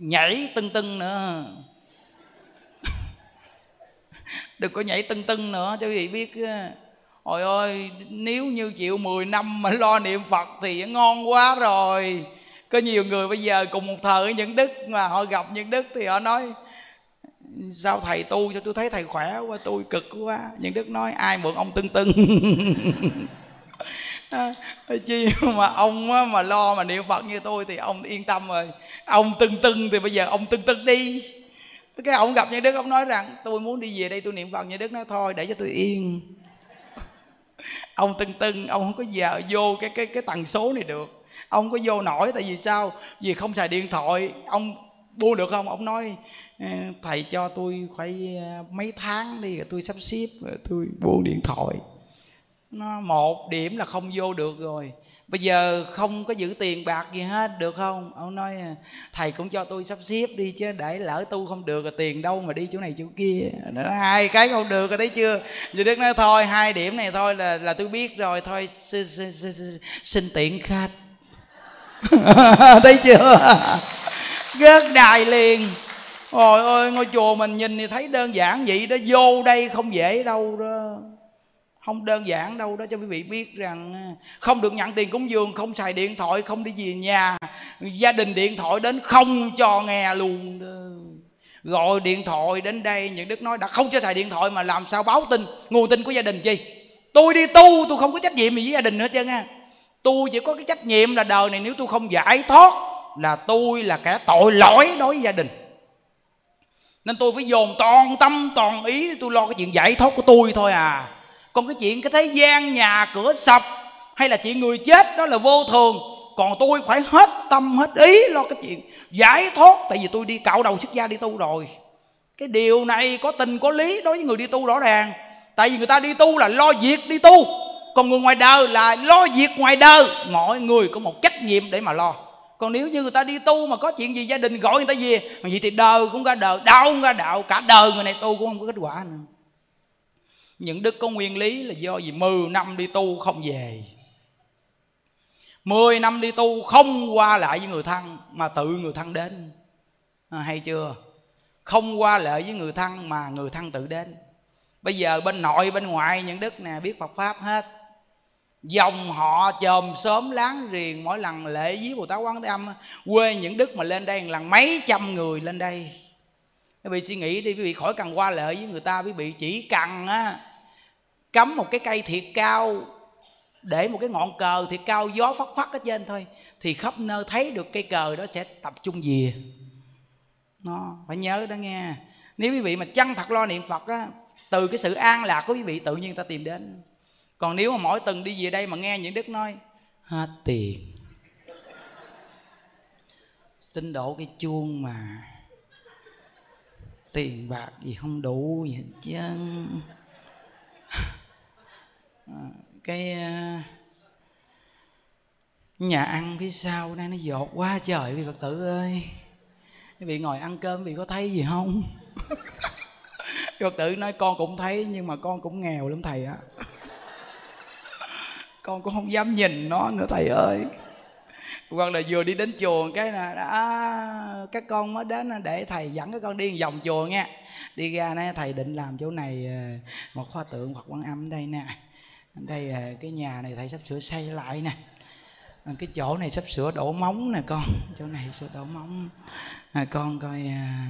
nhảy tưng tưng nữa. Đừng có nhảy tưng tưng nữa, cho quý vị biết Ôi ơi, nếu như chịu 10 năm mà lo niệm Phật thì ngon quá rồi. Có nhiều người bây giờ cùng một thời những đức mà họ gặp những đức thì họ nói, Sao thầy tu cho tôi thấy thầy khỏe quá, tôi cực quá. Những đức nói, ai mượn ông tưng tưng? chi mà ông mà lo mà niệm phật như tôi thì ông yên tâm rồi. Ông tưng tưng thì bây giờ ông tưng tưng đi. Cái ông gặp như đức, ông nói rằng, tôi muốn đi về đây tôi niệm phật. Như đức nói, thôi, để cho tôi yên. Ông tưng tưng, ông không có giờ vô cái cái cái tần số này được. Ông có vô nổi, tại vì sao? Vì không xài điện thoại. Ông buông được không? Ông nói ờ, thầy cho tôi phải ờ, mấy tháng đi rồi tôi sắp xếp, rồi tôi buông điện thoại nó một điểm là không vô được rồi. Bây giờ không có giữ tiền bạc gì hết được không? Ông nói à, thầy cũng cho tôi sắp xếp đi chứ để lỡ tu không được rồi tiền đâu mà đi chỗ này chỗ kia. Nữa hai cái không được rồi thấy chưa? Như đức nói thôi hai điểm này thôi là là tôi biết rồi. Thôi xin, xin, xin, xin tiện khách. Thấy chưa? Gớt đài liền. Ôi ơi ngôi chùa mình nhìn thì thấy đơn giản vậy đó. Vô đây không dễ đâu đó không đơn giản đâu đó cho quý vị biết rằng à, không được nhận tiền cúng dường, không xài điện thoại, không đi về nhà. Gia đình điện thoại đến không cho nghe luôn đó. Gọi điện thoại đến đây, những đức nói đã không cho xài điện thoại mà làm sao báo tin? Nguồn tin của gia đình chi? Tôi đi tu, tôi không có trách nhiệm gì với gia đình hết trơn á. Tôi chỉ có cái trách nhiệm là đời này nếu tôi không giải thoát là tôi là kẻ tội lỗi đối với gia đình. Nên tôi phải dồn toàn tâm, toàn ý tôi lo cái chuyện giải thoát của tôi thôi à còn cái chuyện cái thế gian nhà cửa sập, hay là chuyện người chết, đó là vô thường. Còn tôi phải hết tâm, hết ý lo cái chuyện giải thoát. Tại vì tôi đi cạo đầu xuất gia đi tu rồi. Cái điều này có tình, có lý đối với người đi tu rõ ràng. Tại vì người ta đi tu là lo việc đi tu. Còn người ngoài đời là lo việc ngoài đời. Mọi người có một trách nhiệm để mà lo. Còn nếu như người ta đi tu mà có chuyện gì gia đình gọi người ta về, mà vậy thì đời cũng ra đời, đạo cũng ra đạo, cả đời người này tu cũng không có kết quả nữa những đức có nguyên lý là do gì? 10 năm đi tu không về. 10 năm đi tu không qua lại với người thân mà tự người thân đến. À, hay chưa? Không qua lại với người thân mà người thân tự đến. Bây giờ bên nội bên ngoại những đức nè biết Phật pháp hết. Dòng họ chòm sớm láng riền mỗi lần lễ với bồ tát quán thế âm quê những đức mà lên đây lần mấy trăm người lên đây. Quý vị suy nghĩ đi quý vị khỏi cần qua lại với người ta quý vị chỉ cần á cắm một cái cây thiệt cao, để một cái ngọn cờ thiệt cao, gió phất phất ở trên thôi, thì khắp nơi thấy được cây cờ đó sẽ tập trung về. Nó, phải nhớ đó nghe. Nếu quý vị mà chân thật lo niệm phật á, từ cái sự an lạc của quý vị tự nhiên ta tìm đến. Còn nếu mà mỗi tuần đi về đây mà nghe những đức nói, hết tiền. Tinh độ cái chuông mà. Tiền bạc gì không đủ gì hết Ờ, cái ờ, nhà ăn phía sau đây nó dột quá trời vị phật tử ơi. Quý vị ngồi ăn cơm vị có thấy gì không? Phật tử nói con cũng thấy nhưng mà con cũng nghèo lắm thầy ạ. Con cũng không dám nhìn nó nữa thầy ơi. Hoặc là vừa đi đến chùa cái là à, các con mới đến để thầy dẫn các con đi vòng chùa nha đi ra nè thầy định làm chỗ này ờ, một khoa tượng hoặc quan âm đây nè đây là cái nhà này thầy sắp sửa xây lại nè. Cái chỗ này sắp sửa đổ móng nè con. Chỗ này sửa đổ móng. À, con coi à,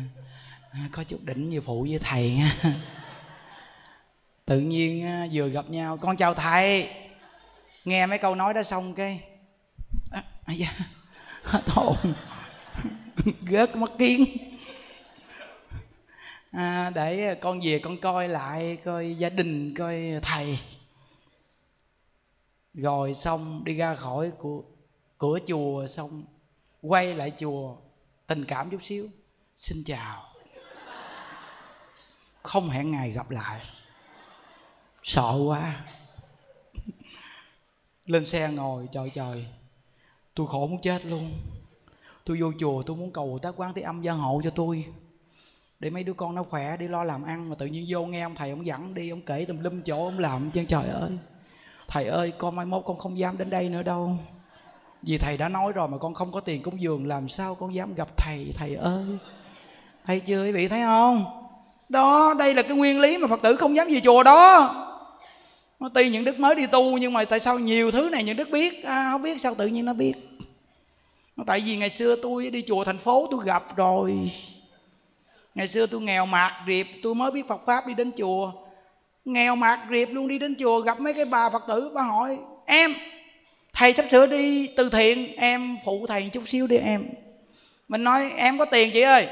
à, có chút đỉnh như phụ với thầy nha. Tự nhiên à, vừa gặp nhau con chào thầy. Nghe mấy câu nói đó xong cái à, à, da, hết hồn. Gớt mất kiến. À, để con về con coi lại coi gia đình coi thầy rồi xong đi ra khỏi cửa, cửa chùa xong quay lại chùa tình cảm chút xíu. Xin chào. Không hẹn ngày gặp lại. Sợ quá. Lên xe ngồi trời trời tôi khổ muốn chết luôn. Tôi vô chùa tôi muốn cầu tác quán thế âm gia hộ cho tôi. Để mấy đứa con nó khỏe đi lo làm ăn mà tự nhiên vô nghe ông thầy ông dẫn đi ông kể tùm lum chỗ ông làm chân trời ơi thầy ơi con mai mốt con không dám đến đây nữa đâu. Vì thầy đã nói rồi mà con không có tiền cúng dường làm sao con dám gặp thầy thầy ơi? Thầy chưa quý vị thấy không? Đó đây là cái nguyên lý mà phật tử không dám về chùa đó. Tuy những đức mới đi tu nhưng mà tại sao nhiều thứ này những đức biết? À, không biết sao tự nhiên nó biết. Tại vì ngày xưa tôi đi chùa thành phố tôi gặp rồi. Ngày xưa tôi nghèo mạt riệp tôi mới biết phật pháp đi đến chùa nghèo mạt riệp luôn đi đến chùa gặp mấy cái bà phật tử, bà hỏi, em, thầy sắp sửa đi từ thiện, em phụ thầy chút xíu đi em. Mình nói, em có tiền chị ơi,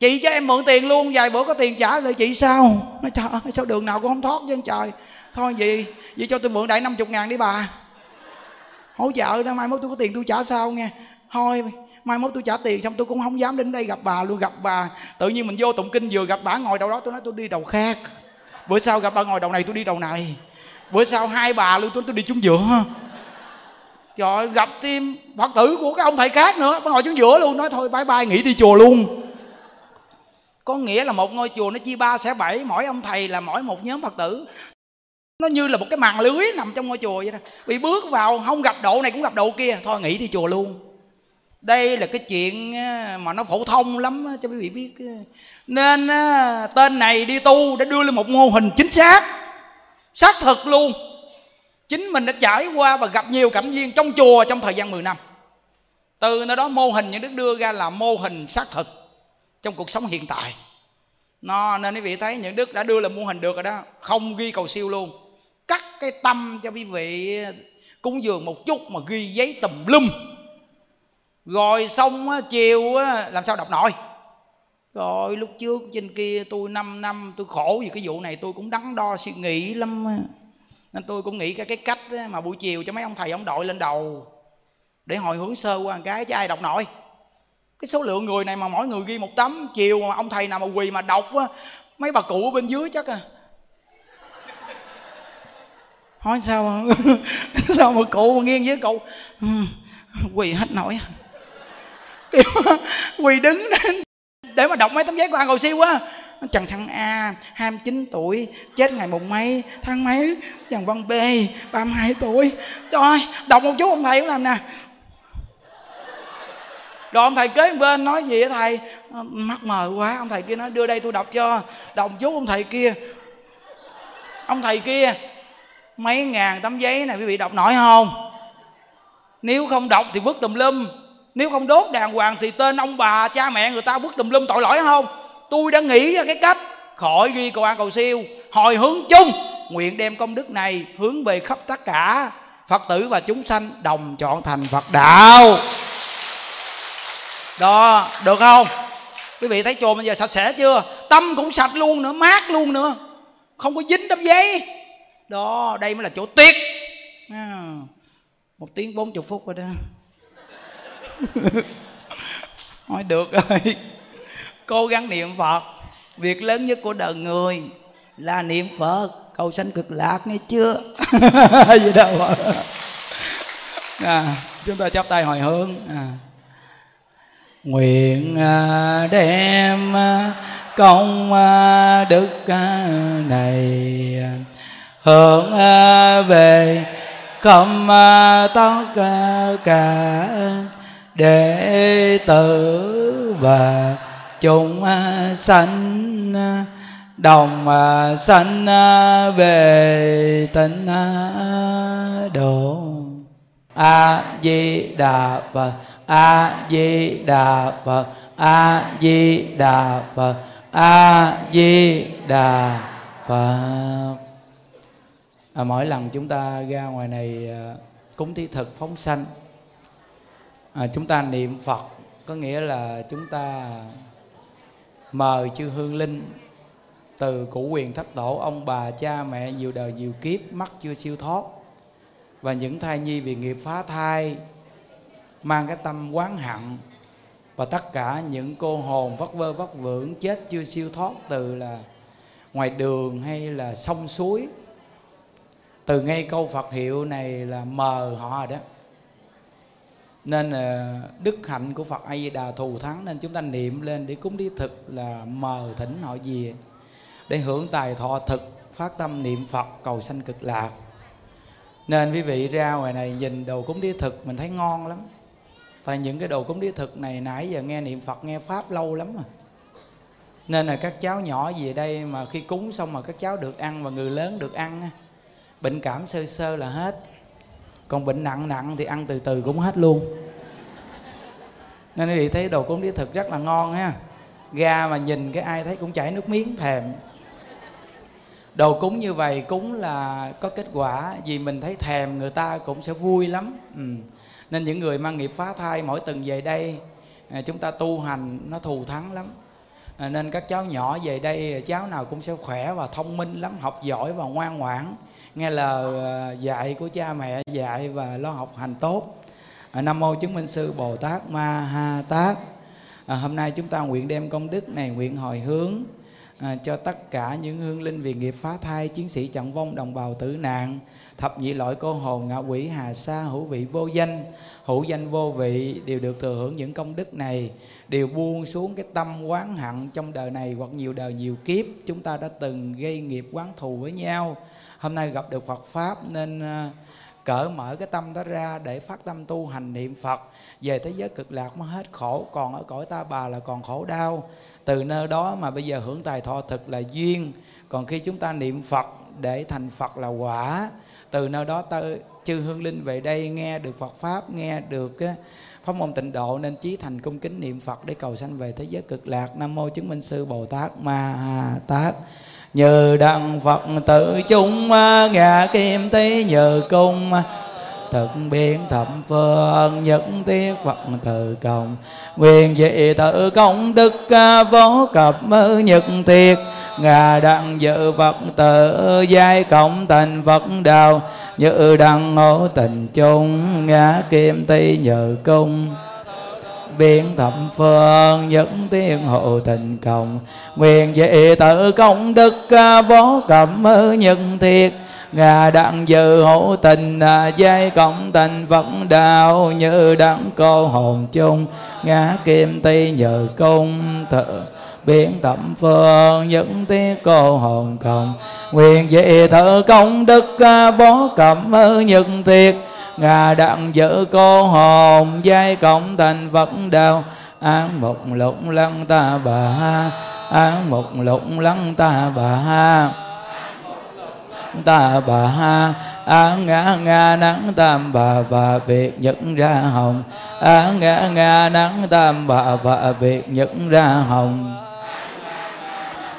chị cho em mượn tiền luôn, vài bữa có tiền trả lại chị sao? Nói, trời ơi, sao đường nào cũng không thoát chứ trời. Thôi vậy vậy cho tôi mượn đại 50 ngàn đi bà. Hỗ trợ đó, mai mốt tôi có tiền tôi trả sao nghe. Thôi, mai mốt tôi trả tiền xong tôi cũng không dám đến đây gặp bà luôn, gặp bà. Tự nhiên mình vô tụng kinh vừa gặp bà ngồi đâu đó, tôi nói, tôi đi đầu khác bữa sau gặp bà ngồi đầu này, tôi đi đầu này. Bữa sau hai bà luôn tôi tôi đi chung giữa. Trời gặp tim phật tử của cái ông thầy khác nữa. Bà ngồi chung giữa luôn, nói thôi, bye bye, nghỉ đi chùa luôn. Có nghĩa là một ngôi chùa nó chia ba sẽ bảy, mỗi ông thầy là mỗi một nhóm phật tử. Nó như là một cái màn lưới nằm trong ngôi chùa vậy đó. Bị bước vào, không gặp độ này cũng gặp độ kia. Thôi, nghỉ đi chùa luôn đây là cái chuyện mà nó phổ thông lắm cho quý vị biết nên tên này đi tu để đưa lên một mô hình chính xác xác thực luôn. Chính mình đã trải qua và gặp nhiều cảnh viên trong chùa trong thời gian 10 năm. Từ nơi đó mô hình những đức đưa ra là mô hình xác thực trong cuộc sống hiện tại. Nó, nên quý vị thấy những đức đã đưa là mô hình được rồi đó, không ghi cầu siêu luôn. Cắt cái tâm cho quý vị cúng dường một chút mà ghi giấy tùm lum rồi xong chiều làm sao đọc nổi rồi lúc trước trên kia tôi 5 năm tôi khổ vì cái vụ này tôi cũng đắn đo suy nghĩ lắm nên tôi cũng nghĩ cái cái cách mà buổi chiều cho mấy ông thầy ông đội lên đầu để hồi hướng sơ qua một cái chứ ai đọc nổi cái số lượng người này mà mỗi người ghi một tấm chiều mà ông thầy nào mà quỳ mà đọc á mấy bà cụ bên dưới chắc à. Hỏi sao sao mà cụ mà nghiêng với cụ ừ, quỳ hết nổi à kiểu, quỳ đứng để mà đọc mấy tấm giấy của an cầu siêu á. Trần Thăng A 29 tuổi, Chết ngày mùng mấy, tháng mấy Trần Văn B 32 tuổi. Trời ơi, đọc một chút ông thầy cũng làm nè. Rồi ông thầy kế bên nói gì á thầy? Ờ, mắc mờ quá, ông thầy kia nói đưa đây tôi đọc cho. Đọc chút ông thầy kia. Ông thầy kia, mấy ngàn tấm giấy này quý vị đọc nổi không? Nếu không đọc thì vứt tùm lum nếu không đốt đàng hoàng thì tên ông bà cha mẹ người ta bước tùm lum tội lỗi không? Tôi đã nghĩ ra cái cách khỏi ghi cầu an cầu siêu hồi hướng chung nguyện đem công đức này hướng về khắp tất cả phật tử và chúng sanh đồng chọn thành phật đạo. Đó được không? Quý vị thấy chùa bây giờ sạch sẽ chưa? Tâm cũng sạch luôn nữa mát luôn nữa. Không có dính tấm giấy. Đó đây mới là chỗ tuyệt. À, một tiếng bốn chục phút rồi đó. nói được rồi. Cố gắng niệm phật. Việc lớn nhất của đời người là niệm phật. Cầu sanh cực lạc nghe chưa? Gì đâu à, chúng ta chắp tay hồi hướng. À. Nguyện à, đem à, công à, đức này hướng về không tất cả đệ tử và chúng sanh đồng sanh về tịnh độ. A di đà phật a di đà phật a di đà phật a di đà phật à, mỗi lần chúng ta ra ngoài này à, cúng thí thực phóng sanh à, chúng ta niệm phật có nghĩa là chúng ta mời chư hương linh từ cụ quyền thất tổ ông bà cha mẹ nhiều đời nhiều kiếp mắc chưa siêu thoát. Và những thai nhi vì nghiệp phá thai mang cái tâm quán hận và tất cả những cô hồn vất vơ vất vưởng chết chưa siêu thoát từ là ngoài đường hay là sông suối. Từ ngay câu Phật hiệu này là mờ họ rồi đó nên ờ, đức hạnh của Phật A Di Đà thù thắng, nên chúng ta niệm lên để cúng đi thực là mờ thỉnh họ về để hưởng tài thọ thực, phát tâm niệm Phật cầu sanh cực lạc. Nên quý vị ra ngoài này nhìn đồ cúng đi thực mình thấy ngon lắm. Tại những cái đồ cúng đi thực này nãy giờ nghe niệm Phật, nghe pháp lâu lắm rồi. Nên là các cháu nhỏ về đây mà khi cúng xong mà các cháu được ăn và người lớn được ăn bệnh cảm sơ sơ là hết còn bệnh nặng nặng thì ăn từ từ cũng hết luôn. Nên quý vị thấy đồ cúng đĩa thực rất là ngon ha. Ga mà nhìn cái ai thấy cũng chảy nước miếng thèm. Đồ cúng như vậy cúng là có kết quả, vì mình thấy thèm người ta cũng sẽ vui lắm. Ừ. nên những người mang nghiệp phá thai mỗi tuần về đây à, chúng ta tu hành, nó thù thắng lắm. À, nên các cháu nhỏ về đây à, cháu nào cũng sẽ khỏe và thông minh lắm, học giỏi và ngoan ngoãn nghe lời à, dạy của cha mẹ dạy và lo học hành tốt. À, nam mô chứng minh sư bồ tát ma ha tát. À, hôm nay chúng ta nguyện đem công đức này nguyện hồi hướng à, cho tất cả những hương linh vì nghiệp phá thai chiến sĩ trận vong đồng bào tử nạn thập nhị loại cô hồn ngạ quỷ hà sa hữu vị vô danh hữu danh vô vị đều được thừa hưởng những công đức này đều buông xuống cái tâm quán hận trong đời này hoặc nhiều đời nhiều kiếp. Chúng ta đã từng gây nghiệp quán thù với nhau hôm nay gặp được Phật pháp nên ờ, cỡ cởi mở cái tâm đó ra để phát tâm tu hành niệm Phật. Về thế giới cực lạc mới hết khổ, còn ở cõi ta bà là còn khổ đau. Từ nơi đó mà bây giờ hưởng tài thọ thực là duyên. Còn khi chúng ta niệm Phật để thành Phật là quả. Từ nơi đó ta chư hương linh về đây nghe được Phật pháp, nghe được ờ, pháp môn tịnh độ nên chí thành cung kính niệm Phật để cầu sanh về thế giới cực lạc. Nam mô chứng minh sư Bồ Tát Ma Ha Tát như đăng Phật tự chúng à, ngạ kim tí nhờ cung. Thực biến thập phương, nhất tiết Phật từ công. Nguyện dị tự công đức à, vô cập nhật thiết. Ngà đặng dự Phật tự, giai cộng thành Phật đạo như đăng ngộ tình chung ngã kim ti nhờ cung biện thập phương những tiên hộ tình cộng. Nguyện dị tự công đức à, vô cẩm nhân thiệt. Ngà đặng dự hữu tình à, giai cộng tình phật đạo như đặng cô hồn chung. Ngã kim ti nhờ công thợ biển tẩm phương những tiết cô hồn cộng. Nguyện dị thợ công đức bó cẩm nhật thiệt ngà đặng giữ cô hồn giai cộng thành phật đạo án một lục lăng ta bà án một lục lăng ta bà. Ta bà ha á ngã ngã nắng tam bà, và việc nhận ra hồng. Á ngã ngã nắng tam bà, và việc nhận ra hồng.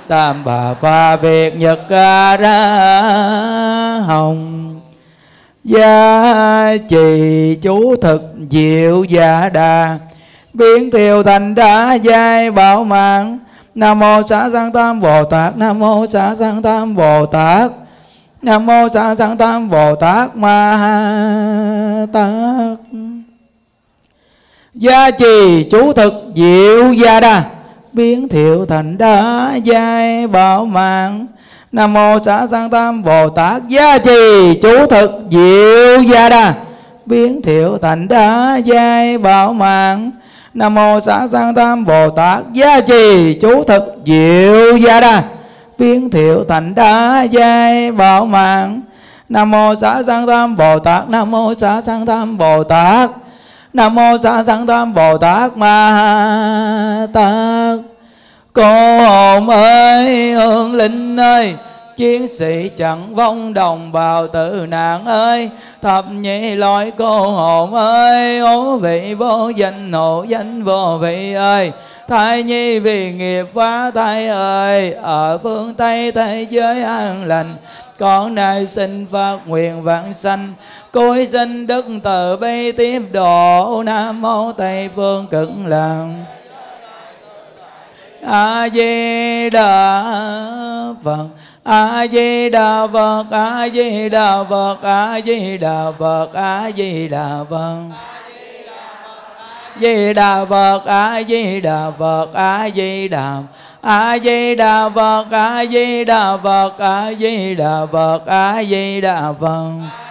Tam bà, và việc nhật ra hồng gia trì chú thực diệu gia đà biến thiều thành đá giai bảo mạng. Nam mô xã sanh tam bồ tát, nam mô xã sanh tam bồ tát, nam mô xã sanh tam bồ tát, ma tát. Gia trì chú thực diệu gia đa. Biến thiệu thành đá giai bảo mạng nam mô xã sang tam bồ tát gia trì, chú thực diệu gia đa. Biến thiệu thành đá giai bảo mạng. Nam mô xã sang tam bồ tát gia trì, chú thực diệu gia đa. Biến thiệu thành đá giai bảo mạng. Nam mô xã sang tam bồ tát, nam mô xã sang tam bồ tát. Nam mô xã sang tam bồ tát ma tát cô hồn ơi, hương linh ơi, chiến sĩ chẳng vong đồng bào tử nạn ơi. Thập nhị loại cô hồn ơi, ố vị vô danh hộ danh vô vị ơi. Thai nhi vì nghiệp phá thai ơi, ở phương tây, thế giới an lành. Con nay xin phát nguyện vạn sanh cối xin đức từ bi tiếp độ. Nam mô tây phương cực lạc a di đà phật a di đà phật a di đà phật a di đà phật a di đà phật di đà phật a di đà phật a di đà a di đà phật a di đà phật a di đà phật a di đà phật a di đà phật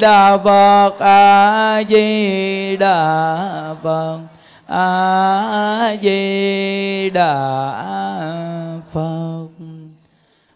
đà phật, a di đà phật, a di đà phật.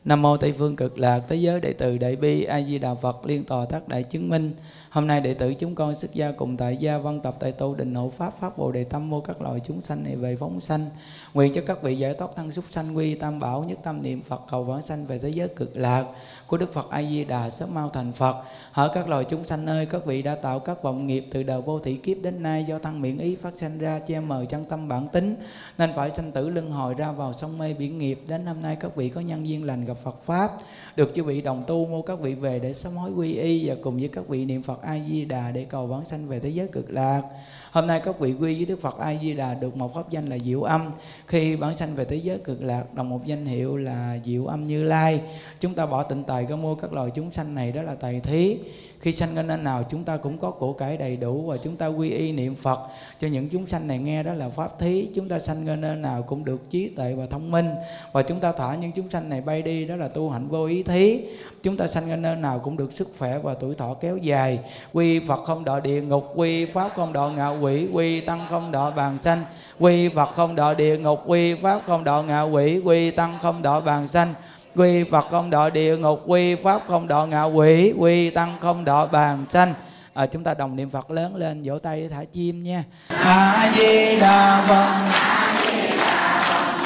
Nam mô tây phương cực lạc thế giới đệ tử đại bi a di đà phật liên tòa tác đại chứng minh. Hôm nay đệ tử chúng con xuất gia cùng tại gia văn tập tại tu định hộ pháp pháp bồ đề tâm vô các loại chúng sanh này về phóng sanh. Nguyện cho các vị giải thoát thân súc sanh quy, tam bảo, nhất tâm niệm phật, cầu vãng sanh về thế giới cực lạc của đức phật a di đà sớm mau thành phật. Hỡi các loài chúng sanh ơi, các vị đã tạo các vọng nghiệp từ đời vô thị kiếp đến nay do tăng miệng ý phát sinh ra che mờ chân tâm bản tính nên phải sanh tử luân hồi ra vào sông mê biển nghiệp. Đến năm nay các vị có nhân duyên lành gặp Phật pháp, được chư vị đồng tu mua các vị về để sám hối quy y và cùng với các vị niệm Phật A Di Đà để cầu vãng sanh về thế giới cực lạc. Hôm nay các vị quy với Đức Phật A Di Đà được một pháp danh là Diệu Âm. Khi bản sanh về thế giới cực lạc, đồng một danh hiệu là Diệu Âm Như Lai. Chúng ta bỏ tịnh tài, có mua các loài chúng sanh này, đó là tài thí khi sanh lên nơi nào, chúng ta cũng có của cải đầy đủ và chúng ta quy y niệm Phật. Cho những chúng sanh này nghe đó là pháp thí, chúng ta sanh lên nơi nào cũng được trí tuệ và thông minh. Và chúng ta thả những chúng sanh này bay đi, đó là tu hạnh vô ý thí. Chúng ta sanh lên nơi nào cũng được sức khỏe và tuổi thọ kéo dài. Quy Phật không đọa địa ngục, quy Pháp không đọa ngạo quỷ, quy Tăng không đọa bàn sanh. Quy Phật không đọa địa ngục, quy Pháp không đọa ngạo quỷ, quy Tăng không đọa bàn sanh quy phật không đọa địa ngục quy pháp không đọa ngạ quỷ quy tăng không đọa bàn sanh. À, chúng ta đồng niệm phật lớn lên vỗ tay để thả chim nha. A di đà phật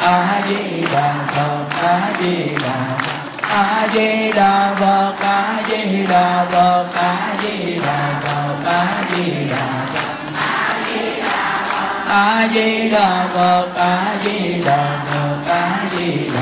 a di đà phật. A di đà Phật a di đà phật a di đà phật a di đà phật. A di đà phật a di đà phật a di đà phật. a di đà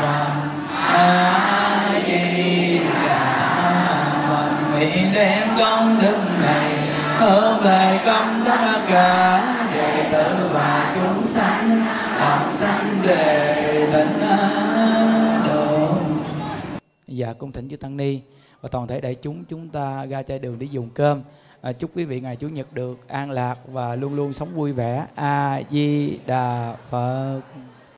phật a di đà phật nguyện đem công đức này hướng về công tất cả đệ tử và chúng sanh đồng sanh về tịnh độ dạ cung thỉnh chư tăng ni và toàn thể đại chúng chúng ta ra chai đường để dùng cơm. À, chúc quý vị ngày chủ nhật được an lạc và luôn luôn sống vui vẻ. A di đà phật